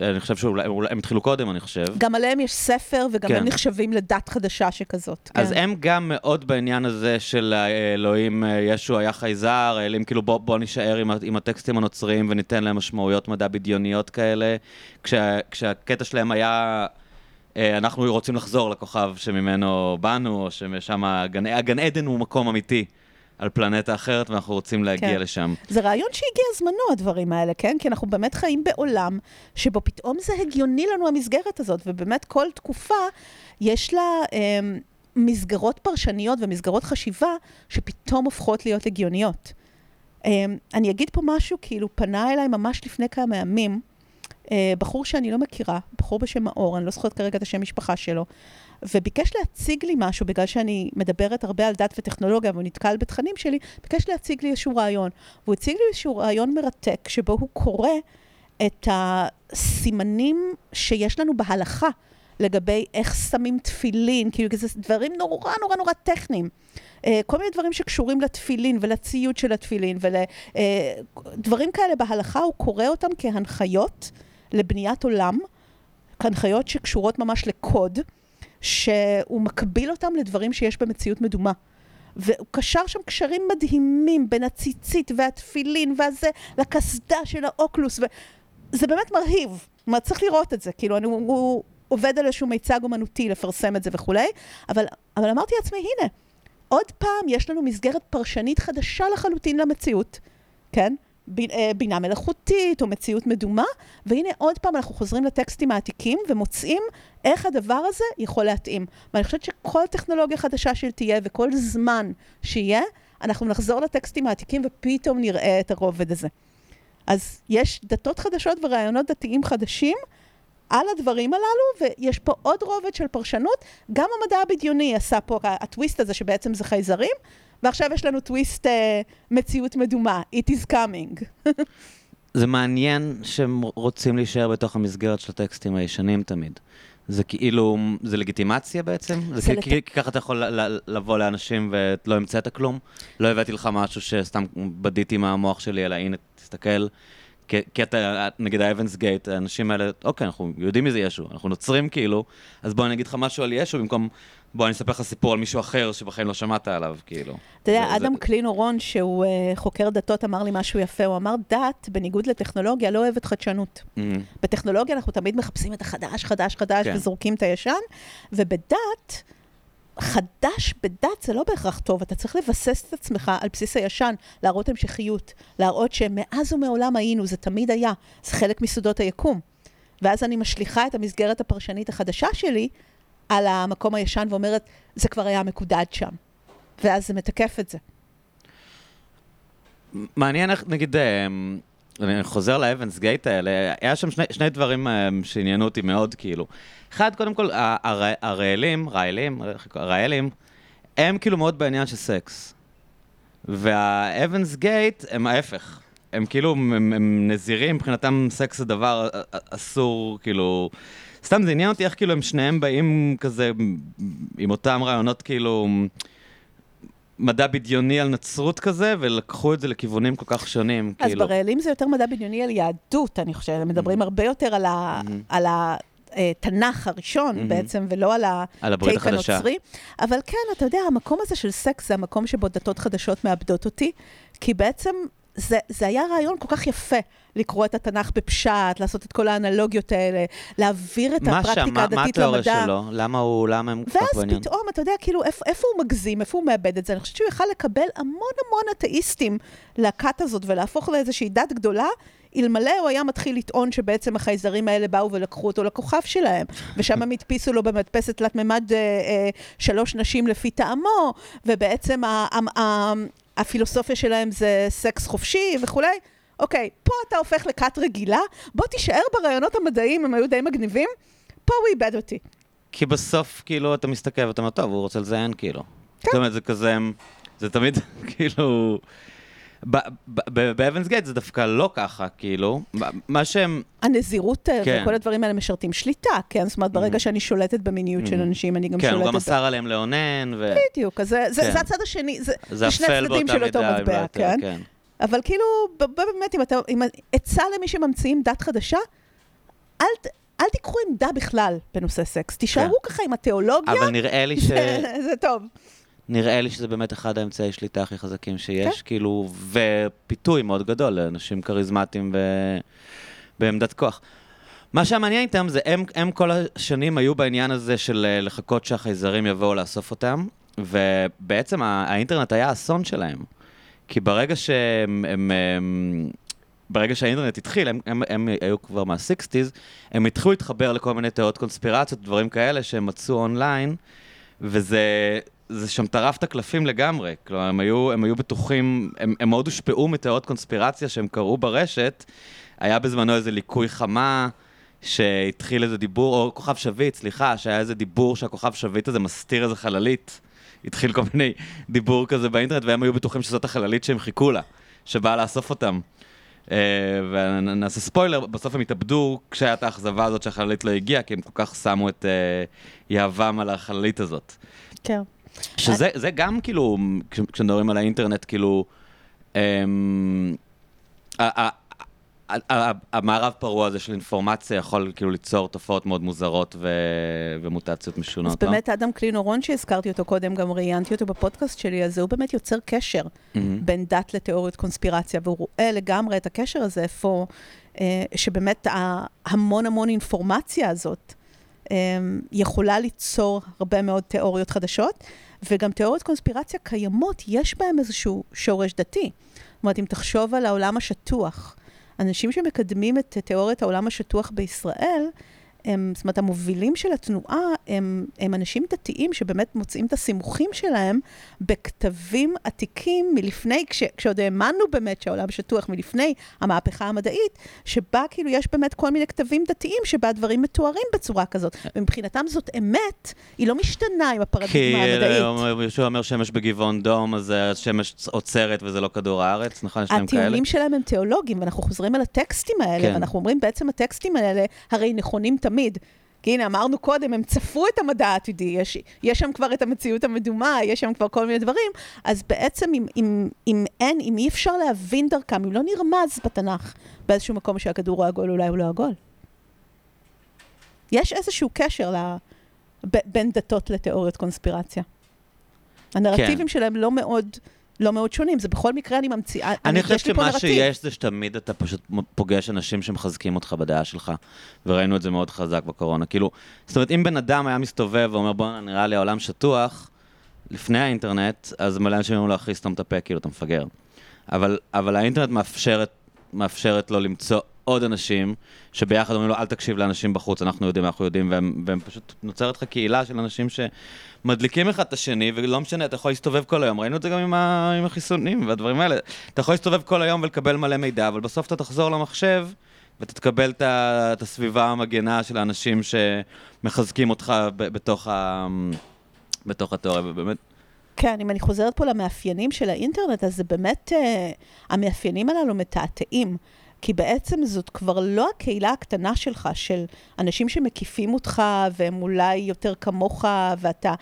אני חושב שאולי אולי- הם התחילו קודם, אני חושב. גם עליהם יש ספר, וגם כן. הם נחשבים לדת חדשה שכזאת. אז כן. הם גם מאוד בעניין הזה של האלוהים, אה, ישו היה חייזר, האלים כאילו בוא, בוא נישאר עם, עם הטקסטים הנוצריים וניתן להם משמעויות מדע בדיוניות כאלה, כשה, כשהקטע שלהם היה, אה, אנחנו רוצים לחזור לכוכב שממנו באנו, או ששם הגן, הגן עדן הוא מקום אמיתי על פלנטה אחרת ואנחנו רוצים להגיע כן. לשם. זה רעיון שהגיע זמנו, הדברים האלה, כן? כי אנחנו באמת חיים בעולם שבו פתאום זה הגיוני לנו המסגרת הזאת, ובאמת כל תקופה יש לה אה, מסגרות פרשניות ומסגרות חשיבה שפתאום הופכות להיות הגיוניות. אה, אני אגיד פה משהו, כאילו פנה אליי ממש לפני כמה ימים, אה, בחור שאני לא מכירה, בחור בשם מאור, אני לא זוכרת כרגע את השם משפחה שלו, וביקש להציג לי משהו, בגלל שאני מדברת הרבה על דת וטכנולוגיה, והוא נתקל בתכנים שלי, ביקש להציג לי איזשהו רעיון. והוא הציג לי איזשהו רעיון מרתק, שבו הוא קורא את הסימנים שיש לנו בהלכה לגבי איך שמים תפילין, כאילו זה דברים נורא נורא נורא טכניים. אה, כל מיני דברים שקשורים לתפילין ולציוד של התפילין ודברים כאלה בהלכה, הוא קורא אותם כהנחיות לבניית עולם, כהנחיות שקשורות ממש לקוד, שהוא מקביל אותם לדברים שיש במציאות מדומה. והוא קשר שם קשרים מדהימים בין הציצית והתפילין והזה לקסדה של האוקלוס, וזה באמת מרהיב. אומרת, צריך לראות את זה. כאילו, אני, הוא עובד על איזשהו מיצג אומנותי לפרסם את זה וכולי, אבל, אבל אמרתי לעצמי, הנה, עוד פעם יש לנו מסגרת פרשנית חדשה לחלוטין למציאות, כן? אה, בינה מלאכותית או מציאות מדומה, והנה עוד פעם אנחנו חוזרים לטקסטים העתיקים ומוצאים איך הדבר הזה יכול להתאים. ואני חושבת שכל טכנולוגיה חדשה שתהיה וכל זמן שיהיה, אנחנו נחזור לטקסטים העתיקים ופתאום נראה את הרובד הזה. אז יש דתות חדשות ורעיונות דתיים חדשים על הדברים הללו, ויש פה עוד רובד של פרשנות. גם המדע הבדיוני עשה פה הטוויסט הזה שבעצם זה חייזרים, ועכשיו יש לנו טוויסט אה, מציאות מדומה, It is coming. זה מעניין שהם רוצים להישאר בתוך המסגרת של הטקסטים הישנים תמיד. זה כאילו, זה לגיטימציה בעצם? זה, זה לת- כי, ככה אתה יכול לבוא לאנשים ולא המצאת כלום? לא הבאתי לך משהו שסתם בדיתי מהמוח שלי, אלא הנה, תסתכל. כי, כי אתה, נגיד האבנס גייט, האנשים האלה, אוקיי, אנחנו יודעים מי זה ישו, אנחנו נוצרים כאילו, אז בוא אני אגיד לך משהו על ישו, במקום, בוא אני אספר לך סיפור על מישהו אחר שבחיים לא שמעת עליו, כאילו. אתה יודע, זה- אדם זה- קלין אורון, שהוא uh, חוקר דתות, אמר לי משהו יפה. הוא אמר, דת, בניגוד לטכנולוגיה, לא אוהבת חדשנות. Mm, בטכנולוגיה אנחנו תמיד מחפשים את החדש, חדש, חדש, כן. וזורקים את הישן, ובדת, חדש בדת זה לא בהכרח טוב, אתה צריך לבסס את עצמך על בסיס הישן, להראות המשכיות, להראות שמאז ומעולם היינו, זה תמיד היה, זה חלק מסודות היקום. ואז אני משליכה את המסגרת הפרשנית החדשה שלי על המקום הישן ואומרת, זה כבר היה מקודד שם. ואז זה מתקף את זה. מעניין איך, נגיד, אמ, אני חוזר ל Heaven's Gate האלה, היה שם שני, שני דברים אה, שעניינו אותי מאוד, כאילו. אחד, קודם כל, הרעלים, רעלים, רעלים, הם כאילו מאוד בעניין של סקס. וה Heaven's Gate הם ההפך. הם כאילו, הם, הם נזירים, מבחינתם סקס זה דבר אסור, כאילו... סתם זה עניין אותי איך כאילו הם שניהם באים כזה עם אותם רעיונות כאילו מדע בדיוני על נצרות כזה, ולקחו את זה לכיוונים כל כך שונים, אז כאילו. בראלים זה יותר מדע בדיוני על יהדות, אני חושבת. הם מדברים הרבה יותר על ה- על התנ"ך הראשון בעצם, ולא על הטייק. הנוצרי. אבל כן, אתה יודע, המקום הזה של סקס זה המקום שבו דתות חדשות מאבדות אותי, כי בעצם זה, זה היה רעיון כל כך יפה, לקרוא את התנ"ך בפשט, לעשות את כל האנלוגיות האלה, להעביר את מה הפרקטיקה שם? מה- מה הדתית התיאוריה למדע. שלו? למה הוא, למה הם כל כך ואז בעניין? פתאום, אתה יודע, כאילו, איפה, איפה הוא מגזים, איפה הוא מאבד את זה? אני חושבת שהוא יכל לקבל המון המון אתאיסטים לכת הזאת ולהפוך לאיזושהי דת גדולה, אלמלא הוא היה מתחיל לטעון שבעצם החייזרים האלה באו ולקחו אותו לכוכב שלהם, ושם הם הדפיסו לו במדפסת תלת מימד אה, אה, שלוש נשים לפי טעמו, ובעצם ה, ה, ה, הפילוסופיה שלהם זה סקס חופשי וכולי. אוקיי, פה אתה הופך לכת רגילה, בוא תישאר ברעיונות המדעיים, הם היו די מגניבים, פה הוא איבד אותי. כי בסוף, כאילו, אתה מסתכל ואתה אומר, טוב, הוא רוצה לזיין, כאילו. זאת אומרת, זה כזה, זה תמיד, כאילו... באבנס גייט זה דווקא לא ככה, כאילו. מה- שהם... הנזירות אה, כן. וכל הדברים האלה משרתים שליטה, כן? זאת אומרת, ברגע שאני שולטת במיניות של אנשים, אני גם כן, שולטת... הוא גם אסר עליהם לאונן, ו... בדיוק, אז זה, זה, כן. זה הצד השני, זה, זה זה שני צדדים של אותו מטבע, כן? כן. אבל כאילו, באמת, אם אתה, אם עצה למי שממציאים דת חדשה, אל, אל תיקחו עמדה בכלל בנושא סקס. תישארו ככה עם התיאולוגיה, אבל נראה לי ש... זה, זה טוב. נראה לי שזה באמת אחד האמצעי שליטה הכי חזקים שיש, כן. כאילו, ופיתוי מאוד גדול לאנשים כריזמטיים ו... בעמדת כוח. מה שהמעניין איתם זה, הם, הם כל השנים היו בעניין הזה של אה, לחכות שהחייזרים יבואו לאסוף אותם, ובעצם האינטרנט היה האסון שלהם. כי ברגע שהם... הם, הם, ברגע שהאינטרנט התחיל, הם, הם, הם היו כבר מה-60's, הם התחילו להתחבר לכל מיני תיאוריות קונספירציות, דברים כאלה שהם מצאו אונליין, וזה זה שם טרף את הקלפים לגמרי. כלומר, הם היו, הם היו בטוחים, הם, הם מאוד הושפעו מתיאוריות קונספירציה שהם קראו ברשת. היה בזמנו איזה ליקוי חמה, שהתחיל איזה דיבור, או כוכב שביט, סליחה, שהיה איזה דיבור שהכוכב שביט הזה מסתיר איזה חללית. התחיל כל מיני דיבור כזה באינטרנט, והם היו בטוחים שזאת החללית שהם חיכו לה, שבאה לאסוף אותם. אה, ונעשה ספוילר, בסוף הם התאבדו כשהיה את האכזבה הזאת שהחללית לא הגיעה, כי הם כל כך שמו את אה, יהבם על החללית הזאת. כן. שזה זה גם כאילו, כש- כשמדברים על האינטרנט, כאילו, אמ, המערב פרוע הזה של אינפורמציה יכול כאילו ליצור תופעות מאוד מוזרות ו- ומוטציות משונות, אז לא? באמת אדם קלינורון שהזכרתי אותו קודם, גם ראיינתי אותו בפודקאסט שלי, אז הוא באמת יוצר קשר מהמם. בין דת לתיאוריות קונספירציה, והוא רואה לגמרי את הקשר הזה, איפה, אה, שבאמת המון המון אינפורמציה הזאת אה, יכולה ליצור הרבה מאוד תיאוריות חדשות, וגם תיאוריות קונספירציה קיימות, יש בהן איזשהו שורש דתי. זאת אומרת, אם תחשוב על העולם השטוח, אנשים שמקדמים את תיאוריית העולם השטוח בישראל, הם, זאת אומרת, המובילים של התנועה הם, הם אנשים דתיים שבאמת מוצאים את הסימוכים שלהם בכתבים עתיקים מלפני, כש, כשעוד האמנו באמת שהעולם שטוח מלפני המהפכה המדעית, שבה כאילו יש באמת כל מיני כתבים דתיים שבה הדברים מתוארים בצורה כזאת. ומבחינתם זאת אמת, היא לא משתנה עם כי הפרדיגמה המדעית. אה, יהושע אומר שמש בגבעון דום, אז השמש עוצרת וזה לא כדור הארץ, נכון? יש להם כאלה? הטיעונים שלהם הם תיאולוגיים, ואנחנו חוזרים על הטקסטים האלה, כן. כן. ואנחנו אומרים, בעצם הטקסטים האלה הרי נכונים תמיד. כי הנה, אמרנו קודם, הם צפו את המדע העתידי, יש, יש שם כבר את המציאות המדומה, יש שם כבר כל מיני דברים, אז בעצם אם, אם, אם אין, אם אי אפשר להבין דרכם, אם לא נרמז בתנ"ך באיזשהו מקום שהכדור הוא עגול, אולי הוא לא עגול. יש איזשהו קשר ל, ב, בין דתות לתיאוריות קונספירציה. הנרטיבים כן. שלהם לא מאוד... לא מאוד שונים, זה בכל מקרה אני ממציאה, אני חושב שמה. שיש זה שתמיד אתה פשוט פוגש אנשים שמחזקים אותך בדעה שלך, וראינו את זה מאוד חזק בקורונה. כאילו, זאת אומרת, אם בן אדם היה מסתובב ואומר, בוא'נה, נראה לי העולם שטוח, לפני האינטרנט, אז מלא אנשים אמרו אחי, סתום את הפה, כאילו, אתה מפגר. אבל, אבל האינטרנט מאפשרת, מאפשרת לו למצוא עוד אנשים, שביחד אומרים לו, אל תקשיב לאנשים בחוץ, אנחנו יודעים, אנחנו יודעים, והם, והם פשוט נוצרת לך קהילה של אנשים שמדליקים אחד את השני, ולא משנה, אתה יכול להסתובב כל היום, ראינו את זה גם עם, ה, עם החיסונים והדברים האלה. אתה יכול להסתובב כל היום ולקבל מלא מידע, אבל בסוף אתה תחזור למחשב, ואתה תקבל את, את הסביבה המגנה של האנשים שמחזקים אותך ב, בתוך, ה, בתוך התיאוריה, ובאמת... כן, אם אני חוזרת פה למאפיינים של האינטרנט, אז זה באמת, uh, המאפיינים הללו מתעתעים. כי בעצם זאת כבר לא הקהילה הקטנה שלך, של אנשים שמקיפים אותך, והם אולי יותר כמוך, ואתה...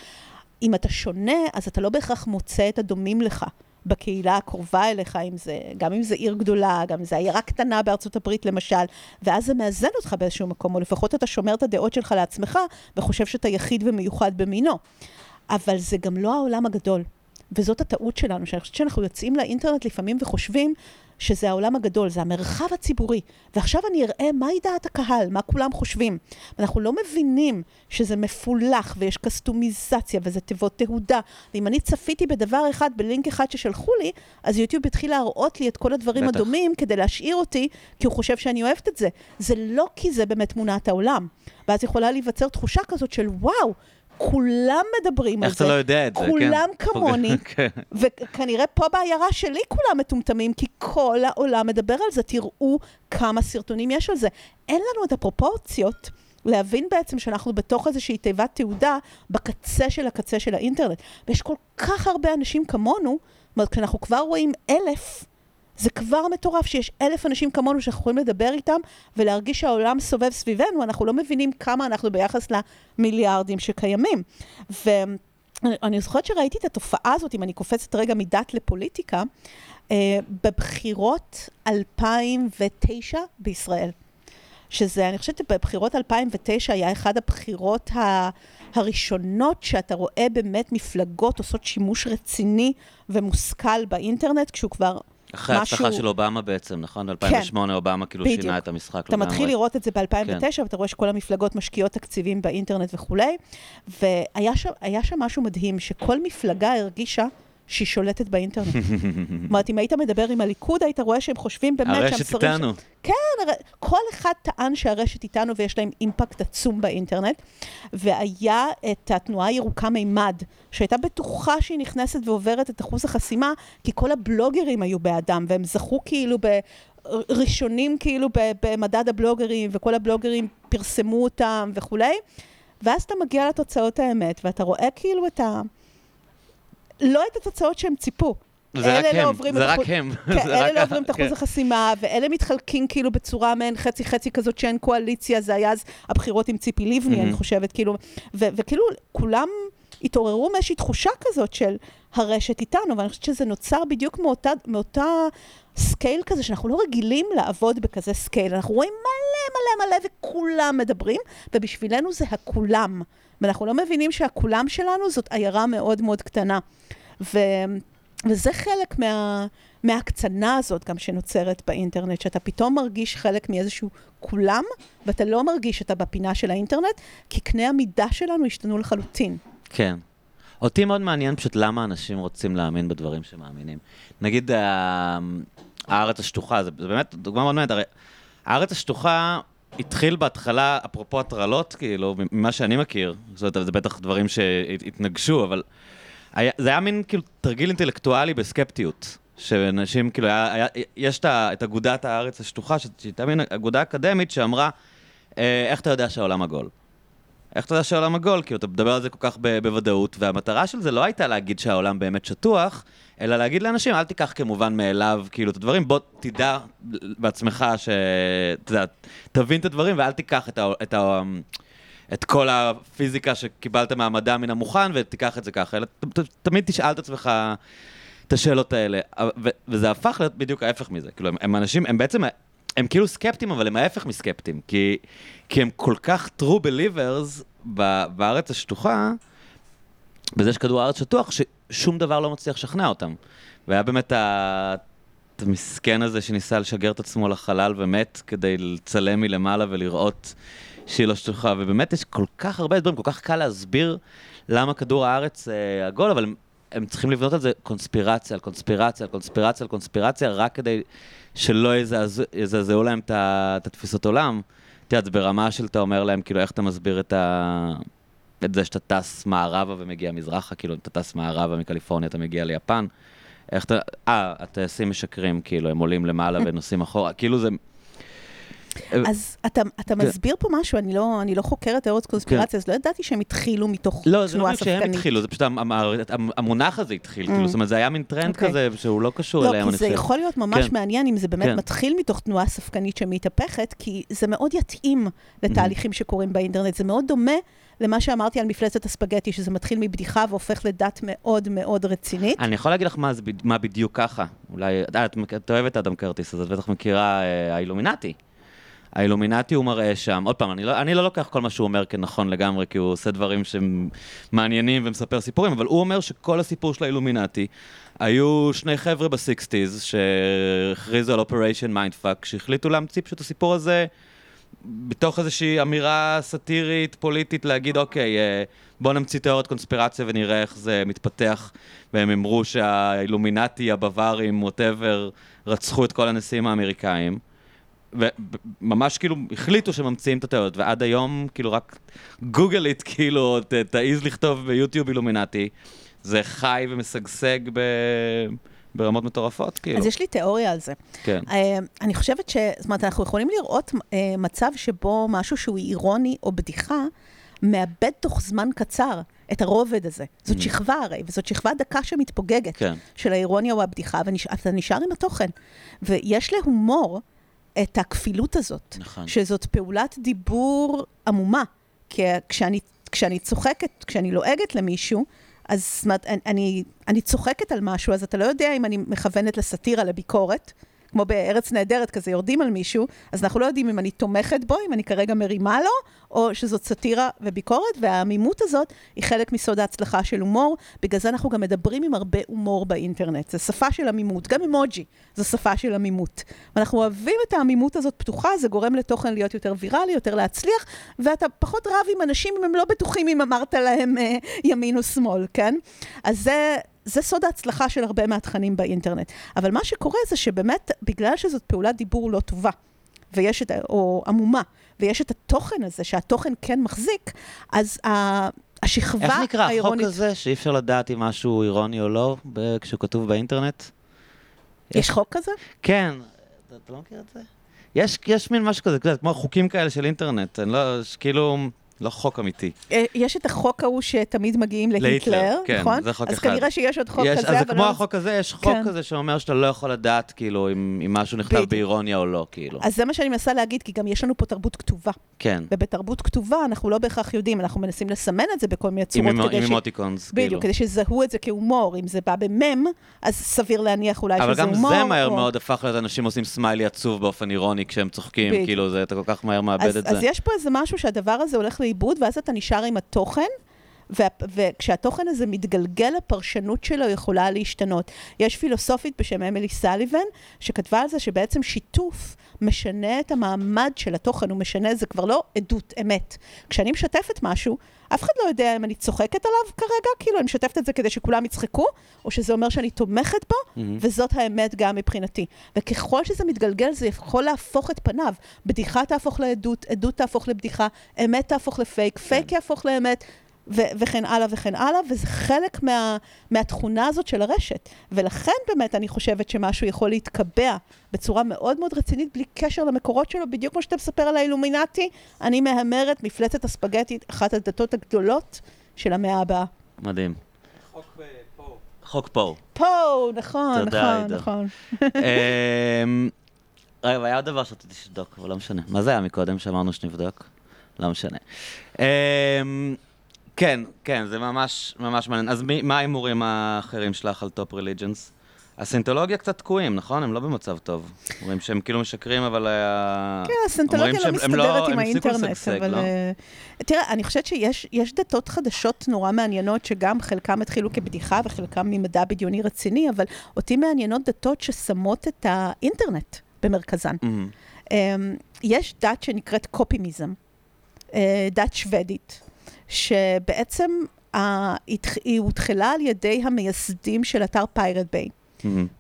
אם אתה שונה, אז אתה לא בהכרח מוצא את הדומים לך. בקהילה הקרובה אליך, אם זה, גם אם זה עיר גדולה, גם אם זה עיירה קטנה בארצות הברית למשל, ואז זה מאזן אותך באיזשהו מקום, או לפחות אתה שומר את הדעות שלך לעצמך, וחושב שאתה יחיד ומיוחד במינו. אבל זה גם לא העולם הגדול. וזאת הטעות שלנו, שאני חושבת שאנחנו יוצאים לאינטרנט לפעמים וחושבים שזה העולם הגדול, זה המרחב הציבורי. ועכשיו אני אראה מהי דעת הקהל, מה כולם חושבים. אנחנו לא מבינים שזה מפולח ויש קסטומיזציה וזה תיבות תהודה. ואם אני צפיתי בדבר אחד, בלינק אחד ששלחו לי, אז יוטיוב התחיל להראות לי את כל הדברים בטח. הדומים כדי להשאיר אותי, כי הוא חושב שאני אוהבת את זה. זה לא כי זה באמת תמונת העולם. ואז יכולה להיווצר תחושה כזאת של וואו, כולם מדברים על זה. איך אתה לא יודע את זה, כן. כולם כמוני, כן. וכנראה פה בעיירה שלי כולם מטומטמים, כי כל העולם מדבר על זה. תראו כמה סרטונים יש על זה. אין לנו את הפרופורציות. להבין בעצם שאנחנו בתוך איזושהי תיבת תעודה בקצה של הקצה של האינטרנט. ויש כל כך הרבה אנשים כמונו, זאת אומרת, כשאנחנו כבר רואים אלף, זה כבר מטורף שיש אלף אנשים כמונו שאנחנו יכולים לדבר איתם ולהרגיש שהעולם סובב סביבנו, אנחנו לא מבינים כמה אנחנו ביחס למיליארדים שקיימים. ואני זוכרת שראיתי את התופעה הזאת, אם אני קופצת רגע מדת לפוליטיקה, אה, בבחירות 2009 בישראל. שזה, אני חושבת שבבחירות 2009 היה אחד הבחירות ה... הראשונות שאתה רואה באמת מפלגות עושות שימוש רציני ומושכל באינטרנט, כשהוא כבר אחרי משהו... ההצלחה של אובמה בעצם, נכון? 2008 כן, אובמה כאילו בדיוק. שינה את המשחק אתה מתחיל לראות את זה ב-2009, כן. ואתה רואה שכל המפלגות משקיעות תקציבים באינטרנט וכולי, והיה שם, שם משהו מדהים, שכל מפלגה הרגישה שהיא שולטת באינטרנט. זאת אומרת, אם היית מדבר עם הליכוד, היית רואה שהם חושבים באמת שהם הרשת איתנו. ש... כן, הר... כל אחד טען שהרשת איתנו ויש להם אימפקט עצום באינטרנט. והיה את התנועה הירוקה מימד, שהייתה בטוחה שהיא נכנסת ועוברת את אחוז החסימה, כי כל הבלוגרים היו בעדם, והם זכו כאילו ב... ראשונים כאילו במדד הבלוגרים, וכל הבלוגרים פרסמו אותם וכולי. ואז אתה מגיע לתוצאות האמת, ואתה רואה כאילו את ה... לא את התוצאות שהם ציפו. זה רק לא הם, זה רק הם. כן, אלה לא עוברים את אחוז כן. החסימה, ואלה מתחלקים כאילו בצורה מעין חצי-חצי כזאת שאין קואליציה, זה היה אז הבחירות עם ציפי לבני, אני חושבת, כאילו, וכאילו, כולם התעוררו מאיזושהי תחושה כזאת של הרשת איתנו, ואני חושבת שזה נוצר בדיוק מאותה, מאותה scale כזה, שאנחנו לא רגילים לעבוד בכזה scale. אנחנו רואים מלא מלא מלא וכולם מדברים, ובשבילנו זה הכולם. ואנחנו לא מבינים שהכולם שלנו זאת עיירה מאוד מאוד קטנה. ו... וזה חלק מה... מההקצנה הזאת גם שנוצרת באינטרנט, שאתה פתאום מרגיש חלק מאיזשהו כולם, ואתה לא מרגיש שאתה בפינה של האינטרנט, כי קנה המידה שלנו השתנו לחלוטין. כן. אותי מאוד מעניין פשוט למה אנשים רוצים להאמין בדברים שמאמינים. נגיד, הארץ השטוחה, זה באמת דוגמה מאוד מעניינת, הרי הארץ השטוחה התחיל בהתחלה, אפרופו הטרלות, כאילו, ממה שאני מכיר, זאת אומרת, זה בטח דברים שהתנגשו, אבל היה, זה היה מין כאילו תרגיל אינטלקטואלי בסקפטיות. שאנשים, כאילו, היה, היה, יש את אגודת הארץ השטוחה, שהייתה מין אגודה אקדמית שאמרה, אה, איך אתה יודע שהעולם עגול? איך אתה יודע שהעולם עגול? כאילו, אתה מדבר על זה כל כך בוודאות, והמטרה של זה לא הייתה להגיד שהעולם באמת שטוח, אלא להגיד לאנשים, אל תיקח כמובן מאליו, כאילו, את הדברים, בוא תדע בעצמך ש... אתה יודע, תבין את הדברים ואל תיקח את ה... את ה... את כל הפיזיקה שקיבלת מהמדע מן המוכן, ותיקח את זה ככה, אלא ת, ת, תמיד תשאל את עצמך את השאלות האלה. ו, וזה הפך להיות בדיוק ההפך מזה. כאילו, הם, הם אנשים, הם בעצם, הם כאילו סקפטים, אבל הם ההפך מסקפטים. כי, כי הם כל כך true believers בארץ השטוחה, בזה שכדור הארץ שטוח, ששום דבר לא מצליח לשכנע אותם. והיה באמת ה... את המסכן הזה שניסה לשגר את עצמו לחלל ומת כדי לצלם מלמעלה ולראות שהיא לא שטוחה, ובאמת יש כל כך הרבה דברים, כל כך קל להסביר למה כדור הארץ אה, עגול, אבל הם, הם צריכים לבנות על זה קונספירציה, על קונספירציה, על קונספירציה, על קונספירציה, רק כדי שלא יזעז- יזעזעו להם את התפיסות עולם. את יודעת, ברמה של אתה אומר להם, כאילו, איך אתה מסביר את ה... את זה שאתה טס מערבה ומגיע מזרחה, כאילו, אתה טס מערבה מקליפורניה, אתה מגיע ליפן. איך אתה... אה, הטייסים משקרים, כאילו, הם עולים למעלה ונוסעים אחורה, כאילו זה... אז אתה, אתה כן. מסביר פה משהו, אני לא, אני לא חוקרת תיאוריות קונספירציה, אז לא ידעתי שהם התחילו מתוך לא, זה לא תנועה בדיוק שהם ספקנית. התחילו, זה פשוט המ- המ- המונח הזה התחיל, כאילו, זאת אומרת, זה היה מין טרנד אוקיי. כזה שהוא לא קשור לא, אליהם, כי אני זה חושב. יכול להיות ממש כן. מעניין אם זה באמת כן. מתחיל מתוך תנועה ספקנית שמתהפכת, כי זה מאוד יתאים לתהליכים שקורים באינטרנט. זה מאוד דומה למה שאמרתי על מפלצת הספגטי, שזה מתחיל מבדיחה והופך לדת מאוד מאוד רצינית. אני יכול להגיד לך מה, זה, מה בדיוק ככה. אולי, אה, את, את אוהבת אדם קרטיס, אז את בטח מכירה אה, האילומינטי. האילומינטי הוא מראה שם, עוד פעם, אני לא, אני לא לוקח כל מה שהוא אומר כנכון לגמרי, כי הוא עושה דברים שהם מעניינים ומספר סיפורים, אבל הוא אומר שכל הסיפור של האילומינטי, היו שני חבר'ה ב-sixties שהכריזו על Operation Mindfuck, שהחליטו להמציא פשוט את הסיפור הזה בתוך איזושהי אמירה סאטירית, פוליטית, להגיד, אוקיי, אה, בוא נמציא תיאוריות קונספירציה ונראה איך זה מתפתח. והם אמרו שהאילומינטי, הבווארים, ווטאבר, רצחו את כל הנשיאים האמריקאים. וממש כאילו החליטו שממציאים את התיאוריות, ועד היום, כאילו רק גוגל איט, כאילו, ת- תעיז לכתוב ביוטיוב אילומינטי, זה חי ומשגשג ב... ברמות מטורפות, כאילו. אז יש לי תיאוריה על זה. כן. אה, אני חושבת ש... זאת אומרת, אנחנו יכולים לראות אה, מצב שבו משהו שהוא אירוני או בדיחה, מאבד תוך זמן קצר את הרובד הזה. זאת שכבה הרי, וזאת שכבה דקה שמתפוגגת כן. של האירוניה או הבדיחה, ואתה נשאר עם התוכן. ויש להומור את הכפילות הזאת, נכון. שזאת פעולת דיבור עמומה. כי כשאני, כשאני צוחקת, כשאני לועגת למישהו, אז זאת אומרת, אני- אני, צוחקת על משהו, אז אתה לא יודע אם אני מכוונת לסאטירה, לביקורת, כמו בארץ נהדרת, כזה יורדים על מישהו, אז אנחנו לא יודעים אם אני תומכת בו, אם אני כרגע מרימה לו, או שזאת סאטירה וביקורת, והעמימות הזאת היא חלק מסוד ההצלחה של הומור, בגלל זה אנחנו גם מדברים עם הרבה הומור באינטרנט. זו שפה של עמימות, גם אימוג'י זו שפה של עמימות. ואנחנו אוהבים את העמימות הזאת פתוחה, זה גורם לתוכן להיות יותר ויראלי, יותר להצליח, ואתה פחות רב עם אנשים אם הם לא בטוחים אם אמרת להם אה, ימין או שמאל, כן? אז זה... זה סוד ההצלחה של הרבה מהתכנים באינטרנט. אבל מה שקורה זה שבאמת, בגלל שזאת פעולת דיבור לא טובה, ויש את, או עמומה, ויש את התוכן הזה, שהתוכן כן מחזיק, אז ה- השכבה איך נקרא החוק האירונית... הזה, שאי אפשר לדעת אם משהו אירוני או לא, כשהוא כתוב באינטרנט? יש חוק כזה? כן, אתה, לא מכיר את זה? יש, יש מין משהו כזה, כזה, כמו חוקים כאלה של אינטרנט, אני לא, כאילו, לא חוק אמיתי. אה, יש את החוק ההוא שתמיד מגיעים להיטלר, כן, נכון? זה חוק אז אחד. כנראה שיש עוד חוק יש, כזה, אז אבל כמו לא... החוק הזה, יש חוק כן. כזה שאומר שאתה לא יכול לדעת, כאילו, אם, אם משהו נכתב בדיוק. באירוניה או לא, כאילו. אז זה מה שאני מנסה להגיד, כי גם יש לנו פה תרבות כתובה. כן. ובתרבות כתובה אנחנו לא בהכרח יודעים, אנחנו מנסים לסמן את זה בכל מיני עם צורות אימו- כדי עם ש... אימוטיקונס, כאילו. בדיוק, כדי שיזהו את זה כהומור. אם זה בא במם, אז סביר להניח אולי אבל שזה גם הומור. זה מהר או- מאוד הפך להיות אנשים עושים סמיילי עצוב באופן אירוני כשהם צוחקים, בדיוק. כאילו, זה, אתה כל כך מהר מאבד אז, את אז זה. יש פה איזה משהו שהדבר הזה הולך לאיבוד, ואז אתה נשאר עם התוכן, וה, וכשהתוכן הזה מתגלגל, הפרשנות שלו יכולה להשתנות. יש פילוסופית בשם אמילי סליבן, שכתבה על זה שבעצם שיתוף משנה את המעמד של התוכן, הוא משנה, זה כבר לא עדות אמת. כשאני משתפת משהו, אף אחד לא יודע אם אני צוחקת עליו כרגע, כאילו אני משתפת את זה כדי שכולם יצחקו, או שזה אומר שאני תומכת בו, מהמם. וזאת האמת גם מבחינתי. וככל שזה מתגלגל, זה יכול להפוך את פניו. בדיחה תהפוך לעדות, עדות תהפוך לבדיחה, אמת תהפוך לפייק, פייק יהפוך לאמת. ו- וכן הלאה וכן הלאה, וזה חלק מה- מהתכונה הזאת של הרשת. ולכן באמת אני חושבת שמשהו יכול להתקבע בצורה מאוד מאוד רצינית, בלי קשר למקורות שלו, בדיוק כמו שאתה מספר על האילומינטי, אני מהמרת, מפלצת הספגטית, אחת הדתות הגדולות של המאה הבאה. מדהים. חוק אה, פה. חוק Poe. פה, נכון, נכון. נכון. אמ, רגע, אבל היה עוד דבר שרציתי שתבדוק, אבל לא משנה. מה זה היה מקודם שאמרנו שנבדוק? לא משנה. כן, כן, זה ממש ממש מעניין. אז מי- מה ההימורים האחרים שלך על top religions? הסיינטולוגיה קצת תקועים, נכון? הם לא במצב טוב. אומרים שהם כאילו משקרים, אבל... ה- כן, הסיינטולוגיה אומרים לא הם מסתדרת עם האינטרנט, אבל... לא? אה, תראה, אני חושבת שיש יש דתות חדשות נורא מעניינות, שגם חלקם התחילו כבדיחה וחלקם ממדע בדיוני רציני, אבל אותי מעניינות דתות ששמות את האינטרנט במרכזן. אמ, יש דת שנקראת קופימיזם, אה, דת שוודית, שבעצם היא הותחלה על ידי המייסדים של אתר פיירט ביי.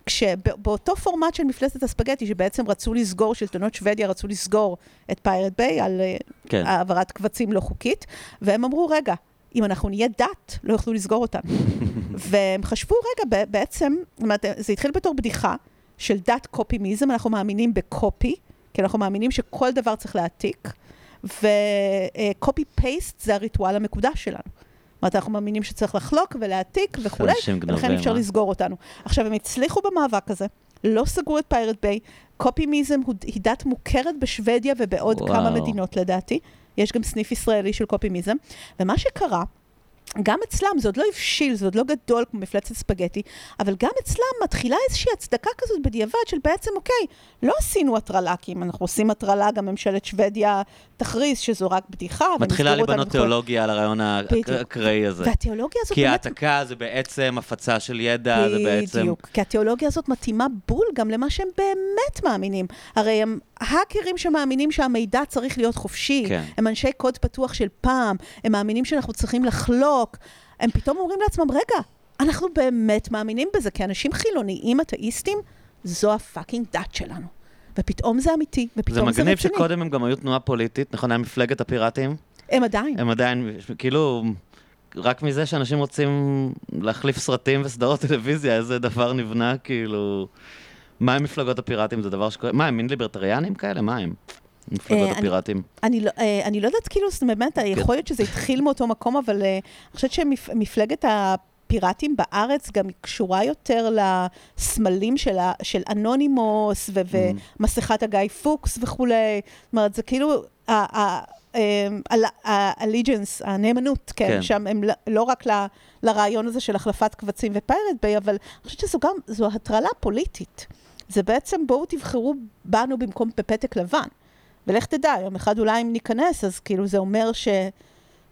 כשבאותו פורמט של מפלצת הספגטי, שבעצם רצו לסגור, שלטונות שוודיה רצו לסגור את פיירט ביי על כן. העברת קבצים לא חוקית, והם אמרו, רגע, אם אנחנו נהיה דת, לא יוכלו לסגור אותנו. והם חשבו, רגע, בעצם, זאת אומרת, זה התחיל בתור בדיחה של דת קופימיזם, אנחנו מאמינים בקופי, כי אנחנו מאמינים שכל דבר צריך להעתיק, וקופי פייסט זה הריטואל המקודש שלנו. זאת אומרת, אנחנו מאמינים שצריך לחלוק ולהעתיק וכולי, ולכן אפשר מה? לסגור אותנו. עכשיו, הם הצליחו במאבק הזה, לא סגרו את פיירט ביי, קופימיזם היא דת מוכרת בשוודיה ובעוד וואו. כמה מדינות לדעתי. יש גם סניף ישראלי של קופימיזם, ומה שקרה, גם אצלם, זה עוד לא הבשיל, זה עוד לא גדול כמו מפלצת ספגטי, אבל גם אצלם מתחילה איזושהי הצדקה כזאת בדיעבד של בעצם, אוקיי, לא עשינו הטרלה, כי אם אנחנו עושים הטרלה, גם ממשלת שוודיה תכריז שזו רק בדיחה. מתחילה לבנות תיאולוגיה על הרעיון האקראי הזה. והתיאולוגיה הזאת כי באמת... העתקה זה בעצם הפצה של ידע, זה בעצם... בדיוק, כי התיאולוגיה הזאת מתאימה בול גם למה שהם באמת מאמינים. הרי הם האקרים שמאמינים שהמידע צריך להיות חופשי, כן. הם אנשי קוד פתוח של פעם, הם מאמינים שאנחנו צריכים לחלוק, הם פתאום אומרים לעצמם, רגע, אנחנו באמת מאמינים בזה, כי אנשים חילוניים, אתאיסטים, זו הפאקינג דת שלנו. ופתאום זה אמיתי, ופתאום זה רציני. זה מגניב שקודם הם גם היו תנועה פוליטית, נכון? היה מפלגת הפיראטים? הם עדיין. הם עדיין, כאילו, רק מזה שאנשים רוצים להחליף סרטים וסדרות טלוויזיה, איזה דבר נבנה, כאילו... מה הם מפלגות הפיראטים? זה דבר שקורה... מה, הם מין ליברטריאנים כאלה? מה הם? מפלגות אה, הפיראטים. לא, אה, אני לא יודעת, כאילו, באמת, כן. יכול להיות שזה התחיל מאותו מקום, אבל אה, אני חושבת שמפלגת הפיראטים בארץ גם קשורה יותר לסמלים של, של אנונימוס ו- mm. ומסכת הגיא פוקס וכולי. זאת אומרת, זה כאילו... הליג'נס, הנאמנות, כן, כן, שם הם לא, לא רק ל, לרעיון הזה של החלפת קבצים ופיירט ביי, אבל אני חושבת שזו גם, זו הטרלה פוליטית. זה בעצם בואו תבחרו בנו במקום בפתק לבן. ולך תדע, יום אחד אולי אם ניכנס, אז כאילו זה אומר ש...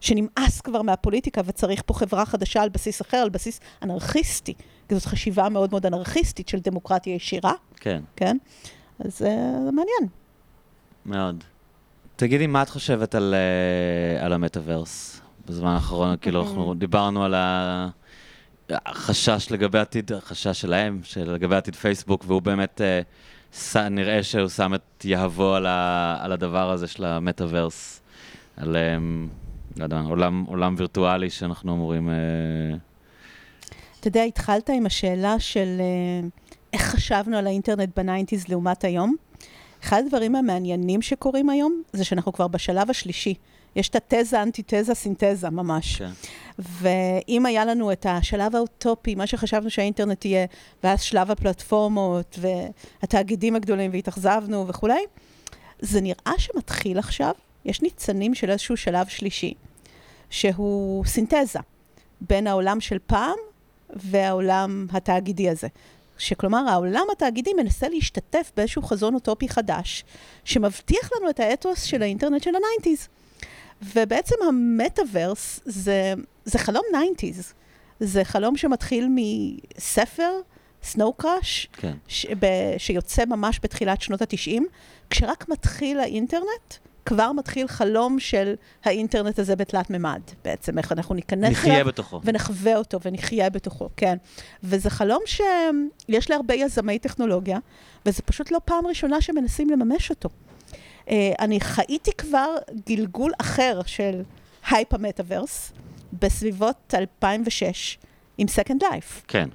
שנמאס כבר מהפוליטיקה וצריך פה חברה חדשה על בסיס אחר, על בסיס אנרכיסטי. כי זאת חשיבה מאוד מאוד אנרכיסטית של דמוקרטיה ישירה. כן. כן? אז זה מעניין. מאוד. תגידי, מה את חושבת על, uh, על המטאוורס בזמן האחרון? כאילו, אנחנו דיברנו על החשש לגבי עתיד, החשש שלהם, של לגבי עתיד פייסבוק, והוא באמת, uh, ש, נראה שהוא שם את יהבו על, ה, על הדבר הזה של המטאוורס, על, um, לא יודע, עולם, עולם וירטואלי שאנחנו אמורים... Uh... אתה יודע, התחלת עם השאלה של איך חשבנו על האינטרנט ב-nineties לעומת היום. אחד הדברים המעניינים שקורים היום, זה שאנחנו כבר בשלב השלישי. יש את התזה, אנטיתזה, סינתזה, ממש. כן. ואם היה לנו את השלב האוטופי, מה שחשבנו שהאינטרנט יהיה, ואז שלב הפלטפורמות, והתאגידים הגדולים, והתאכזבנו וכולי, זה נראה שמתחיל עכשיו, יש ניצנים של איזשהו שלב שלישי, שהוא סינתזה בין העולם של פעם והעולם התאגידי הזה. שכלומר העולם התאגידי מנסה להשתתף באיזשהו חזון אוטופי חדש, שמבטיח לנו את האתוס של האינטרנט של ה-nineties. ובעצם המטאוורס זה, זה חלום nineties. זה חלום שמתחיל מספר, Snow Crash, כן. ש, שיוצא ממש בתחילת שנות התשעים, כשרק מתחיל האינטרנט, כבר מתחיל חלום של האינטרנט הזה בתלת מימד, בעצם, איך אנחנו ניכנס אליו. נחיה בתוכו. ונחווה אותו ונחיה בתוכו, כן. וזה חלום שיש להרבה יזמי טכנולוגיה, וזה פשוט לא פעם ראשונה שמנסים לממש אותו. Uh, אני חייתי כבר גלגול אחר של הייפ המטאוורס, בסביבות 2006, עם Second Life. כן.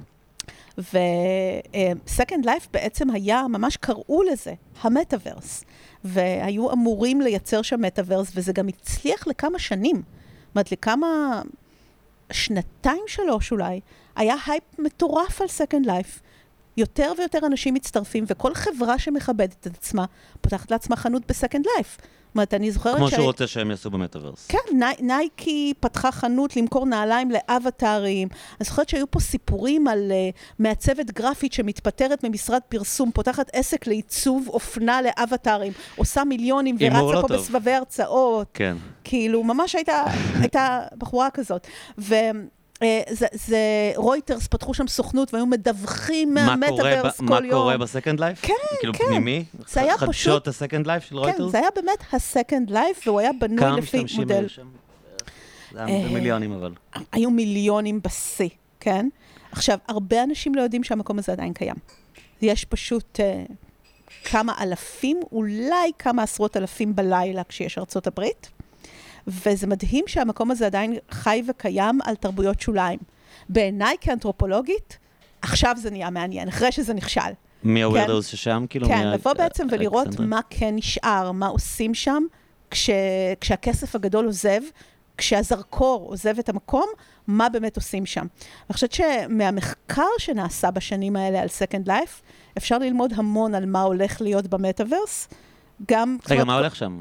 ו-Second uh, Life בעצם היה, ממש קראו לזה, המטאוורס. והיו אמורים לייצר שם מטאוורס, וזה גם הצליח לכמה שנים. זאת אומרת, לכמה... שנתיים, שלוש אולי, היה הייפ מטורף על Second Life. יותר ויותר אנשים מצטרפים, וכל חברה שמכבדת את עצמה, פותחת לעצמה חנות ב-Second Life. אומרת, אני זוכרת כמו שהוא רוצה שהם יעשו במטאוורס. כן, ני, נייקי פתחה חנות למכור נעליים לאבטארים. אני זוכרת שהיו פה סיפורים על uh, מעצבת גרפית שמתפטרת ממשרד פרסום, פותחת עסק לעיצוב אופנה לאבטארים, עושה מיליונים ורצה לא פה טוב. בסבבי הרצאות. כן. כאילו, ממש הייתה, הייתה בחורה כזאת. ו... אה, זה, זה רויטרס פתחו שם סוכנות והיו מדווחים מהמטאוורס כל מה יום. מה קורה ב-Second Life? כן, כאילו כן. פנימי? זה היה פשוט... חדשות ה-Second Life של רויטרס? כן, זה היה באמת ה-Second Life, והוא היה בנוי לפי מודל. כמה משתמשים היו שם? זה היה אה, במיליונים אבל. היו מיליונים בשיא, כן? עכשיו, הרבה אנשים לא יודעים שהמקום הזה עדיין קיים. יש פשוט uh, כמה אלפים, אולי כמה עשרות אלפים בלילה כשיש ארצות הברית, וזה מדהים שהמקום הזה עדיין חי וקיים על תרבויות שוליים. בעיניי כאנתרופולוגית, עכשיו זה נהיה מעניין, אחרי שזה נכשל. מי הווירדוס ששם? כאילו, כן, מי לבוא בעצם ולראות אלכסנדריה? מה כן נשאר, מה עושים שם, כש, כשהכסף הגדול עוזב, כשהזרקור עוזב את המקום, מה באמת עושים שם. אני חושבת שמהמחקר שנעשה בשנים האלה על Second Life, אפשר ללמוד המון על מה הולך להיות במטאוורס. גם... רגע, מה הולך שם?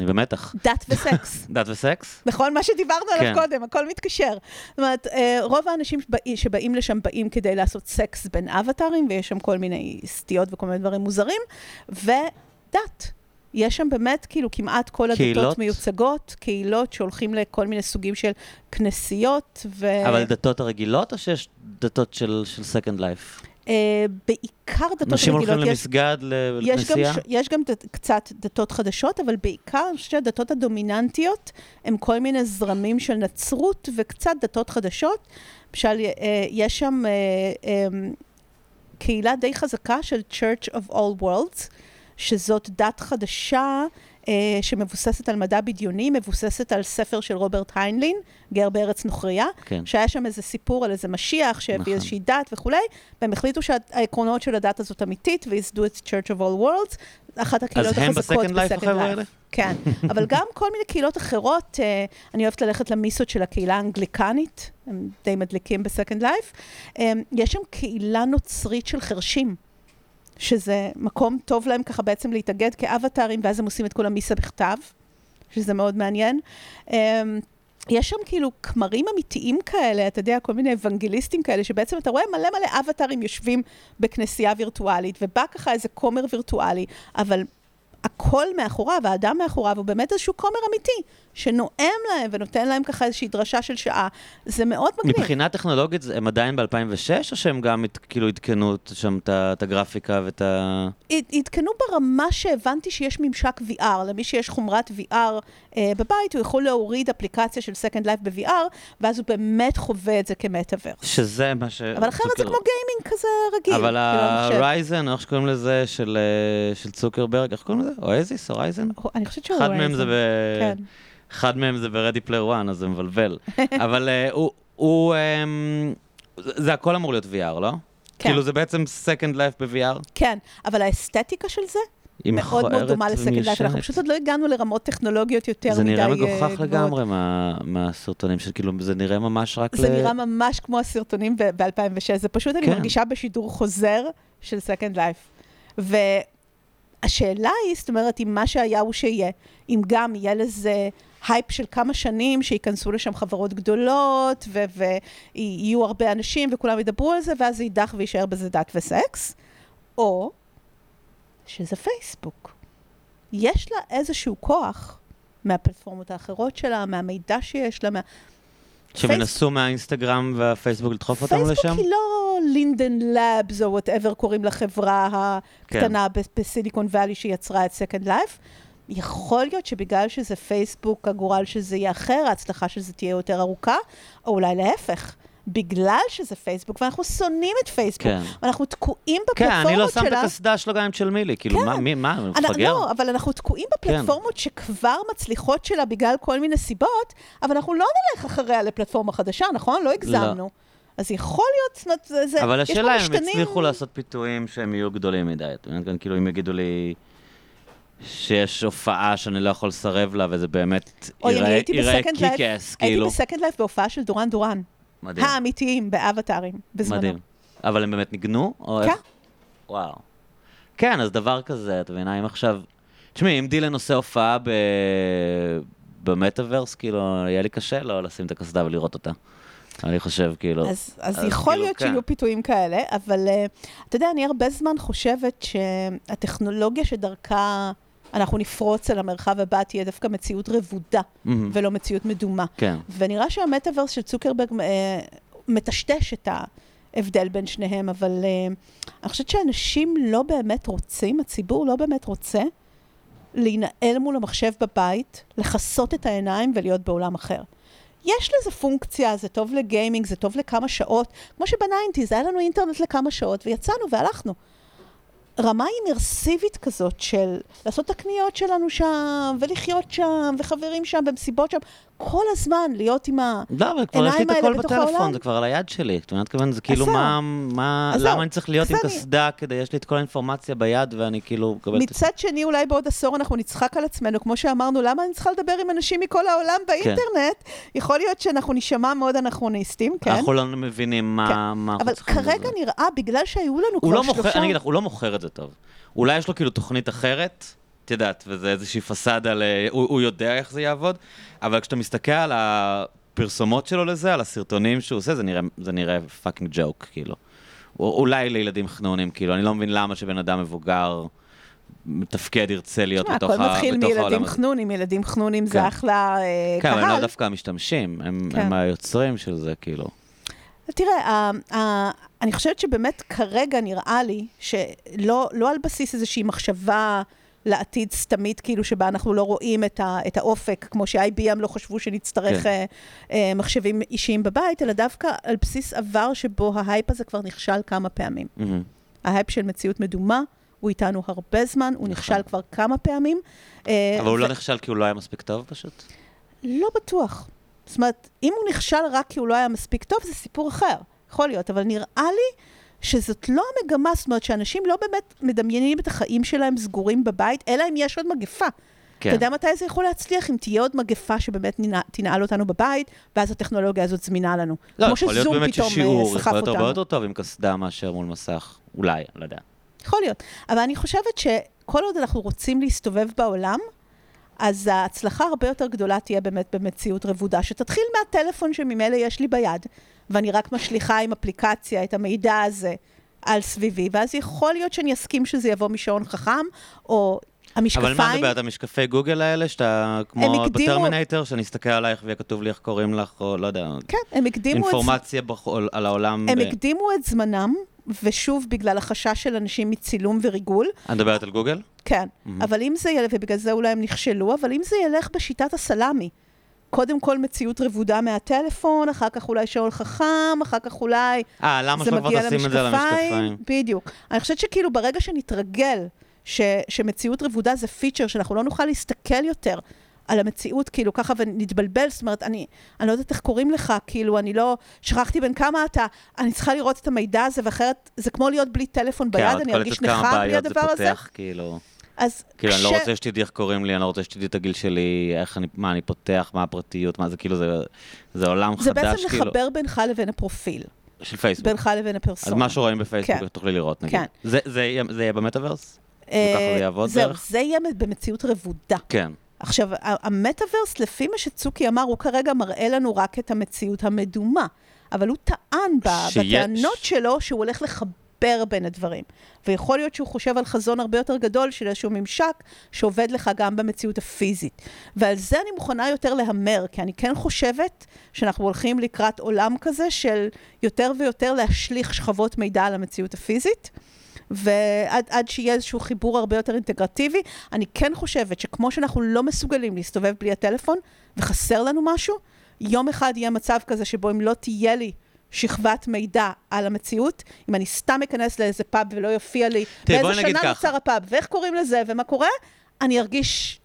אני במתח. דת וסקס. דת וסקס? נכון, מה שדיברנו עליו כן. קודם, הכל מתקשר. זאת אומרת, אה, רוב האנשים שבא- שבאים לשם באים כדי לעשות סקס בין אבטארים, ויש שם כל מיני סטיות וכל מיני דברים מוזרים, ודת. יש שם באמת, כאילו, כמעט כל הדתות קהילות? מיוצגות, קהילות שהולכים לכל מיני סוגים של כנסיות, ו... אבל דתות הרגילות או שיש דתות של של Second Life? אה, בעיקר דתות אנשים הולכים רגילות. למסגד, לכנסייה? יש גם קצת דתות חדשות, אבל בעיקר שהדתות הדומיננטיות הם כל מיני זרמים של נצרות וקצת דתות חדשות. למשל, אה, יש שם אה, אה, קהילה די חזקה של Church of All Worlds, שזאת דת חדשה שמבוססת על מדע בדיוני, מבוססת על ספר של רוברט היינלין, גר בארץ נוכריה, כן. שהיה שם איזה סיפור על איזה משיח שהביא נכון. איזושהי דת וכולי, והם החליטו שהעקרונות של הדת הזאת אמיתית, וייסדו את Church of All Worlds, אחת הקהילות אז הם החזקות החבר'ה האלה? כן, אבל גם כל מיני קהילות אחרות, אה, אני אוהבת ללכת למיסות של הקהילה האנגליקנית, הם די מדליקים ב-Second Life. אה, יש שם קהילה נוצרית של חרשים. שזה מקום טוב להם ככה בעצם להתאגד כאבטארים, ואז הם עושים את כל המיסה בכתב, שזה מאוד מעניין. אמ, יש שם כאילו כמרים אמיתיים כאלה, אתה יודע, כל מיני אוונגליסטים כאלה, שבעצם אתה רואה מלא מלא אבטארים יושבים בכנסייה וירטואלית, ובא ככה איזה כומר וירטואלי, אבל הקול מאחוריו, האדם מאחוריו, הוא באמת איזשהו כומר אמיתי, שנואם להם ונותן להם ככה איזושהי דרשה של שעה. זה מאוד מגניב. מבחינה טכנולוגית הם עדיין ב-2006, או שהם גם כאילו עדכנו שם את הגרפיקה ואת ה... עדכנו ברמה שהבנתי שיש ממשק VR, למי שיש חומרת VR אה, בבית, הוא יכול להוריד אפליקציה של Second Life ב-VR, ואז הוא באמת חווה את זה כמטאוורס. שזה מה ש... אבל אחרת זה צוקר- כמו gaming כזה רגיל. אבל כאילו. Horizon, איך שקוראים לזה, של אה, של צוקרברג, איך קוראים לזה? Oasis או Horizon? אני חושבת שהוא... אחד מהם זה ב... כן. אחד מהם זה ב-Ready Player One, אז זה מבלבל. אבל אה, הוא... הוא אמ, זה זה הכל אמור להיות VR, לא? כן. כאילו זה בעצם Second Life ב-VR? כן, אבל האסתטיקה של זה היא מאוד מאוד דומה ל-Second Life. אנחנו. פשוט עוד לא הגענו לרמות טכנולוגיות יותר זה מדי נראה אה, מגוחך. לגמרי מה- מהסרטונים של כאילו, זה נראה ממש רק ל... זה נראה ממש כמו הסרטונים ב-2006, זה פשוט, אני כן. מרגישה בשידור חוזר של Second Life. והשאלה היא, זאת אומרת, אם מה שהיה הוא שיהיה, אם גם יהיה לזה הייפ של כמה שנים, שייכנסו לשם חברות גדולות, ויהיו הרבה אנשים וכולם ידברו על זה, ואז זה יידח ויישאר בזה דת וסקס, או שזה פייסבוק. יש לה איזשהו כוח מהפלטפורמות האחרות שלה, מהמידע שיש לה, מה... שהם ינסו מהאינסטגרם והפייסבוק לדחוף אותנו לשם? פייסבוק היא לא Linden Labs או whatever קוראים לחברה הקטנה כן. בסיליקון וואלי שיצרה את Second Life. יכול להיות שבגלל שזה פייסבוק, הגורל שזה יהיה אחר, ההצלחה של זה תהיה יותר ארוכה, או אולי להפך. בגלל שזה פייסבוק, ואנחנו שונאים את פייסבוק, כן. ואנחנו תקועים כן, בפלטפורמות אני לא שם את שלה. הקסדה שלו גם עם של מילי, כאילו, כן. מה, מי, מה, אנחנו- מפגר? לא, אבל אנחנו תקועים בפלטפורמות שכבר מצליחות שלה בגלל כל מיני סיבות, אבל אנחנו לא נלך אחריה לפלטפורמה חדשה, נכון? לא הגזמנו. אז יכול להיות, זאת אומרת, זה, אבל השאלה אם הם יצליחו לעשות פיתויים שהם יהיו גדולים מדי. את כאילו, אם יגידו לי שיש הופעה שאני לא יכול לסרב לה, וזה באמת ייראה הייתי קיקס, הייתי כאילו. בסקנד לייף בהופעה של דורן דורן. מדהים, האמיתיים, באבטארים, בזמנו. מדהים. אבל הם באמת ניגנו? כן. וואו. כן, אז דבר כזה, את מבינה, אם עכשיו... תשמעי, אם דילן עושה הופעה ב... במטאוורס, כאילו, יהיה לי קשה לא לשים את הקסדה ולראות אותה. אני חושב, כאילו... אז, אז אז יכול כאילו, להיות כן. שיהיו פיתויים כאלה, אבל uh, אתה יודע, אני הרבה זמן חושבת שהטכנולוגיה שדרכה אנחנו נפרוץ אל המרחב הבא תהיה דווקא מציאות רבודה, מהמם. ולא מציאות מדומה. כן. ונראה שהמטאוורס של צוקרברג אה, מטשטש את ההבדל בין שניהם, אבל אה, אני חושבת שאנשים לא באמת רוצים, הציבור לא באמת רוצה, להינעל מול המחשב בבית, לכסות את העיניים ולהיות בעולם אחר. יש לזה פונקציה, זה טוב לגיימינג, זה טוב לכמה שעות. כמו שבניינטיז, היה לנו אינטרנט לכמה שעות, ויצאנו והלכנו. רמה אימרסיבית כזאת של לעשות את הקניות שלנו שם, ולחיות שם, וחברים שם, במסיבות שם, כל הזמן להיות עם לא, אבל כבר יש לי העיניים את האלה הכל בתוך בטלפון, העולם. זה כבר על היד שלי. אומרת, כמובן, זה כאילו. מה, מה. למה אני צריך להיות עם קסדה כדי, יש לי את כל האינפורמציה ביד, ואני כאילו מקבל את מצד שני, אולי בעוד עשור אנחנו נצחק על עצמנו, כמו שאמרנו, למה אני צריכה לדבר עם אנשים מכל העולם באינטרנט? יכול להיות שאנחנו נשמע מאוד אנכרוניסטים, כן? אנחנו לא מבינים מה, מה אנחנו אבל צריכים כרגע בזה. נראה, בגלל שהיו לנו כבר לא שלושה... אני אגיד לך, הוא לא מוכר את זה טוב. אולי יש לו כאילו תוכנית אחרת, את יודעת, וזה איזושהי פסאדה, ל... הוא, הוא יודע איך זה יעבוד, אבל כשאתה מסתכל על הפרסומות שלו לזה, על הסרטונים שהוא עושה, זה נראה, זה נראה fucking ג'וק, כאילו. או- אולי לילדים חנונים, כאילו, אני לא מבין למה שבן אדם מבוגר מתפקד ירצה להיות בתוך, הכל ה... מתחיל בתוך העולם מילדים הזה. חנונים, ילדים חנונים כן. זה אחלה אה, כן, אבל הם קהל. לא דווקא המשתמשים, הם, כן. הם היוצרים של זה, כאילו. תראה, אני חושבת שבאמת כרגע נראה לי שלא לא על בסיס איזושהי מחשבה לעתיד סתמית, כאילו שבה אנחנו לא רואים את, ה, את האופק, כמו ש-IBM לא חשבו שנצטרך כן. אה, אה, מחשבים אישיים בבית, אלא דווקא על בסיס עבר שבו ה-hype הזה כבר נכשל כמה פעמים. מהמם. ה-hype של מציאות מדומה, הוא איתנו הרבה זמן, הוא נכשל כבר כמה פעמים. אה, נכון. אבל הוא ו- לא נכשל כי הוא לא היה מספיק טוב פשוט? לא בטוח. זאת אומרת, אם הוא נכשל רק כי הוא לא היה מספיק טוב, זה סיפור אחר. יכול להיות, אבל נראה לי שזאת לא המגמה, זאת אומרת, שאנשים לא באמת מדמיינים את החיים שלהם סגורים בבית, אלא אם יש עוד מגפה. כן. אתה יודע מתי זה יכול להצליח? אם תהיה עוד מגפה שבאמת תנעל אותנו בבית, ואז הטכנולוגיה הזאת זמינה לנו. לא, יכול להיות באמת ששיעור אה, סחף יכול להיות הרבה. יותר טוב עם קסדה מאשר מול מסך. אולי, לא יודע. יכול להיות. אבל אני חושבת שכל עוד אנחנו רוצים להסתובב בעולם, אז ההצלחה הרבה יותר גדולה תהיה באמת במציאות רבודה, שתתחיל מהטלפון שממילא יש לי ביד, ואני רק משליכה עם אפליקציה את המידע הזה על סביבי, ואז יכול להיות שאני אסכים שזה יבוא משעון חכם, או המשקפיים... אבל מה את מדברת, המשקפי גוגל האלה, שאתה כמו הקדימו- בטרמינטר, שאני אסתכל עלייך ויהיה כתוב לי איך קוראים לך, או לא יודע, כן, הם הקדימו את. אינפורמציה בח- על העולם. הם ב- הקדימו את זמנם, ושוב, בגלל החשש של אנשים מצילום וריגול, את מדברת על גוגל? כן, אבל אם זה ילך, ובגלל זה אולי הם נכשלו, אבל אם זה ילך בשיטת הסלאמי, קודם כל מציאות רבודה מהטלפון, אחר כך אולי שעון חכם, אחר כך אולי אה, למה זה שלא כבר תשים את זה על המשקפיים? בדיוק. אני חושבת שכאילו ברגע שנתרגל ש, שמציאות רבודה זה פיצ'ר, שאנחנו לא נוכל להסתכל יותר על המציאות, כאילו ככה ונתבלבל, זאת אומרת, אני, אני לא יודעת איך קוראים לך, כאילו, אני לא, שכחתי בין כמה אתה, אני צריכה לראות את המידע הזה, ואחרת זה כמו להיות בלי טלפון ביד, כן, את אני קולטת ארגיש כמה נכה בלי בעיות זה הדבר הזה. פותח, כאילו... אז כאילו, אני לא כש- רוצה שתדעי איך קוראים לי, אני לא רוצה שתדעי את הגיל שלי, איך אני, מה אני פותח, מה הפרטיות, מה זה, כאילו, זה, זה עולם זה חדש, בעצם כאילו, לחבר בינך לבין הפרופיל, של פייסבוק. בינך לבין הפרסונה. אז מה שרואים בפייסבוק, כן. תוכלי לראות, נגיד. כן. זה, זה, יהיה, זה יהיה במטאוורס? אה, וככה זה יעבוד זהו, בערך? זה יהיה במציאות רבודה. כן. עכשיו, המטאוורס, לפי מה שצוקי אמר, הוא כרגע מראה לנו רק את המציאות המדומה. אבל הוא טען ב- שיש. בטענות שלו שהוא הולך לחבר בין הדברים. ויכול להיות שהוא חושב על חזון הרבה יותר גדול של איזשהו ממשק שעובד לך גם במציאות הפיזית. ועל זה אני מוכנה יותר להמר, כי אני כן חושבת שאנחנו הולכים לקראת עולם כזה של יותר ויותר להשליך שכבות מידע על המציאות הפיזית. ועד עד שיהיה איזשהו חיבור הרבה יותר אינטגרטיבי, אני כן חושבת שכמו שאנחנו לא מסוגלים להסתובב בלי הטלפון, וחסר לנו משהו, יום אחד יהיה מצב כזה שבו אם לא תהיה לי שכבת מידע על המציאות, אם אני סתם אכנס לאיזה פאב ולא יופיע לי באיזה שנה. נוצר הפאב, ואיך קוראים לזה, ומה קורה, אני ארגיש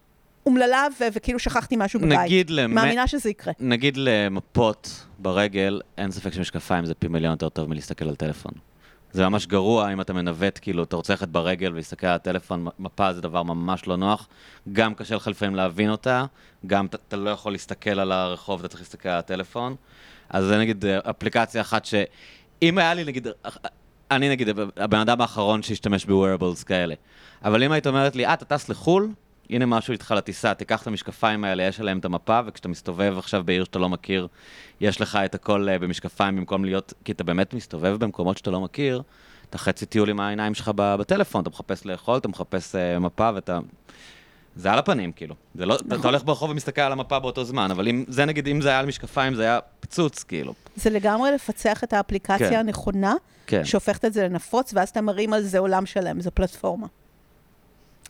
אומללה ו- וכאילו שכחתי משהו בבית. נגיד למ- מאמינה שזה יקרה. נגיד למפות ברגל, אין ספק שמשקפיים זה פי מיליון יותר טוב מלהסתכל על טלפון. זה ממש גרוע אם אתה מנווט, כאילו, אתה רוצה ללכת ברגל ולהסתכל על הטלפון, מפה זה דבר ממש לא נוח. גם קשה לך לפעמים להבין אותה, גם אתה לא יכול להסתכל על הרחוב, אתה צריך להסתכל על הטלפון. אז זה נגיד אה, אפליקציה אחת ש... אם היה לי, נגיד, אני נגיד הבן אדם האחרון שהשתמש ב-wearables כאלה. אבל אם היית אומרת לי, אה, אתה טס לחו"ל? הנה משהו איתך לטיסה, תיקח את המשקפיים האלה, יש עליהם את המפה, וכשאתה מסתובב עכשיו בעיר שאתה לא מכיר, יש לך את הכל אה, במשקפיים במקום להיות, כי אתה באמת מסתובב במקומות שאתה לא מכיר, אתה חצי טיול עם העיניים שלך בטלפון, אתה מחפש לאכול, אתה מחפש אה, מפה ואתה... זה על הפנים, כאילו. זה לא, אתה, אתה הולך ברחוב ומסתכל על המפה באותו זמן, אבל אם, זה נגיד, אם זה היה על משקפיים, זה היה פיצוץ, כאילו. זה לגמרי לפצח את האפליקציה כן. הנכונה, כן, שהופכת את זה לנפוץ, ואז אתה מרים על זה עולם שלם, זו פלטפורמה.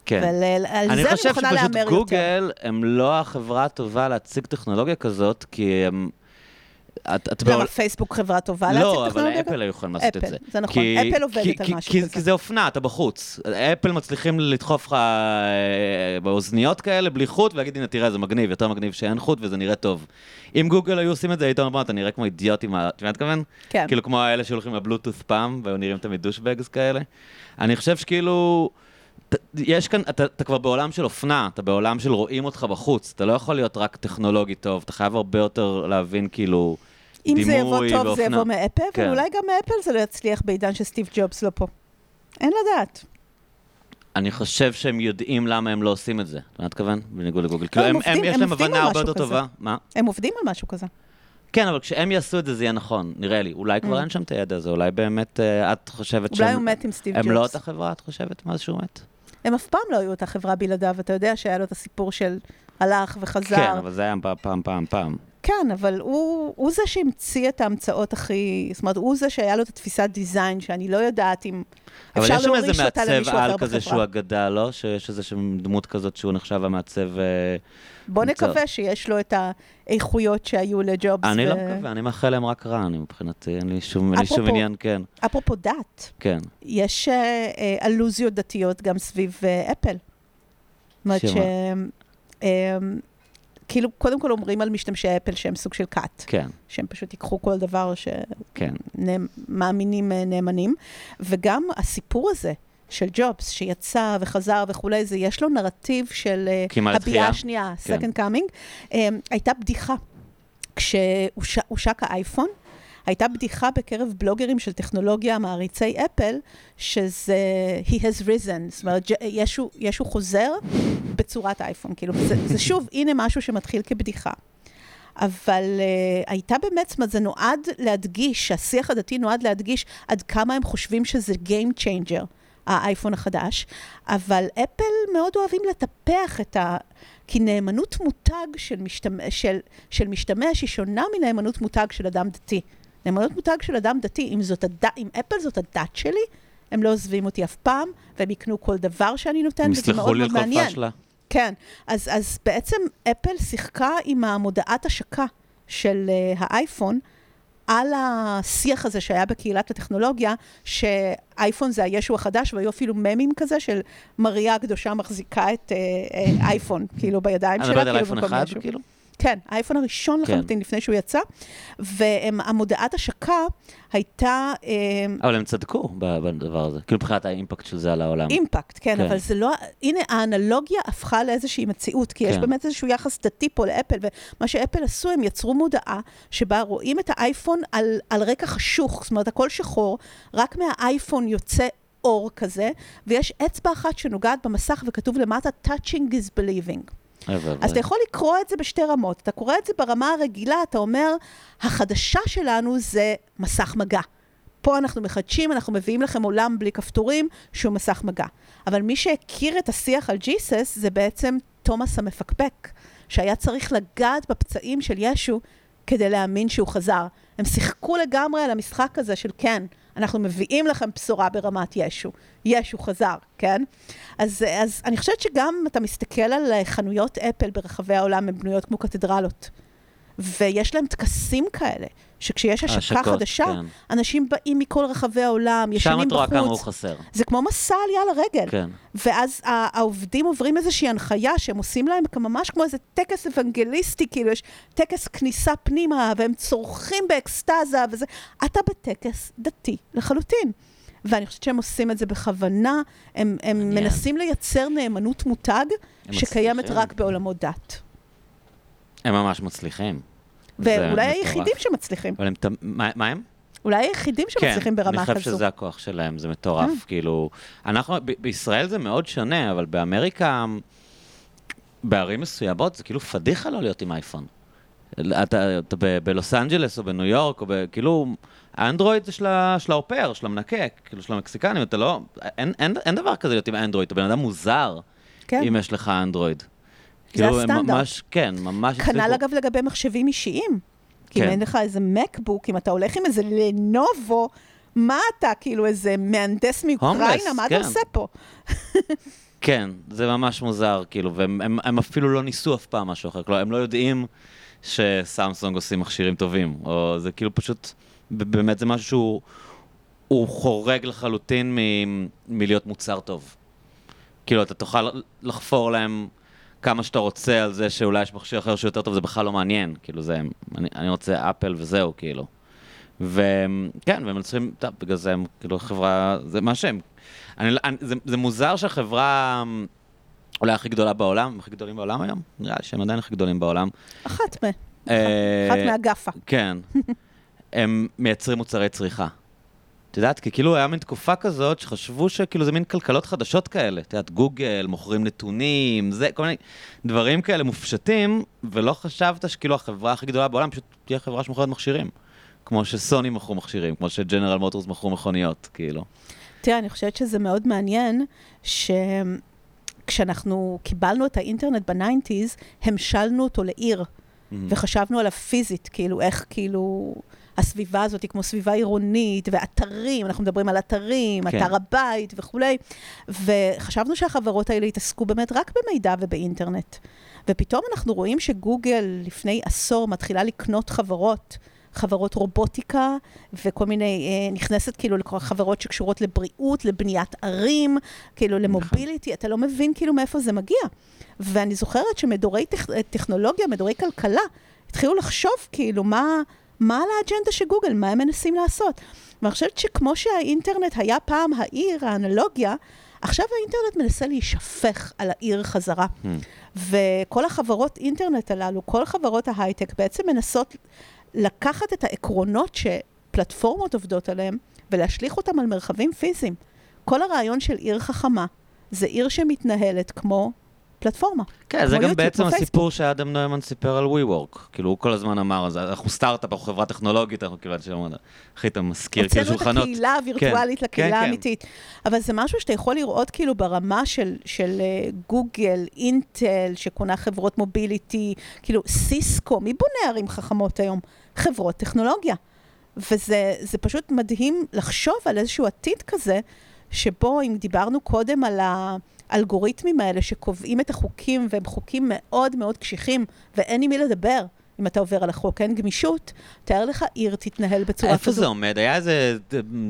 כן. ועל על אני זה אני חושב מוכנה שפשוט להמר יותר. גוגל הם לא החברה הטובה להציג טכנולוגיה כזאת, כי הם, את, את למה בעול- פייסבוק חברה טובה להציג לא, אבל טכנולוגיה? אפל היו יכולים לעשות את זה. זה נכון, כי- אפל עובדת כי- על משהו כי- כזה. כי זה אופנה, אתה בחוץ. אפל מצליחים לדחוף לך אה, באוזניות כאלה, בלי חוט, ולהגיד, הנה, תראה, זה מגניב, יותר מגניב שאין חוט וזה נראה טוב. אם גוגל היו עושים את זה, היית אומר, "בוא, אתה נראה כמו אידיוט עם ה... אתה מתכוון? כן. כאילו כמו האלה שהולכים לבלוטות' פעם, והיו נראים תמיד דושבגס כאלה. אני חושב שכאילו... יש כאן, אתה, אתה כבר בעולם של אופנה, אתה בעולם של רואים אותך בחוץ, אתה לא יכול להיות רק טכנולוגי טוב, אתה חייב הרבה יותר להבין כאילו אם זה יבוא טוב, זה ואופנה. יבוא מאפל, כן. אבל אולי גם מאפל זה לא יצליח בעידן שסטיב ג'ובס לא פה. אין לדעת. אני חושב שהם יודעים למה הם לא עושים את זה. אתה מתכוון? בניגוד לגוגל. כאילו, הם הם, עובדים- יש הם להם עובדים הבנה על הרבה משהו יותר כזה. טובה. מה? הם עובדים על משהו כזה. כן, אבל כשהם יעשו את זה, זה יהיה נכון, נראה לי. אולי כבר Mm. אין שם את הידע הזה, אולי באמת אה, את חושבת אולי שהם... הוא מת עם סטיב הם לא ג'ובס. אותה חברה, את חושבת, מאז שהוא מת? הם אף פעם לא היו אותה חברה בלעדיו, אתה יודע שהיה לו את הסיפור של הלך וחזר. כן, אבל זה היה פעם, פעם, פעם. כן, אבל הוא, הוא זה שהמציא את ההמצאות הכי... זאת אומרת, הוא זה שהיה לו את התפיסת דיזיין, שאני לא יודעת אם אבל אפשר יש שם איזה להוריש אותה מעצב למישהו אחר על כזה שהוא בחברה. אגדה, לא? שיש איזה שם דמות כזאת שהוא נחשב המעצב... אה, בוא מצב. נקווה שיש לו את האיכויות שהיו לג'ובס. אני ו- לא מקווה, אני מאחל להם רק רע, אני מבחינתי, אין לי שום לי שום אפרופו- עניין, כן, אפרופו דת, כן. יש אה, אה, אלוזיות דתיות גם סביב אה, אפל. זאת אומרת ש... אה, כאילו, קודם כל אומרים על משתמשי אפל שהם סוג של כת, כן, שהם פשוט ייקחו כל דבר כן. שמאמינים אה, נאמנים, וגם הסיפור הזה של ג'ובס, שיצא וחזר וכולי, זה יש לו נרטיב של אה, כמעט הביאה. השנייה, כן. second coming. אה, הייתה בדיחה, כשהושק האייפון, הייתה בדיחה בקרב בלוגרים של טכנולוגיה מעריצי אפל, שזה he has risen, זאת אומרת, ישו, ישו חוזר בצורת אייפון, כאילו, זה, זה שוב, הנה משהו שמתחיל כבדיחה. אבל uh, הייתה באמת, זאת אומרת, זה נועד להדגיש, השיח הדתי נועד להדגיש עד כמה הם חושבים שזה Game Changer, האייפון החדש, אבל אפל מאוד אוהבים לטפח את ה... כי נאמנות מותג של, משתמע, של, של משתמש היא שונה מנאמנות מותג של אדם דתי. נאמנות מותג של אדם דתי, אם, זאת הד... אם אפל זאת הדת שלי, הם לא עוזבים אותי אף פעם, והם יקנו כל דבר שאני נותן, וזה מאוד מאוד מעניין. פשלה. כן, אז, אז בעצם אפל שיחקה עם המודעת השקה של uh, האייפון על השיח הזה שהיה בקהילת הטכנולוגיה, שאייפון זה הישו החדש, והיו אפילו ממים כזה של מריה הקדושה מחזיקה את uh, אייפון, כאילו בידיים אני שלה, מדברת על כאילו אייפון אחד. כאילו? כן, האייפון הראשון כן. לחלוטין לפני שהוא יצא, והמודעת השקה הייתה אה, אבל הם צדקו בדבר הזה. כאילו, מבחינת האימפקט של זה על העולם. אימפקט, כן, כן. אבל זה לא, הנה, האנלוגיה הפכה לאיזושהי מציאות, כי יש כן. באמת איזשהו יחס דתי פה לאפל, ומה שאפל עשו, הם יצרו מודעה שבה רואים את האייפון על, על רקע חשוך, זאת אומרת, הכל שחור, רק מהאייפון יוצא אור כזה, ויש אצבע אחת שנוגעת במסך וכתוב למטה, touching is believing. אז אתה יכול לקרוא את זה בשתי רמות. אתה קורא את זה ברמה הרגילה, אתה אומר, החדשה שלנו זה מסך מגע. פה אנחנו מחדשים, אנחנו מביאים לכם עולם בלי כפתורים, שהוא מסך מגע. אבל מי שהכיר את השיח על ג'יסס, זה בעצם תומאס המפקפק, שהיה צריך לגעת בפצעים של ישו כדי להאמין שהוא חזר. הם שיחקו לגמרי על המשחק הזה של כן, אנחנו מביאים לכם בשורה ברמת ישו. ישו חזר, כן? אז, אז אני חושבת שגם אתה מסתכל על חנויות אפל ברחבי העולם, הן בנויות כמו קתדרלות. ויש להם טקסים כאלה, שכשיש השקה השקות, חדשה, כן. אנשים באים מכל רחבי העולם, שם ישנים את רואה כמה הוא בחוץ. חסר. זה כמו מסע עלייה לרגל. כן. ואז העובדים עוברים איזושהי הנחיה שהם עושים להם ממש כמו איזה טקס אוונגליסטי, כאילו יש טקס כניסה פנימה, והם צורכים באקסטזה וזה. אתה בטקס דתי לחלוטין. ואני חושבת שהם עושים את זה בכוונה, הם, הם. מנסים לייצר נאמנות מותג שקיימת מצליחים. רק בעולמות דת. הם ממש מצליחים. ואולי. היחידים שמצליחים. אבל הם... מה מה הם? אולי היחידים שמצליחים ברמה כן, אני כזו. חושב שזה הכוח שלהם, זה מטורף. אה. כאילו, אנחנו, ב- בישראל זה מאוד שונה, אבל באמריקה, בערים מסוימות, זה כאילו פדיחה לא להיות עם אייפון. אתה, אתה ב- בלוס אנג'לס או בניו יורק, או ב, כאילו, האנדרואיד זה של ה- של האופר, של המנקה, כאילו של המקסיקנים, אתה לא, אין, אין, אין דבר כזה להיות עם אנדרואיד, אתה בן אדם מוזר, כן. אם יש לך אנדרואיד. כאילו, הם הסטנדרט. ממש, כן, ממש כנ"ל. אגב לגבי מחשבים אישיים. כי אם כן. אין לך איזה מקבוק, אם אתה הולך עם איזה לנובו, מה אתה, כאילו איזה מהנדס מאוקראינה, מה אתה כן. עושה פה? כן, זה ממש מוזר, כאילו, והם הם, הם אפילו לא ניסו אף פעם משהו אחר, כלומר, הם לא יודעים שסמסונג עושים מכשירים טובים, או זה כאילו פשוט, באמת זה משהו שהוא הוא חורג לחלוטין מ- מלהיות מוצר טוב. כאילו, אתה תוכל לחפור להם כמה שאתה רוצה על זה שאולי יש מכשיר אחר שיותר טוב, זה בכלל לא מעניין. כאילו, זה, אני, אני רוצה אפל וזהו, כאילו. וכן, והם צריכים, טוב, בגלל זה הם, כאילו, חברה, זה מה שהם. אני, אני, זה, זה מוזר שהחברה אולי הכי גדולה בעולם, הכי גדולים בעולם היום? נראה לי שהם עדיין הכי גדולים בעולם. אחת מ... אה, אחת מהגאפה. כן. הם מייצרים מוצרי צריכה. את יודעת, כי כאילו היה מין תקופה כזאת שחשבו שכאילו זה מין כלכלות חדשות כאלה. את יודעת, גוגל, מוכרים נתונים, זה, כל מיני דברים כאלה מופשטים, ולא חשבת שכאילו החברה הכי גדולה בעולם פשוט תהיה חברה שמוכרת מכשירים. כמו שסוני מכרו מכשירים, כמו שג'נרל מוטורס מכרו מכוניות, כאילו. תראה, אני חושבת שזה מאוד מעניין, שכשאנחנו קיבלנו את האינטרנט ב nineties, המשלנו אותו לעיר, וחשבנו עליו פיזית, כאילו, איך כאילו... הסביבה הזאת היא כמו סביבה עירונית, ואתרים, אנחנו מדברים על אתרים, כן. אתר הבית וכולי, וחשבנו שהחברות האלה יתעסקו באמת רק במידע ובאינטרנט. ופתאום אנחנו רואים שגוגל לפני עשור מתחילה לקנות חברות, חברות רובוטיקה וכל מיני, אה, נכנסת כאילו לכל חברות שקשורות לבריאות, לבניית ערים, כאילו למוביליטי, אתה לא מבין כאילו מאיפה זה מגיע. ואני זוכרת שמדורי טכ... טכנולוגיה, מדורי כלכלה, התחילו לחשוב כאילו מה, מה על האג'נדה של גוגל, מה הם מנסים לעשות. ואני חושבת שכמו שהאינטרנט היה פעם העיר, האנלוגיה, עכשיו האינטרנט מנסה להישפך על העיר חזרה. Hmm. וכל החברות אינטרנט הללו, כל חברות ההייטק בעצם מנסות לקחת את העקרונות שפלטפורמות עובדות עליהם ולהשליך אותם על מרחבים פיזיים. כל הרעיון של עיר חכמה זה עיר שמתנהלת כמו פלטפורמה. כן, זה גם יוטיוב, בעצם. הסיפור שאדם נוימן סיפר על WeWork. כאילו, הוא כל הזמן אמר, אנחנו סטארט-אפ, אנחנו חברה טכנולוגית, אנחנו כאילו, עד שאומרים, אחי, אתה מזכיר כאילו הוצאנו את שולחנות. הקהילה הווירטואלית כן, לקהילה כן, כן. האמיתית. אבל זה משהו שאתה יכול לראות כאילו ברמה של, של אה, גוגל, אינטל, שקונה חברות מוביליטי, כאילו סיסקו, מי בונה ערים חכמות היום? חברות טכנולוגיה. וזה זה פשוט מדהים לחשוב על איזשהו עתיד כזה, שבו אם דיברנו קודם על האלגוריתמים האלה שקובעים את החוקים, והם חוקים מאוד מאוד קשיחים, ואין עם מי לדבר. אם אתה עובר על החוק, אין גמישות, תאר לך עיר תתנהל בצורה איפה כזו. זה עומד? היה איזה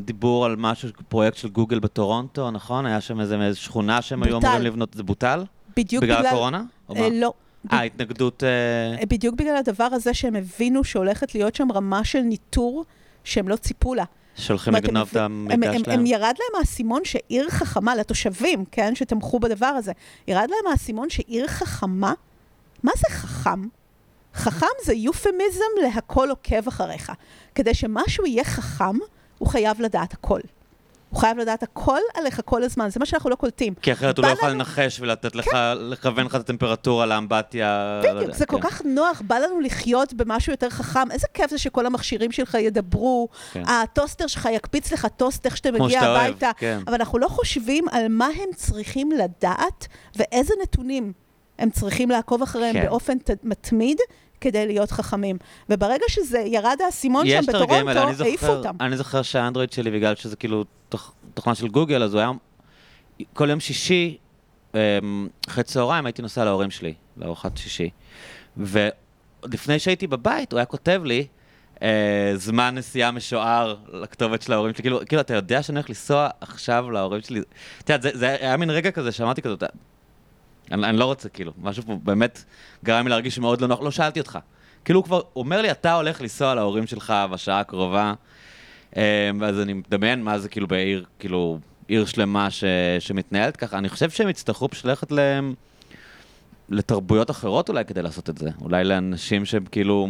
דיבור על משהו, פרויקט של גוגל בטורונטו, נכון? היה שם איזה איזה שכונה שהם היו בוטל. אמורים לבנות, זה בוטל? בדיוק בגלל בגלל... הקורונה? אה, מה? לא. אה, התנגדות... אה, בדיוק בגלל הדבר הזה שהם הבינו שהולכת להיות שם רמה של ניטור שהם לא ציפו לה. שהולכים אומרת, לגנוב את המידע הם, הם, שלהם? הם ירד להם האסימון שעיר חכמה, לתושבים, כן, שתמכו בדבר הזה, ירד להם האסימון שעיר חכמה, מה זה חכם? חכם זה יופמיזם להכל עוקב אחריך. כדי שמשהו יהיה חכם, הוא חייב לדעת הכל. הוא חייב לדעת הכל עליך כל הזמן, זה מה שאנחנו לא קולטים. כי אחרת הוא לא יוכל לנו- לנחש ולתת לך, לכוון לך את הטמפרטורה לאמבטיה. לא בדיוק, יודע, זה כל כן. כך נוח, בא לנו לחיות במשהו יותר חכם. איזה כיף זה שכל המכשירים שלך ידברו, כן. הטוסטר שלך יקפיץ לך טוסט איך שאתה מגיע אוהב, הביתה. כן. אבל אנחנו לא חושבים על מה הם צריכים לדעת ואיזה נתונים הם צריכים לעקוב אחריהם כן. באופן ת- מתמיד כדי להיות חכמים. וברגע שזה ירד האסימון שם בטורונטו, העיפו זוכר, אותם. אני זוכר שהאנדרואיד שלי, בגלל שזה כאילו תוכ- תוכנה של גוגל, אז הוא היה... כל יום שישי, אמ, אחרי צהריים, הייתי נוסע להורים שלי, לארוחת שישי. ועוד לפני שהייתי בבית, הוא היה כותב לי, אה, זמן נסיעה משוער לכתובת של ההורים שלי. כאילו, כאילו, אתה יודע שאני הולך לנסוע עכשיו להורים שלי? את יודעת, זה, זה היה מין רגע כזה שאמרתי כזה, "אתה- אני, אני לא רוצה, כאילו, משהו פה באמת גרם לי להרגיש מאוד לא נוח, לא שאלתי אותך. כאילו הוא כבר אומר לי, אתה הולך לנסוע להורים שלך בשעה הקרובה, אה, ואז אני מדמיין מה זה כאילו בעיר, כאילו, עיר שלמה ש, שמתנהלת ככה. אני חושב שהם יצטרכו פשוט ללכת ל... לתרבויות אחרות אולי כדי לעשות את זה. אולי לאנשים שהם כאילו,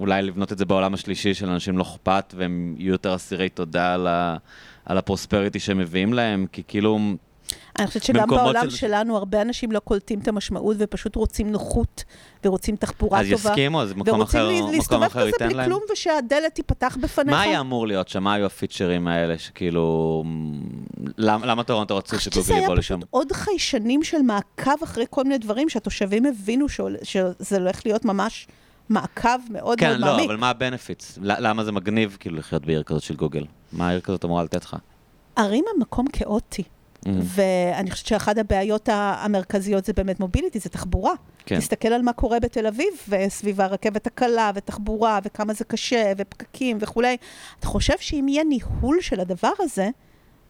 אולי לבנות את זה בעולם השלישי של אנשים לא אכפת, והם יהיו יותר אסירי תודה על, ה, על הפרוספריטי שהם מביאים להם, כי כאילו... אני חושבת שגם בעולם של- שלנו הרבה אנשים לא קולטים את המשמעות ופשוט רוצים נוחות ורוצים תחבורה אז טובה. יסכימו, אז מקום אחר, ורוצים מקום להסתובב אחר כזה ייתן בלי להם. כלום ושהדלת תיפתח בפניך. מה היה אמור להיות שם? מה היו הפיצ'רים האלה שכאילו... למה, למה טורונטו רצו אני חושבת שגוגל שזה היה יבוא לשם? פשוט עוד חיישנים של מעקב אחרי כל מיני דברים שהתושבים הבינו שעול- שזה הולך להיות ממש מעקב מאוד כן, מאוד לא, מעמיק. אבל מה הבנפיטס? למה זה מגניב כאילו לחיות בעיר כזאת של גוגל? מה העיר כזאת אמורה לתת לך? ערים הם מקום כאוטי. ואני חושבת שאחת הבעיות המרכזיות זה באמת מוביליטי, זה תחבורה. כן. תסתכל על מה קורה בתל אביב, וסביב הרכבת הקלה, ותחבורה, וכמה זה קשה, ופקקים וכולי. אתה חושב שאם יהיה ניהול של הדבר הזה,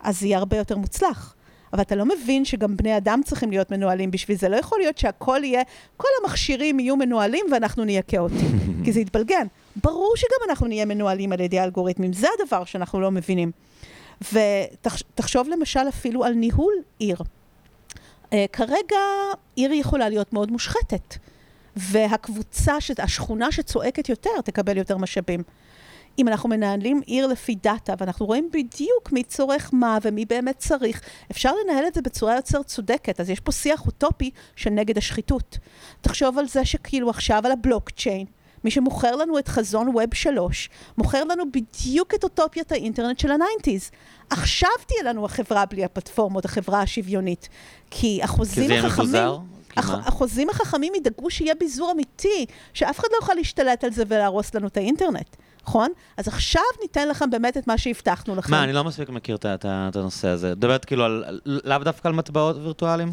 אז זה יהיה הרבה יותר מוצלח. אבל אתה לא מבין שגם בני אדם צריכים להיות מנוהלים בשביל זה. לא יכול להיות שהכל יהיה, כל המכשירים יהיו מנוהלים ואנחנו נהיה כאוטים, כי זה יתבלגן. ברור שגם אנחנו נהיה מנוהלים על ידי אלגוריתמים, זה הדבר שאנחנו לא מבינים. ותחשוב למשל אפילו על ניהול עיר. Uh, כרגע עיר יכולה להיות מאוד מושחתת, והקבוצה, השכונה שצועקת יותר, תקבל יותר משאבים. אם אנחנו מנהלים עיר לפי דאטה, ואנחנו רואים בדיוק מי צורך מה ומי באמת צריך, אפשר לנהל את זה בצורה יותר צודקת. אז יש פה שיח אוטופי של נגד השחיתות. תחשוב על זה שכאילו עכשיו על הבלוקצ'יין, מי שמוכר לנו את חזון Web שלוש, מוכר לנו בדיוק את אוטופיית האינטרנט של ה nineties. עכשיו תהיה לנו החברה בלי הפלטפורמות, החברה השוויונית. כי החוזים החכמים... הח, החוזים החכמים ידאגו שיהיה ביזור אמיתי, שאף אחד לא יוכל להשתלט על זה ולהרוס לנו את האינטרנט. נכון? אז עכשיו ניתן לכם באמת את מה שהבטחנו לכם. מה, אני לא מספיק מכיר את הנושא הזה. מדברת כאילו על, לאו דווקא על מטבעות וירטואליים?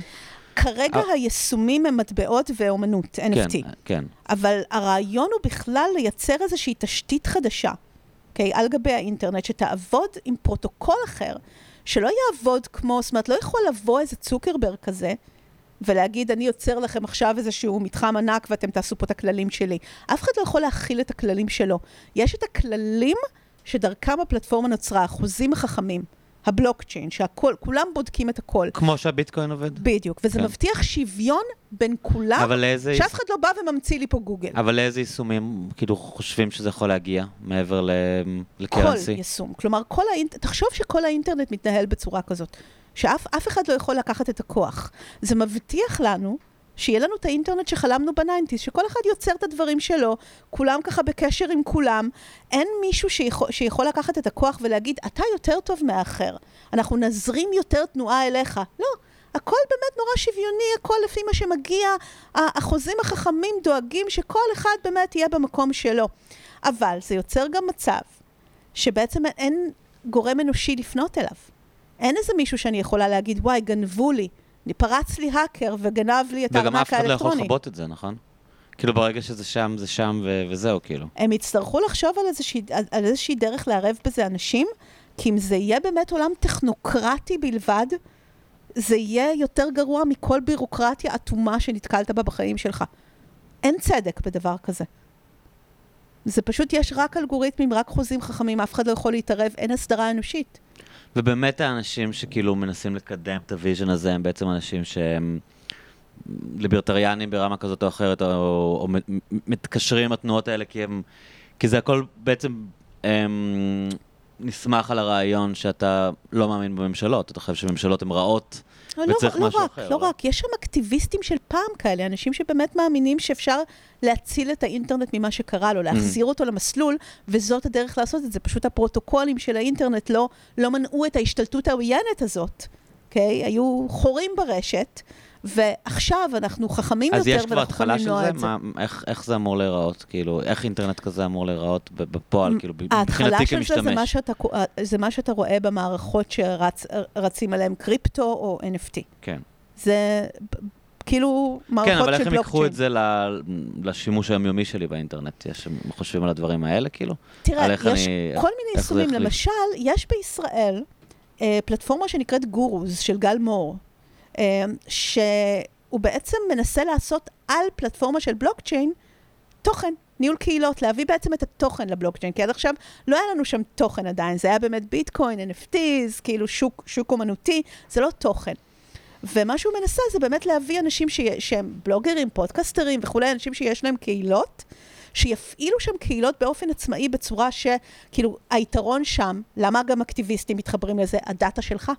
כרגע אה. היישומים הם מטבעות ואומנות, NFT. כן, כן. אבל הרעיון הוא בכלל לייצר איזושהי תשתית חדשה, אוקיי? על גבי האינטרנט, שתעבוד עם פרוטוקול אחר, שלא יעבוד כמו, זאת אומרת, לא יכול לבוא איזה צוקרברג כזה, ולהגיד, אני יוצר לכם עכשיו איזשהו מתחם ענק ואתם תעשו פה את הכללים שלי. אף אחד לא יכול להכיל את הכללים שלו. יש את הכללים שדרכם הפלטפורמה נוצרה, החוזים החכמים. הבלוקצ'יין, שהכל, כולם בודקים את הכל. כמו שהביטקוין עובד. בדיוק, וזה כן. מבטיח שוויון בין כולם, אבל לאיזה... שאף אחד לא בא וממציא לי פה גוגל. אבל לאיזה יישומים, כאילו, חושבים שזה יכול להגיע, מעבר ל currency? כל יישום. כלומר, כל האינט... תחשוב שכל האינטרנט מתנהל בצורה כזאת, שאף אחד לא יכול לקחת את הכוח. זה מבטיח לנו שיהיה לנו את האינטרנט שחלמנו ב nineties, שכל אחד יוצר את הדברים שלו, כולם ככה בקשר עם כולם. אין מישהו שיכול, שיכול לקחת את הכוח ולהגיד, אתה יותר טוב מהאחר, אנחנו נזרים יותר תנועה אליך. לא, הכל באמת נורא שוויוני, הכל לפי מה שמגיע. החוזים החכמים דואגים שכל אחד באמת יהיה במקום שלו. אבל זה יוצר גם מצב שבעצם אין גורם אנושי לפנות אליו. אין איזה מישהו שאני יכולה להגיד, וואי, גנבו לי. פרץ לי האקר וגנב לי את הארנק האלקטרוני. וגם אף אחד לא יכול לכבות את זה, נכון? כאילו ברגע שזה שם, זה שם ו- וזהו, כאילו. הם יצטרכו לחשוב על איזושהי, על, על איזושהי דרך לערב בזה אנשים, כי אם זה יהיה באמת עולם טכנוקרטי בלבד, זה יהיה יותר גרוע מכל בירוקרטיה אטומה שנתקלת בה בחיים שלך. אין צדק בדבר כזה. זה פשוט, יש רק אלגוריתמים, רק חוזים חכמים, אף אחד לא יכול להתערב, אין הסדרה אנושית. ובאמת האנשים שכאילו מנסים לקדם את ה vision הזה, הם בעצם אנשים שהם ליברטריאנים ברמה כזאת או אחרת, או, או מתקשרים עם התנועות האלה, כי, הם, כי זה הכל בעצם הם, נסמך על הרעיון שאתה לא מאמין בממשלות, אתה חושב שממשלות הן רעות. לא, וצריך לא משהו רק, אחר. לא רק, יש שם אקטיביסטים של פעם כאלה, אנשים שבאמת מאמינים שאפשר להציל את האינטרנט ממה שקרה לו, להחזיר אותו למסלול, וזאת הדרך לעשות את זה. פשוט הפרוטוקולים של האינטרנט לא, לא מנעו את ההשתלטות העוינת הזאת, אוקיי? Okay? היו חורים ברשת. ועכשיו אנחנו חכמים יותר ואנחנו יכולים למנוע את זה. אז יש כבר התחלה של זה? מה, איך, איך זה אמור להיראות? כאילו, איך אינטרנט כזה אמור להיראות בפועל, כאילו, מבחינתי כמשתמש? ההתחלה של זה זה מה, שאתה, זה מה שאתה רואה במערכות שרצים עליהן קריפטו או NFT. כן. זה כאילו מערכות של בלוקצ'יין. כן, אבל איך הם ייקחו את זה לשימוש היומיומי שלי באינטרנט? יש, הם חושבים על הדברים האלה, כאילו? תראה, יש אני, כל מיני יישומים. למשל, יש בישראל אה, פלטפורמה שנקראת גורוז של גל מור. אמ, שהוא בעצם מנסה לעשות על פלטפורמה של בלוקצ'יין תוכן, ניהול קהילות, להביא בעצם את התוכן לבלוקצ'יין, כי עד עכשיו לא היה לנו שם תוכן עדיין, זה היה באמת ביטקוין, NFTs, כאילו שוק, שוק אומנותי, זה לא תוכן. ומה שהוא מנסה זה באמת להביא אנשים ש... שהם בלוגרים, פודקסטרים וכולי, אנשים שיש להם קהילות, שיפעילו שם קהילות באופן עצמאי בצורה שכאילו היתרון שם, למה גם אקטיביסטים מתחברים לזה? הדאטה שלך.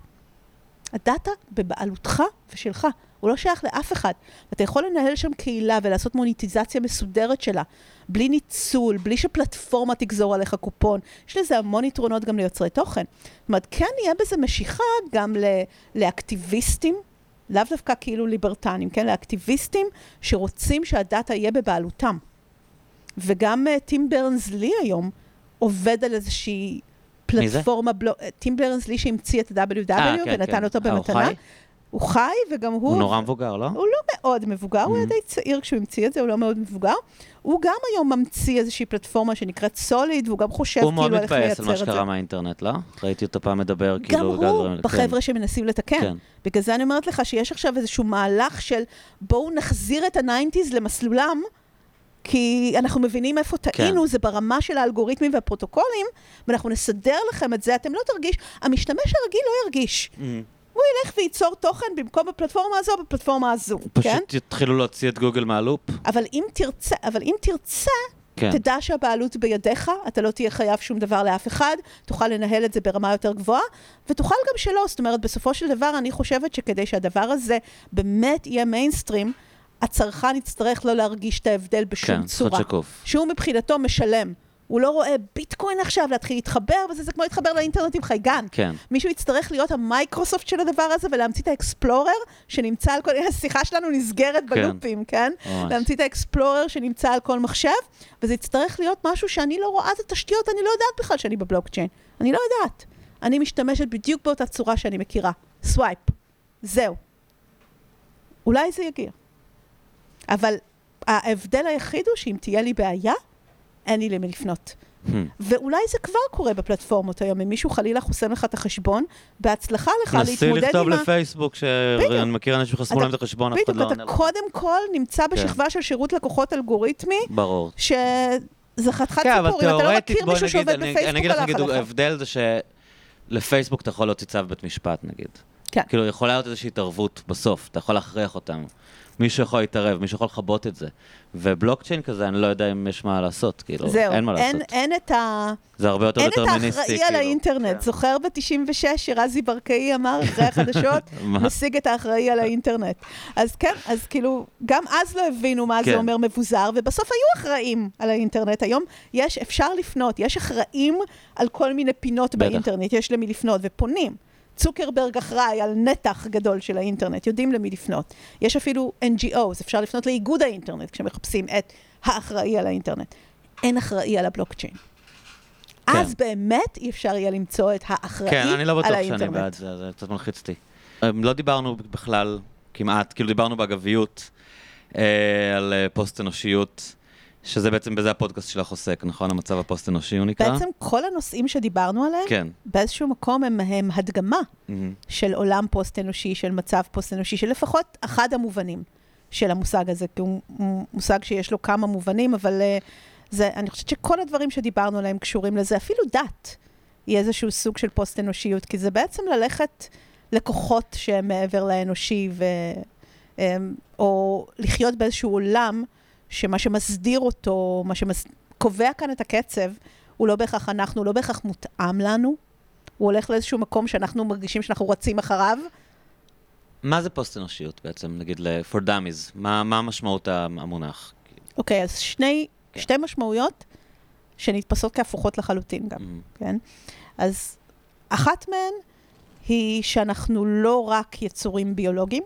הדאטה בבעלותך ושלך, הוא לא שייך לאף אחד. אתה יכול לנהל שם קהילה ולעשות מוניטיזציה מסודרת שלה, בלי ניצול, בלי שפלטפורמה תגזור עליך קופון. יש לזה המון יתרונות גם ליוצרי תוכן. זאת אומרת, כן יהיה בזה משיכה גם לאקטיביסטים, לאו דווקא כאילו ליברטנים, כן? לאקטיביסטים שרוצים שהדאטה יהיה בבעלותם. וגם uh, טים ברנס לי היום עובד על איזושהי פלטפורמה, בלו... טים ברנרס-לי שהמציא את ה-WW אה, כן, ונתן כן. אותו אה, הוא במתנה. חי? הוא חי, וגם הוא... הוא נורא מבוגר, לא? הוא לא מאוד מבוגר, הוא היה Mhm. די צעיר כשהוא המציא את זה, הוא לא מאוד מבוגר. הוא גם היום ממציא איזושהי פלטפורמה שנקראת סוליד, והוא גם חושב הוא מאוד כאילו איך מתבאס על מה לייצר את זה. שקרה מהאינטרנט, לא? ראיתי אותו פעם מדבר, גם כאילו, בגלל הוא, דברים- כן, בחבר'ה שמנסים לתקן. כן. בגלל זה אני אומרת לך שיש עכשיו איזשהו מהלך של בואו נחזיר את ה nineties למסלולם, כי אנחנו מבינים איפה טעינו, זה ברמה של האלגוריתמים והפרוטוקולים, ואנחנו נסדר לכם את זה, אתם לא תרגיש, המשתמש הרגיל לא ירגיש. Mhm. הוא ילך וייצור תוכן במקום בפלטפורמה הזו, בפלטפורמה הזו, כן? פשוט יתחילו להוציא את גוגל מהלופ. אבל אם תרצה, אבל אם תרצה, כן. תדע שהבעלות בידיך, אתה לא תהיה חייב שום דבר לאף אחד, תוכל לנהל את זה ברמה יותר גבוהה, ותוכל גם שלא. זאת אומרת, בסופו של דבר, אני חושבת שכדי שהדבר הזה באמת יהיה מיינסטרים, הצרכן יצטרך לא להרגיש את ההבדל בשום כן, צריך להיות צורה. שקוף. שהוא מבחינתו משלם. הוא לא רואה ביטקוין עכשיו, להתחיל להתחבר, וזה זה כמו להתחבר לאינטרנט עם חייגן. כן. מישהו יצטרך להיות המייקרוסופט של הדבר הזה ולהמציא את האקספלורר שנמצא על כל... השיחה שלנו נסגרת כן. בלופים, כן? ממש. להמציא את האקספלורר שנמצא על כל מחשב, וזה יצטרך להיות משהו שאני לא רואה את התשתיות, אני לא יודעת בכלל שאני בבלוקצ'יין. אני לא יודעת. אני משתמשת בדיוק באותה צורה שאני מכירה. swipe. זהו. אולי זה יגיע. אבל ההבדל היחיד הוא שאם תהיה לי בעיה, אין לי למי לפנות. Hmm. ואולי זה כבר קורה בפלטפורמות היום, אם מישהו חלילה חוסם לך את החשבון, בהצלחה לך נסי להתמודד לכתוב עם ה... לפייסבוק, בדיוק. שאני מכיר אנשים שחסמו אתה- להם את החשבון, אף אחד בדיוק, לא אתה עונה לו. קודם כל נמצא כן. בשכבה של שירות לקוחות אלגוריתמי, ברור. שזה חתיכת כן, אבל סיפורים, אתה לא מכיר מישהו שעובד אני- בפייסבוק אני אגיד לך, הלך נגיד, עליך. ההבדל זה שלפייסבוק אתה יכול להוציא צו בית משפט, נגיד. כן. כאילו, יכולה להיות איזושהי התערבות בסוף, אתה יכול להכריח אותם. מישהו יכול להתערב, מישהו יכול לכבות את זה. ובלוקצ'יין כזה, אני לא יודע אם יש מה לעשות, כאילו, זהו, אין מה אין, לעשות. אין את ה... זה הרבה יותר אין את דטרמיניסטי, האחראי על כאילו. האינטרנט. כן. זוכר ב-96 שרזי ברקאי אמר, אחרי החדשות, מה? נשיג את האחראי על האינטרנט. אז כן, אז כאילו, גם אז לא הבינו מה כן. זה אומר מבוזר, ובסוף היו אחראים על האינטרנט. היום יש, אפשר לפנות, יש אחראים על כל מיני פינות בטח. באינטרנט, יש למי לפנות, ופונים. צוקרברג אחראי על נתח גדול של האינטרנט, יודעים למי לפנות. יש אפילו NGOs, אפשר לפנות לאיגוד האינטרנט כשמחפשים את האחראי על האינטרנט. אין אחראי על הבלוקצ'יין. כן. אז באמת אי אפשר יהיה למצוא את האחראי כן, אני לא על בטוח האינטרנט. שאני בעד זה, זה קצת מלחיץ אותי. אמ, לא דיברנו בכלל, כמעט, כאילו דיברנו באגביות אה, על אה, פוסט אנושיות, שזה בעצם, בזה הפודקאסט שלך עוסק, נכון? המצב הפוסט-אנושי הוא נקרא? בעצם כל הנושאים שדיברנו עליהם, כן. באיזשהו מקום הם, הם הדגמה מהמם. של עולם פוסט-אנושי, של מצב פוסט-אנושי, של לפחות אחד המובנים של המושג הזה, כי הוא הוא מושג שיש לו כמה מובנים, אבל uh, זה, אני חושבת שכל הדברים שדיברנו עליהם קשורים לזה, אפילו דת היא איזשהו סוג של פוסט-אנושיות, כי זה בעצם ללכת לכוחות שהם מעבר לאנושי, ו, um, או לחיות באיזשהו עולם שמה שמסדיר אותו, מה שקובע כאן את הקצב, הוא לא בהכרח אנחנו, הוא לא בהכרח מותאם לנו. הוא הולך לאיזשהו מקום שאנחנו מרגישים שאנחנו רצים אחריו. מה זה פוסט-אנושיות בעצם, נגיד ל- for dummies? מה מה משמעות המונח? אוקיי, אז שני, כן. שתי משמעויות שנתפסות כהפוכות לחלוטין גם, מהמם. כן? אז אחת מהן היא שאנחנו לא רק יצורים ביולוגיים,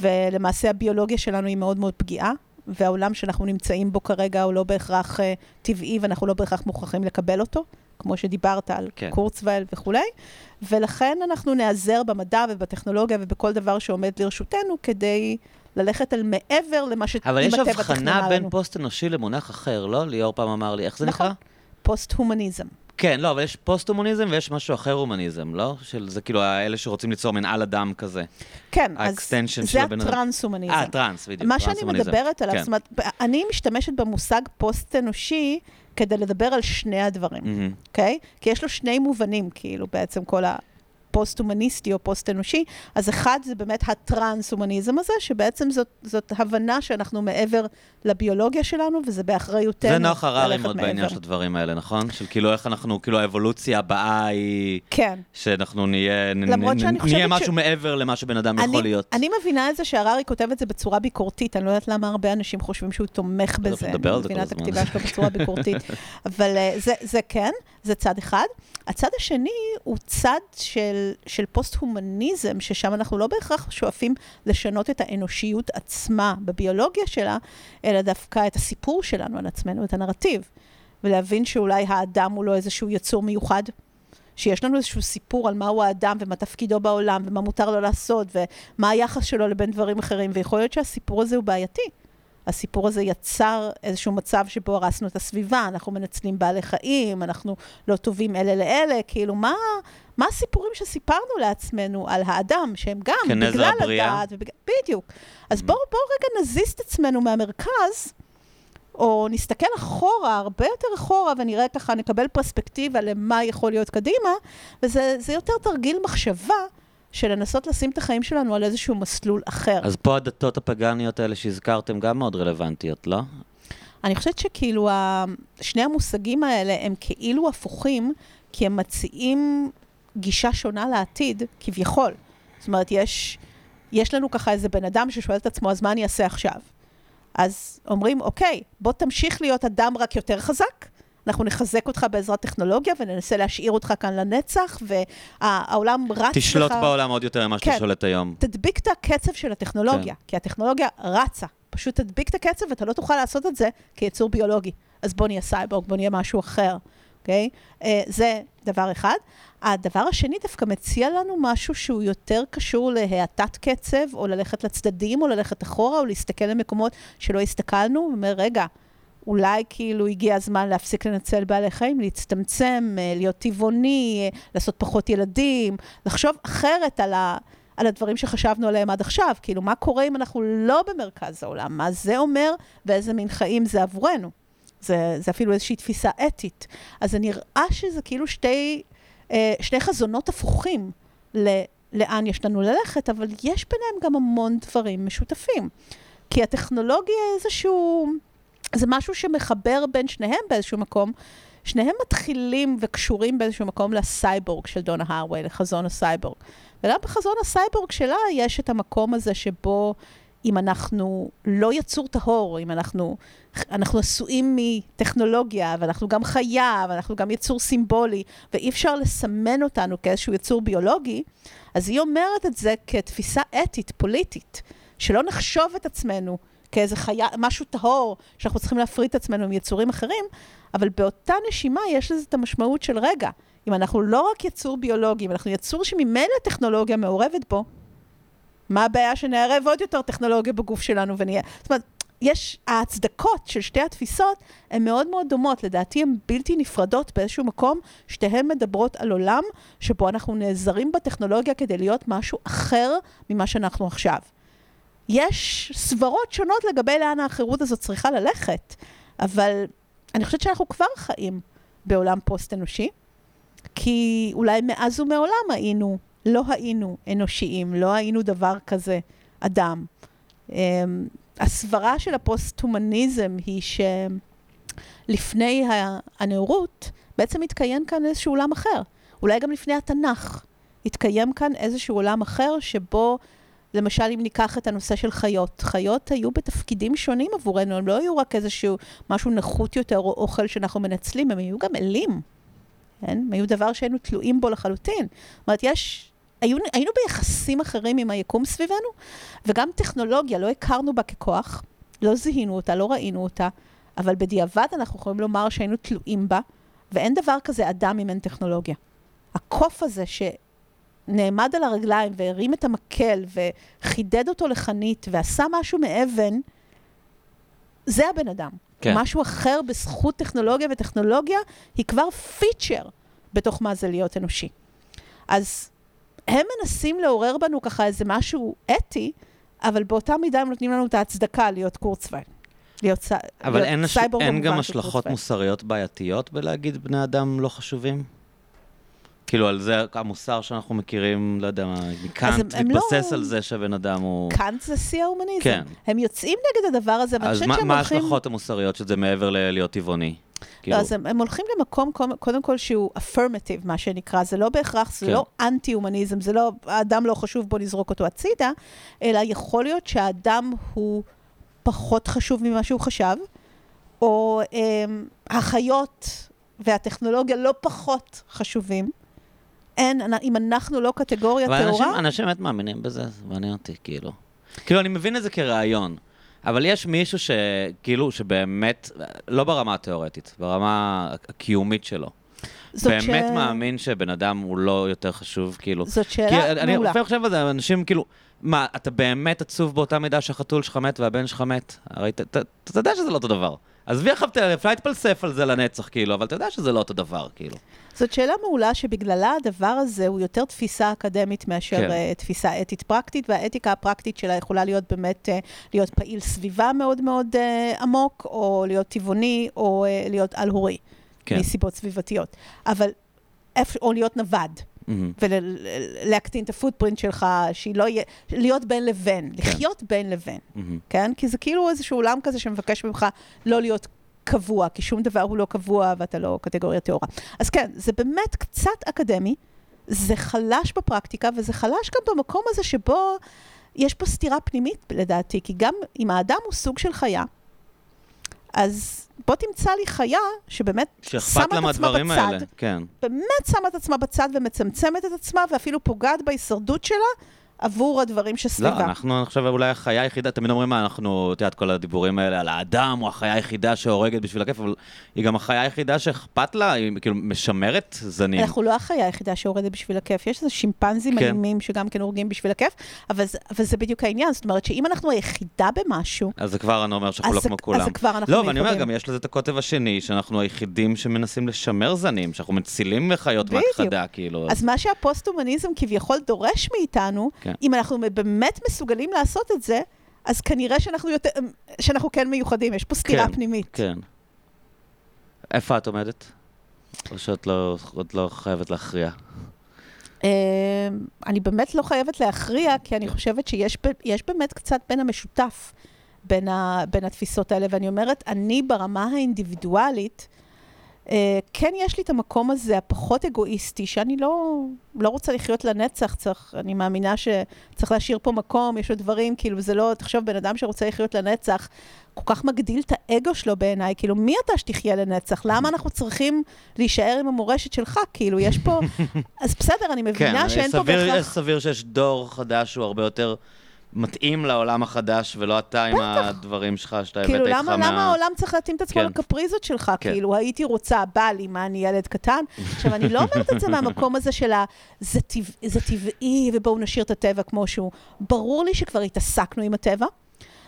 ולמעשה הביולוגיה שלנו היא מאוד מאוד פגיעה, והעולם שאנחנו נמצאים בו כרגע הוא לא בהכרח uh, טבעי, ואנחנו לא בהכרח מוכרחים לקבל אותו, כמו שדיברת על כן. קורצווייל וכולי, ולכן אנחנו נעזר במדע ובטכנולוגיה ובכל דבר שעומד לרשותנו כדי ללכת אל מעבר למה שאם אבל יש הבחנה תכננה בין לנו. פוסט-אנושי למונח אחר, לא? ליאור פעם אמר לי, איך זה נכון. נקרא? פוסט-הומניזם. כן, לא, אבל יש פוסט-הומניזם ויש משהו אחר הומניזם, לא? של זה כאילו האלה שרוצים ליצור מעל אדם כזה. כן, אז זה. הטרנס-הומניזם. אה, טראנס, בדיוק. מה שאני. מדברת עליו, כן. זאת אומרת, אני משתמשת במושג פוסט-אנושי כדי לדבר על שני הדברים. אוקיי? כי יש לו שני מובנים, כאילו, בעצם כל הפוסט-הומניסטי או פוסט-אנושי. אז אחד זה באמת הטרנס-הומניזם הזה, שבעצם זאת, זאת הבנה שאנחנו מעבר לביולוגיה שלנו, וזה באחריותנו זה נוח הררי מאוד. בעניין של הדברים האלה, נכון? של כאילו איך אנחנו, כאילו האבולוציה הבאה היא כן. שאנחנו נהיה, למרות נ- שאני נהיה חושבת משהו ש- מעבר למה שבן אדם אני, יכול להיות. אני מבינה את זה שהררי כותב את זה בצורה ביקורתית, אני לא יודעת למה הרבה אנשים חושבים שהוא תומך לא, בזה. אני מבינה את. הכתיבה שלו בצורה ביקורתית. אבל אה, זה, זה כן, זה צד אחד. הצד השני הוא צד של, של פוסט-הומניזם, ששם אנחנו לא בהכרח שואפים לשנות את האנושיות עצמה בביולוגיה שלה, אלא דווקא את הסיפור שלנו על עצמנו, את הנרטיב. ולהבין שאולי האדם הוא לא איזשהו יצור מיוחד? שיש לנו איזשהו סיפור על מהו האדם ומה תפקידו בעולם ומה מותר לו לעשות ומה היחס שלו לבין דברים אחרים, ויכול להיות שהסיפור הזה הוא בעייתי. הסיפור הזה יצר איזשהו מצב שבו הרסנו את הסביבה, אנחנו מנצלים בעלי חיים, אנחנו לא טובים אלה לאלה, כאילו מה, מה הסיפורים שסיפרנו לעצמנו על האדם, שהם גם בגלל הדעת, ובג... בדיוק. אז mm. בואו בוא רגע נזיז את עצמנו מהמרכז, או נסתכל אחורה, הרבה יותר אחורה, ונראה ככה, נקבל פרספקטיבה למה יכול להיות קדימה, וזה יותר תרגיל מחשבה. של לנסות לשים את החיים שלנו על איזשהו מסלול אחר. אז פה הדתות הפגניות האלה שהזכרתם גם מאוד רלוונטיות, לא? אני חושבת שכאילו שני המושגים האלה הם כאילו הפוכים, כי הם מציעים גישה שונה לעתיד, כביכול. זאת אומרת, יש, יש לנו ככה איזה בן אדם ששואל את עצמו, אז מה אני אעשה עכשיו? אז אומרים, אוקיי, בוא תמשיך להיות אדם רק יותר חזק, אנחנו נחזק אותך בעזרת טכנולוגיה וננסה להשאיר אותך כאן לנצח, והעולם רץ לך... תשלוט בעולם עוד יותר ממה שאתה כן, שולט היום. תדביק את הקצב של הטכנולוגיה, כן. כי הטכנולוגיה רצה. פשוט תדביק את הקצב ואתה לא תוכל לעשות את זה כיצור ביולוגי. אז בוא נהיה סייבורג, בוא נהיה משהו אחר, אוקיי? Okay? אה, uh, זה דבר אחד. הדבר השני דווקא מציע לנו משהו שהוא יותר קשור להאטת קצב, או ללכת לצדדים, או ללכת אחורה, או להסתכל למקומות שלא הסתכלנו, ואומר, רגע, אולי כאילו הגיע הזמן להפסיק לנצל בעלי חיים, להצטמצם, אה, להיות טבעוני, אה, לעשות פחות ילדים, לחשוב אחרת על, ה, על הדברים שחשבנו עליהם עד עכשיו. כאילו, מה קורה אם אנחנו לא במרכז העולם? מה זה אומר ואיזה מין חיים זה עבורנו? זה, זה אפילו איזושהי תפיסה אתית. אז זה נראה שזה כאילו שתי, אה, שני חזונות הפוכים ל, לאן יש לנו ללכת, אבל יש ביניהם גם המון דברים משותפים. כי הטכנולוגיה איזשהו... זה משהו שמחבר בין שניהם באיזשהו מקום. שניהם מתחילים וקשורים באיזשהו מקום לסייבורג של דונה הארוויי, לחזון הסייבורג. וגם בחזון הסייבורג שלה יש את המקום הזה שבו אם אנחנו לא יצור טהור, אם אנחנו, אנחנו עשויים מטכנולוגיה, ואנחנו גם חיה, ואנחנו גם יצור סימבולי, ואי אפשר לסמן אותנו כאיזשהו יצור ביולוגי, אז היא אומרת את זה כתפיסה אתית, פוליטית, שלא נחשוב את עצמנו כאיזה חיה, משהו טהור, שאנחנו צריכים להפריד את עצמנו מיצורים אחרים, אבל באותה נשימה יש לזה את המשמעות של רגע. אם אנחנו לא רק יצור ביולוגי, אם אנחנו יצור שממילא טכנולוגיה מעורבת בו, מה הבעיה שנערב עוד יותר טכנולוגיה בגוף שלנו ונהיה... זאת אומרת, יש, ההצדקות של שתי התפיסות הן מאוד מאוד דומות, לדעתי הן בלתי נפרדות באיזשהו מקום, שתיהן מדברות על עולם שבו אנחנו נעזרים בטכנולוגיה כדי להיות משהו אחר ממה שאנחנו עכשיו. יש סברות שונות לגבי לאן האחרות הזאת צריכה ללכת, אבל אני חושבת שאנחנו כבר חיים בעולם פוסט-אנושי, כי אולי מאז ומעולם היינו, לא היינו אנושיים, לא היינו דבר כזה, אדם. Um, הסברה של הפוסט-הומניזם היא שלפני הנאורות בעצם התקיים כאן איזשהו עולם אחר. אולי גם לפני התנ"ך התקיים כאן איזשהו עולם אחר שבו למשל, אם ניקח את הנושא של חיות, חיות היו בתפקידים שונים עבורנו, הם לא היו רק איזשהו משהו נחות יותר או אוכל שאנחנו מנצלים, הם היו גם אלים. כן? הם היו דבר שהיינו תלויים בו לחלוטין. זאת אומרת, יש... היו, היינו ביחסים אחרים עם היקום סביבנו, וגם טכנולוגיה, לא הכרנו בה ככוח, לא זיהינו אותה, לא ראינו אותה, אבל בדיעבד אנחנו יכולים לומר שהיינו תלויים בה, ואין דבר כזה אדם אם אין טכנולוגיה. הקוף הזה ש... נעמד על הרגליים והרים את המקל וחידד אותו לחנית ועשה משהו מאבן, זה הבן אדם. כן. משהו אחר בזכות טכנולוגיה, וטכנולוגיה היא כבר פיצ'ר בתוך מה זה להיות אנושי. אז הם מנסים לעורר בנו ככה איזה משהו אתי, אבל באותה מידה הם נותנים לנו את ההצדקה להיות קורצוויין. להיות, סי... אבל להיות אין, סייבור אין גם השלכות מוסריות בעייתיות בלהגיד בני אדם לא חשובים? כאילו, על זה המוסר שאנחנו מכירים, לא יודע מה, קאנט מתבסס לא... על זה שהבן אדם הוא... קאנט זה שיא ההומניזם. כן. הם יוצאים נגד הדבר הזה, ואני חושבת שהם הולכים... אז מה ההשלכות המוסריות של זה מעבר ללהיות טבעוני? לא, כאילו... אז הם, הם הולכים למקום, קודם כל, שהוא affirmative, מה שנקרא. זה לא בהכרח, זה כן. לא אנטי-הומניזם, זה לא, האדם לא חשוב, בוא נזרוק אותו הצידה, אלא יכול להיות שהאדם הוא פחות חשוב ממה שהוא חשב, או הם, החיות והטכנולוגיה לא פחות חשובים. אין, אם אנחנו לא קטגוריה טהורה... אבל אנשים, באמת מאמינים בזה, זה מעניין אותי, כאילו. כאילו, אני מבין את זה כרעיון. אבל יש מישהו שכאילו, שבאמת, לא ברמה התיאורטית, ברמה הקיומית שלו. באמת ש- מאמין שבן אדם הוא לא יותר חשוב, כאילו. זאת כי שאלה אני מעולה. לפעמים חושב על זה, אנשים כאילו, מה, אתה באמת עצוב באותה מידה שהחתול שלך מת והבן שלך מת? הרי אתה- יודע שזה לא אותו דבר. עזבי עכשיו, אפשר להתפלסף על זה לנצח, כאילו, אבל אתה יודע שזה לא אותו דבר, כאילו. זאת שאלה מעולה שבגללה הדבר הזה הוא יותר תפיסה אקדמית מאשר כן. כן. תפיסה אתית פרקטית, והאתיקה הפרקטית שלה יכולה להיות באמת, אה, להיות פעיל סביבה מאוד מאוד אה, עמוק, או להיות טבעוני, או אה, להיות על-הורי, כן. מסיבות סביבתיות. אבל, או להיות נווד. מהמם. ולהקטין את הפוטפרינט שלך, שהיא לא יהיה, להיות בין לבין, כן. לחיות בין לבין, מהמם. כן? כי זה כאילו איזשהו עולם כזה שמבקש ממך לא להיות קבוע, כי שום דבר הוא לא קבוע ואתה לא קטגוריה טהורה. אז כן, זה באמת קצת אקדמי, זה חלש בפרקטיקה, וזה חלש גם במקום הזה שבו יש פה סתירה פנימית, לדעתי, כי גם אם האדם הוא סוג של חיה, אז בוא תמצא לי חיה שבאמת שמה את עצמה בצד, האלה. כן. באמת שמה את עצמה בצד ומצמצמת את עצמה, ואפילו פוגעת בהישרדות שלה עבור הדברים לא, שסביבה. אנחנו, אני חושב, אולי החיה היחידה, תמיד אומרים מה, אנחנו, את יודעת, כל הדיבורים האלה על האדם, הוא החיה היחידה שהורגת בשביל הכיף, אבל היא גם החיה היחידה שאכפת לה, היא כאילו משמרת זנים. אנחנו לא החיה היחידה שהורדת בשביל הכיף, יש איזה שימפנזים כן. אלימים שגם כן הורגים בשביל הכיף, אבל, אבל זה בדיוק העניין, זאת אומרת שאם אנחנו היחידה במשהו, אז זה כבר אני אומר שאנחנו לא אז, כמו אז כולם. זה כבר אנחנו לא, ואני אומר. גם יש לזה את הקוטב השני, שאנחנו היחידים שמנסים לשמר זנים, שאנחנו מצילים חיות בדיוק. מהכחדה, כאילו. אז מה שהפוסט-הומניזם כביכול דורש מאיתנו, כן. אם אנחנו באמת מסוגלים לעשות את זה, אז כנראה שאנחנו, יותר, שאנחנו כן מיוחדים, יש פה סתירה כן, פנימית. כן. איפה את עומדת? או שאת לא, עוד לא חייבת להכריע? אה, אני באמת לא חייבת להכריע, כי אני חושבת שיש באמת קצת בין המשותף בין, ה, בין התפיסות האלה, ואני אומרת, אני ברמה האינדיבידואלית, כן יש לי את המקום הזה הפחות אגואיסטי, שאני לא, לא רוצה לחיות לנצח, צריך, אני מאמינה שצריך להשאיר פה מקום, יש עוד דברים, כאילו זה לא, תחשוב, בן אדם שרוצה לחיות לנצח, כל כך מגדיל את האגו שלו בעיניי, כאילו מי אתה שתחיה לנצח? למה אנחנו צריכים להישאר עם המורשת שלך? כאילו, יש פה... אז בסדר, אני מבינה שאין פה כן, סביר, בהכרח... סביר שיש דור חדש שהוא הרבה יותר מתאים לעולם החדש, ולא אתה עם הדברים שלך שאתה הבאת כאילו, איתך מה... למה העולם צריך להתאים את עצמו כן. לקפריזות שלך? כן. כאילו, הייתי רוצה, בא לי, מה, אני ילד קטן? עכשיו, אני לא אומרת את זה מהמקום הזה של ה... זה, טבע, זה טבעי, ובואו נשאיר את הטבע כמו שהוא. ברור לי שכבר התעסקנו עם הטבע,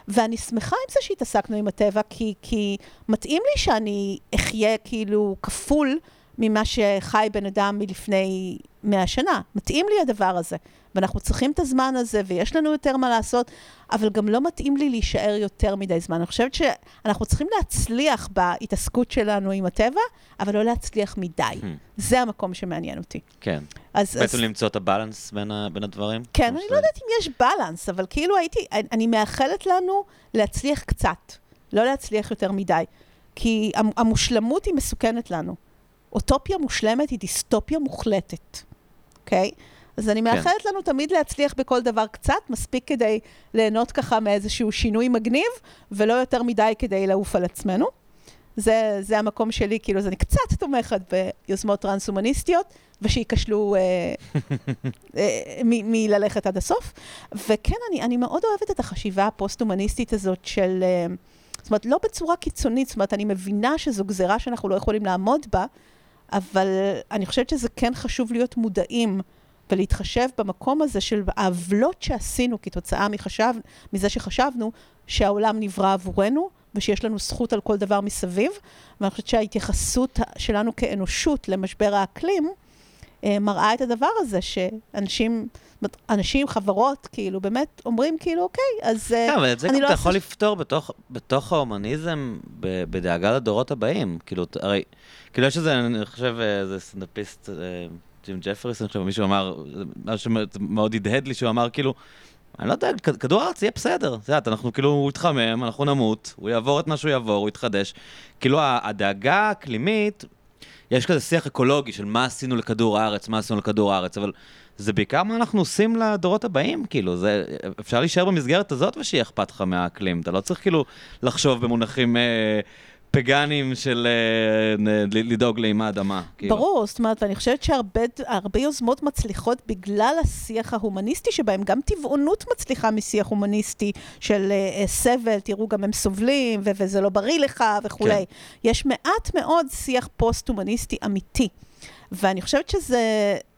ואני שמחה עם זה שהתעסקנו עם הטבע, כי, כי מתאים לי שאני אחיה כאילו כפול ממה שחי בן אדם מלפני מאה שנה. מתאים לי הדבר הזה. ואנחנו צריכים את הזמן הזה, ויש לנו יותר מה לעשות, אבל גם לא מתאים לי להישאר יותר מדי זמן. אני חושבת שאנחנו צריכים להצליח בהתעסקות שלנו עם הטבע, אבל לא להצליח מדי. Hmm. זה המקום שמעניין אותי. כן. אז, בעצם אז למצוא את הבלנס בין, ה... בין הדברים? כן, אני ש- לא יודעת אם יש בלנס, אבל כאילו הייתי, אני- מאחלת לנו להצליח קצת, לא להצליח יותר מדי. כי המ- המושלמות היא מסוכנת לנו. אוטופיה מושלמת היא דיסטופיה מוחלטת, אוקיי? אז אני מאחלת לנו תמיד להצליח בכל דבר קצת, מספיק כדי ליהנות ככה מאיזשהו שינוי מגניב, ולא יותר מדי כדי לעוף על עצמנו. זה, זה המקום שלי, כאילו, אז אני קצת תומכת ביוזמות טרנס-הומניסטיות, ושייכשלו אה, אה, מללכת עד הסוף. וכן, אני, אני מאוד אוהבת את החשיבה הפוסט-הומניסטית הזאת של... אה, זאת אומרת, לא בצורה קיצונית, זאת אומרת, אני מבינה שזו גזירה שאנחנו לא יכולים לעמוד בה, אבל אני חושבת שזה כן חשוב להיות מודעים ולהתחשב במקום הזה של העוולות שעשינו כתוצאה מחשב, מזה שחשבנו שהעולם נברא עבורנו, ושיש לנו זכות על כל דבר מסביב. ואני חושבת שההתייחסות שלנו כאנושות למשבר האקלים, אה, מראה את הדבר הזה, שאנשים, אנשים, חברות, כאילו, באמת אומרים, כאילו, אוקיי, אז אה, כן, אבל את זה אני גם לא אתה יכול אעשה- לפתור בתוך, בתוך ההומניזם, ב- בדאגה לדורות הבאים. כאילו, הרי, כאילו יש איזה, אני חושב, איזה סטנדאפיסט, אה, ג'ים ג'פריס, אני חושב, מישהו אמר, משהו שמאוד הדהד לי, שהוא אמר, כאילו, אני לא יודע, כדור הארץ יהיה בסדר. את יודעת, אנחנו כאילו, הוא יתחמם, אנחנו נמות, הוא יעבור את מה שהוא יעבור, הוא יתחדש. כאילו, הדאגה האקלימית, יש כזה שיח אקולוגי של מה עשינו לכדור הארץ, מה עשינו לכדור הארץ, אבל זה בעיקר מה אנחנו עושים לדורות הבאים, כאילו, זה, אפשר להישאר במסגרת הזאת ושיהיה אכפת לך מהאקלים, אתה לא צריך כאילו לחשוב במונחים אה, פגאנים של אה, לדאוג לאימה אדמה. כאילו. ברור, זאת אומרת, ואני חושבת שהרבה הרבה יוזמות מצליחות בגלל השיח ההומניסטי שבהם, גם טבעונות מצליחה משיח הומניסטי של אה, אה, סבל, תראו, גם הם סובלים, וזה לא בריא לך וכולי. כן. יש מעט מאוד שיח פוסט-הומניסטי אמיתי. ואני חושבת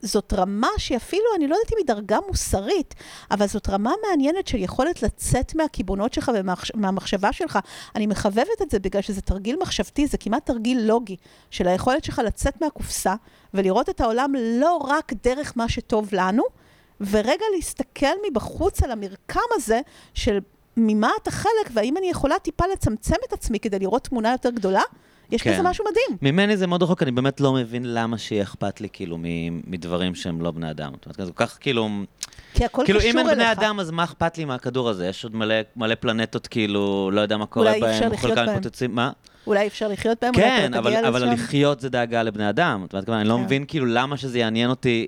שזאת רמה שהיא אפילו, אני לא יודעת אם היא דרגה מוסרית, אבל זאת רמה מעניינת של יכולת לצאת מהקיבעונות שלך ומהמחשבה שלך. אני מחבבת את זה בגלל שזה תרגיל מחשבתי, זה כמעט תרגיל לוגי, של היכולת שלך לצאת מהקופסה ולראות את העולם לא רק דרך מה שטוב לנו, ורגע להסתכל מבחוץ על המרקם הזה של ממה אתה חלק, והאם אני יכולה טיפה לצמצם את עצמי כדי לראות תמונה יותר גדולה? יש כן. בזה משהו מדהים. ממני זה מאוד רחוק, אני באמת לא מבין למה שיהיה אכפת לי כאילו מדברים שהם לא בני אדם. זאת אומרת, כל כך כאילו... כי הכל כאילו, קשור אם אליך. אין בני אדם, אז מה אכפת לי מהכדור הזה? יש עוד מלא, מלא פלנטות, כאילו, לא יודע מה קורה אולי אי אפשר בהם, לחיות בהם. מתפוצצים, מה? אולי אפשר לחיות בהם, אולי כן, אבל, אבל. לחיות זה דאגה לבני אדם. זאת אומרת, אני לא כן. מבין כאילו למה שזה יעניין אותי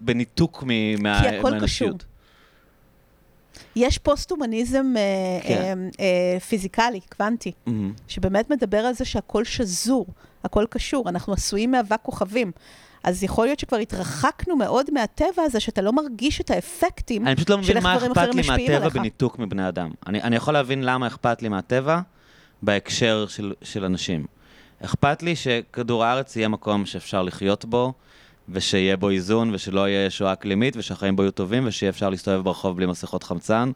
בניתוק מ- מה- כי הכל מהאנושיות. קשור. יש פוסט-הומניזם אה, כן. אה, אה, פיזיקלי, קוונטי, מהמם. שבאמת מדבר על זה שהכל שזור, הכל קשור, אנחנו עשויים מאבק כוכבים. אז יכול להיות שכבר התרחקנו מאוד מהטבע הזה, שאתה לא מרגיש את האפקטים אני פשוט לא של מבין איך מה דברים אכפת אחרים לי משפיעים מהטבע עליך. בניתוק מבני אדם. אני, אני יכול להבין למה אכפת לי מהטבע בהקשר של, של אנשים. אכפת לי שכדור הארץ יהיה מקום שאפשר לחיות בו, ושיהיה בו איזון, ושלא יהיה שואה אקלימית, ושהחיים בו יהיו טובים, ושיהיה אפשר להסתובב ברחוב בלי מסכות חמצן,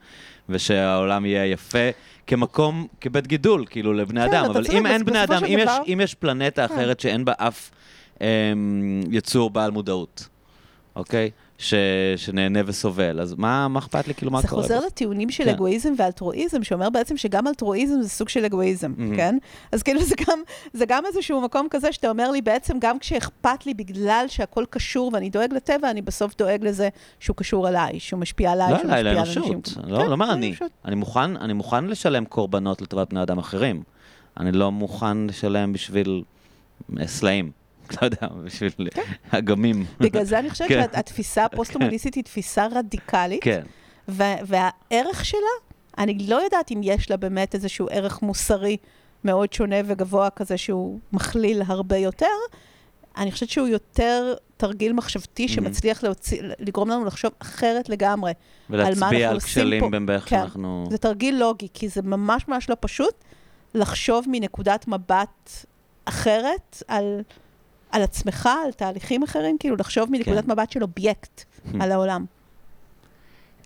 ושהעולם יהיה יפה כמקום, כבית גידול, כאילו, לבני כן, אדם. אבל צודק, אם אין בני אדם, אם יש, דבר- אם יש פלנטה כן. אחרת שאין בה אף אמ, יצור בעל מודעות, אוקיי? ש, שנהנה וסובל, אז מה, מה אכפת לי, כאילו, מה זה קורה? חוזר בו? לטיעונים של כן. אגואיזם ואלטרואיזם, שאומר בעצם שגם אלטרואיזם זה סוג של אגואיזם, מהמם. כן? אז כאילו זה גם, זה גם איזשהו מקום כזה שאתה אומר לי, בעצם גם כשאכפת לי בגלל שהכל קשור ואני דואג לטבע, אני בסוף דואג לזה שהוא קשור אליי, שהוא משפיע עליי, לא שהוא משפיע על אנשים. לאנושות. כן, לא, לא אומר אני. אני מוכן, אני מוכן לשלם קורבנות לטובת בני אדם אחרים. אני לא מוכן לשלם בשביל אה, סלעים. לא יודע, בשביל אגמים. בגלל זה אני חושבת כן. שהתפיסה הפוסט-הומניסטית היא תפיסה רדיקלית, כן. והערך שלה, אני לא יודעת אם יש לה באמת איזשהו ערך מוסרי מאוד שונה וגבוה כזה שהוא מכליל הרבה יותר. אני חושבת שהוא יותר תרגיל מחשבתי שמצליח להוציא, לגרום לנו לחשוב אחרת לגמרי. ולהצביע על כשלים באיך כן. שאנחנו... זה תרגיל לוגי, כי זה ממש ממש לא פשוט לחשוב מנקודת מבט אחרת על, על עצמך, על תהליכים אחרים, כאילו לחשוב מנקודת כן. מבט של אובייקט על העולם.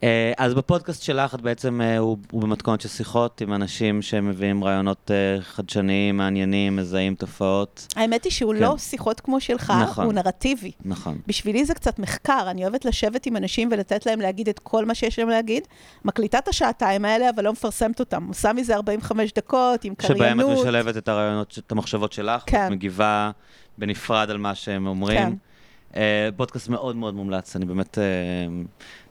אה, אז בפודקאסט שלך, את בעצם, אה, הוא הוא במתכונת של שיחות עם אנשים שמביאים רעיונות אה, חדשניים, מעניינים, מזהים תופעות. האמת היא שהוא כן. לא שיחות כמו שלך, נכון. הוא נרטיבי. נכון. בשבילי זה קצת מחקר, אני אוהבת לשבת עם אנשים ולתת להם להגיד את כל מה שיש להם להגיד. מקליטה את השעתיים האלה, אבל לא מפרסמת אותם. עושה מזה 45 דקות, עם שבהם את קריינות. משלבת את הרעיונות, את המחשבות שלך, כן. ואת מגיבה בנפרד על מה שהם אומרים. כן. אה, פודקאסט מאוד מאוד מומלץ, אני באמת אה,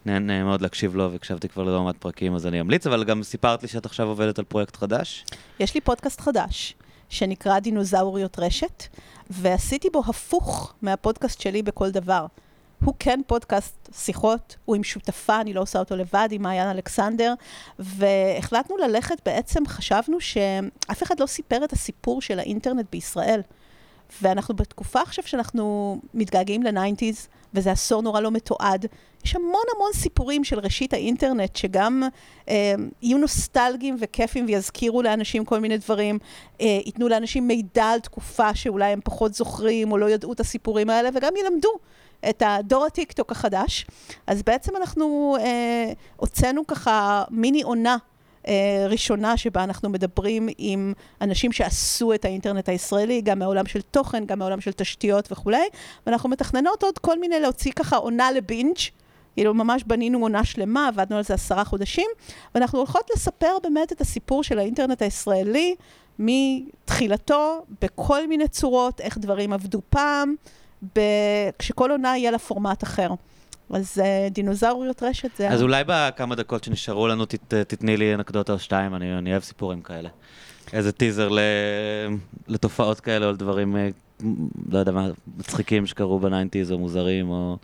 נהנה מאוד להקשיב לו, והקשבתי כבר ללא מעט פרקים, אז אני אמליץ, אבל גם סיפרת לי שאת עכשיו עובדת על פרויקט חדש. יש לי פודקאסט חדש, שנקרא דינוזאוריות רשת, ועשיתי בו הפוך מהפודקאסט שלי בכל דבר. הוא כן פודקאסט שיחות, הוא עם שותפה, אני לא עושה אותו לבד, עם מעיין אלכסנדר, והחלטנו ללכת, בעצם חשבנו שאף אחד לא סיפר את הסיפור של האינטרנט בישראל. ואנחנו בתקופה עכשיו שאנחנו מתגעגעים ל nineties, וזה עשור נורא לא מתועד. יש המון המון סיפורים של ראשית האינטרנט, שגם אה, יהיו נוסטלגיים וכיפים ויזכירו לאנשים כל מיני דברים, אה, ייתנו לאנשים מידע על תקופה שאולי הם פחות זוכרים או לא ידעו את הסיפורים האלה, וגם ילמדו את הדור הטיקטוק החדש. אז בעצם אנחנו אה, הוצאנו ככה מיני עונה. אה, ראשונה שבה אנחנו מדברים עם אנשים שעשו את האינטרנט הישראלי, גם מהעולם של תוכן, גם מהעולם של תשתיות וכולי, ואנחנו מתכננות עוד כל מיני להוציא ככה עונה לבינג', כאילו ממש בנינו עונה שלמה, עבדנו על זה עשרה חודשים, ואנחנו הולכות לספר באמת את הסיפור של האינטרנט הישראלי מתחילתו, בכל מיני צורות, איך דברים עבדו פעם. כשכל עונה יהיה לה פורמט אחר. אז אה, דינוזאוריות רשת זה... אז אולי בכמה דקות שנשארו לנו, תת, תתני לי אנקדוטה או שתיים, אני, אני אוהב סיפורים כאלה. איזה טיזר לתופעות כאלה או לדברים, אה, לא יודע מה, מצחיקים שקרו ב nineties או מוזרים או...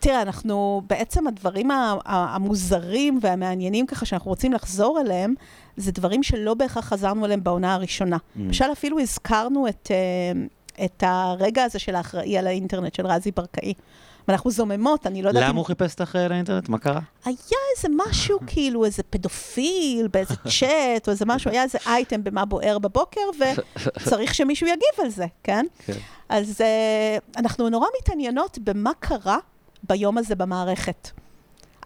תראה, אנחנו, בעצם הדברים המוזרים והמעניינים ככה שאנחנו רוצים לחזור אליהם, זה דברים שלא בהכרח חזרנו אליהם בעונה הראשונה. אממ. למשל, אפילו הזכרנו את, אה, את הרגע הזה של האחראי על האינטרנט, של רזי ברקאי. ואנחנו זוממות, אני לא יודעת למה הוא חיפש האחראי לאינטרנט? מה קרה? היה איזה משהו, כאילו, איזה פדופיל באיזה צ'אט, או איזה משהו, היה איזה אייטם במה בוער בבוקר, וצריך שמישהו יגיב על זה, כן? כן. אז uh, אנחנו נורא מתעניינות במה קרה ביום הזה במערכת.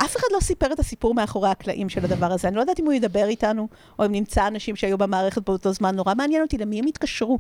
אף אחד לא סיפר את הסיפור מאחורי הקלעים של הדבר הזה. אני לא יודעת אם הוא ידבר איתנו, או אם נמצא אנשים שהיו במערכת באותו זמן. נורא מעניין אותי למי הם התקשרו,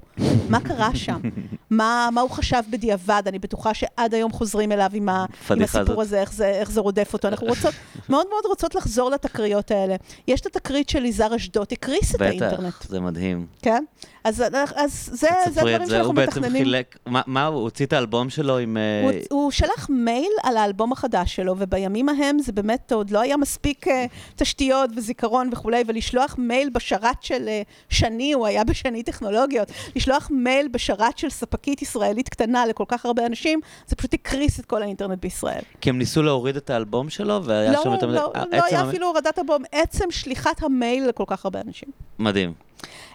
מה קרה שם, מה, מה הוא חשב בדיעבד. אני בטוחה שעד היום חוזרים אליו עם, ה, עם הסיפור. הזה, איך זה, איך זה רודף אותו. אנחנו רוצות, מאוד מאוד רוצות לחזור לתקריות האלה. יש את התקרית של יזהר אשדוד, הקריס את האינטרנט, בטח, זה מדהים. כן? אז, אז זה, זה הדברים זה, שאנחנו הוא בעצם מתכננים. חילק, מה- מה הוא הוציא את האלבום שלו עם... אה, הוא, הוא שלח מייל על האלבום החדש שלו, ובימים ההם זה באמת עוד לא היה מספיק uh, תשתיות וזיכרון וכולי, ולשלוח מייל בשרת של uh, שני, הוא היה בשני טכנולוגיות, לשלוח מייל בשרת של ספקית ישראלית קטנה לכל כך הרבה אנשים, זה פשוט הקריס את כל האינטרנט בישראל. כי הם ניסו להוריד את האלבום שלו, והיה לא, שם יותר מדי... לא, לא עצם היה המ- אפילו הורדת הבום, עצם שליחת המייל לכל כך הרבה אנשים. מדהים.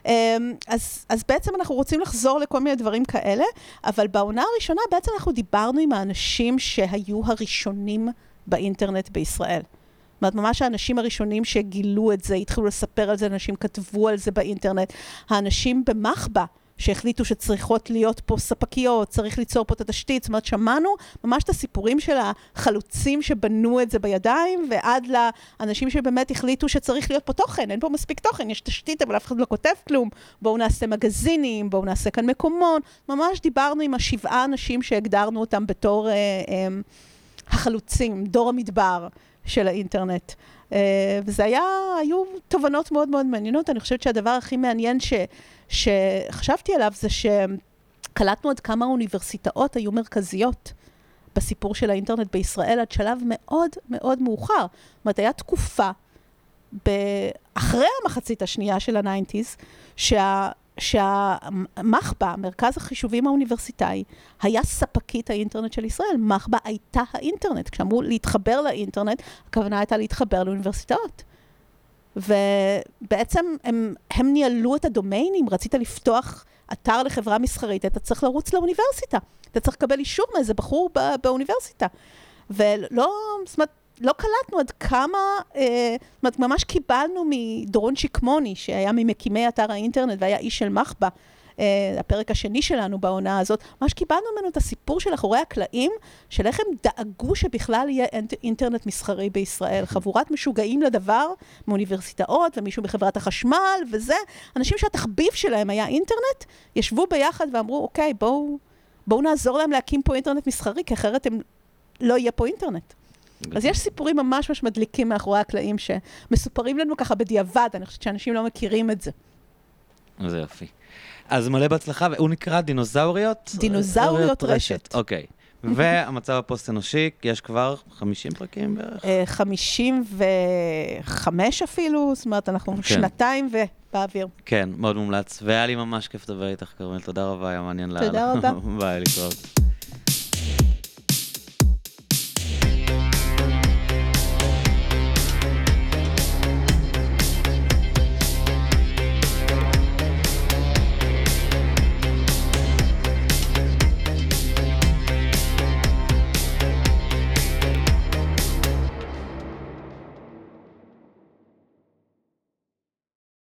אמ, אז, אז בעצם אנחנו רוצים לחזור לכל מיני דברים כאלה, אבל בעונה הראשונה בעצם אנחנו דיברנו עם האנשים שהיו הראשונים באינטרנט בישראל. זאת אומרת, ממש האנשים הראשונים שגילו את זה, התחילו לספר על זה, אנשים כתבו על זה באינטרנט. האנשים במחבא, שהחליטו שצריכות להיות פה ספקיות, צריך ליצור פה את התשתית. זאת אומרת, שמענו ממש את הסיפורים של החלוצים שבנו את זה בידיים, ועד לאנשים שבאמת החליטו שצריך להיות פה תוכן, אין פה מספיק תוכן, יש תשתית, אבל אף אחד לא כותב כלום. בואו נעשה מגזינים, בואו נעשה כאן מקומון. ממש דיברנו עם השבעה אנשים שהגדרנו אותם בתור אה, אה, החלוצים, דור המדבר של האינטרנט. אה, וזה היה, היו תובנות מאוד מאוד מעניינות. אני חושבת שהדבר הכי מעניין ש, שחשבתי עליו זה שקלטנו עד כמה האוניברסיטאות היו מרכזיות בסיפור של האינטרנט בישראל עד שלב מאוד מאוד מאוחר. זאת אומרת, הייתה תקופה. אחרי המחצית השנייה של ה nineties, שה... שהמחב"א, מרכז החישובים האוניברסיטאי, היה ספקית האינטרנט של ישראל. מחב"א הייתה האינטרנט. כשאמרו להתחבר לאינטרנט, הכוונה הייתה להתחבר לאוניברסיטאות. ובעצם הם, הם ניהלו את הדומיינים, רצית לפתוח אתר לחברה מסחרית, אתה צריך לרוץ לאוניברסיטה. אתה צריך לקבל אישור מאיזה בחור בא, באוניברסיטה. ולא, זאת אומרת, לא קלטנו עד כמה, אה, זאת אומרת, ממש קיבלנו מדורון שקמוני, שהיה ממקימי אתר האינטרנט והיה איש של מחב"א, אה, הפרק השני שלנו בעונה הזאת, ממש קיבלנו ממנו את הסיפור של אחורי הקלעים, של איך הם דאגו שבכלל יהיה אינט- אינטרנט מסחרי בישראל. חבורת משוגעים לדבר, מאוניברסיטאות ומישהו מחברת החשמל וזה, אנשים שהתחביב שלהם היה אינטרנט, ישבו ביחד ואמרו, אוקיי, בואו בואו נעזור להם להקים פה אינטרנט מסחרי, כי אחרת הם, לא יהיה פה אינטרנט. אז יש סיפורים ממש ממש מדליקים מאחורי הקלעים שמסופרים לנו ככה בדיעבד, אני חושבת שאנשים לא מכירים את זה. איזה יופי. אז מלא בהצלחה, והוא נקרא דינוזאוריות? דינוזאוריות רשת. אוקיי. והמצב הפוסט-אנושי, יש כבר 50 פרקים בערך? אה, 55 אפילו, זאת אומרת, אנחנו כן. שנתיים ובאוויר. כן, מאוד מומלץ. והיה לי ממש כיף לדבר איתך, כרמל. תודה רבה, היה מעניין לאללה. תודה רבה. ביי, להתראות.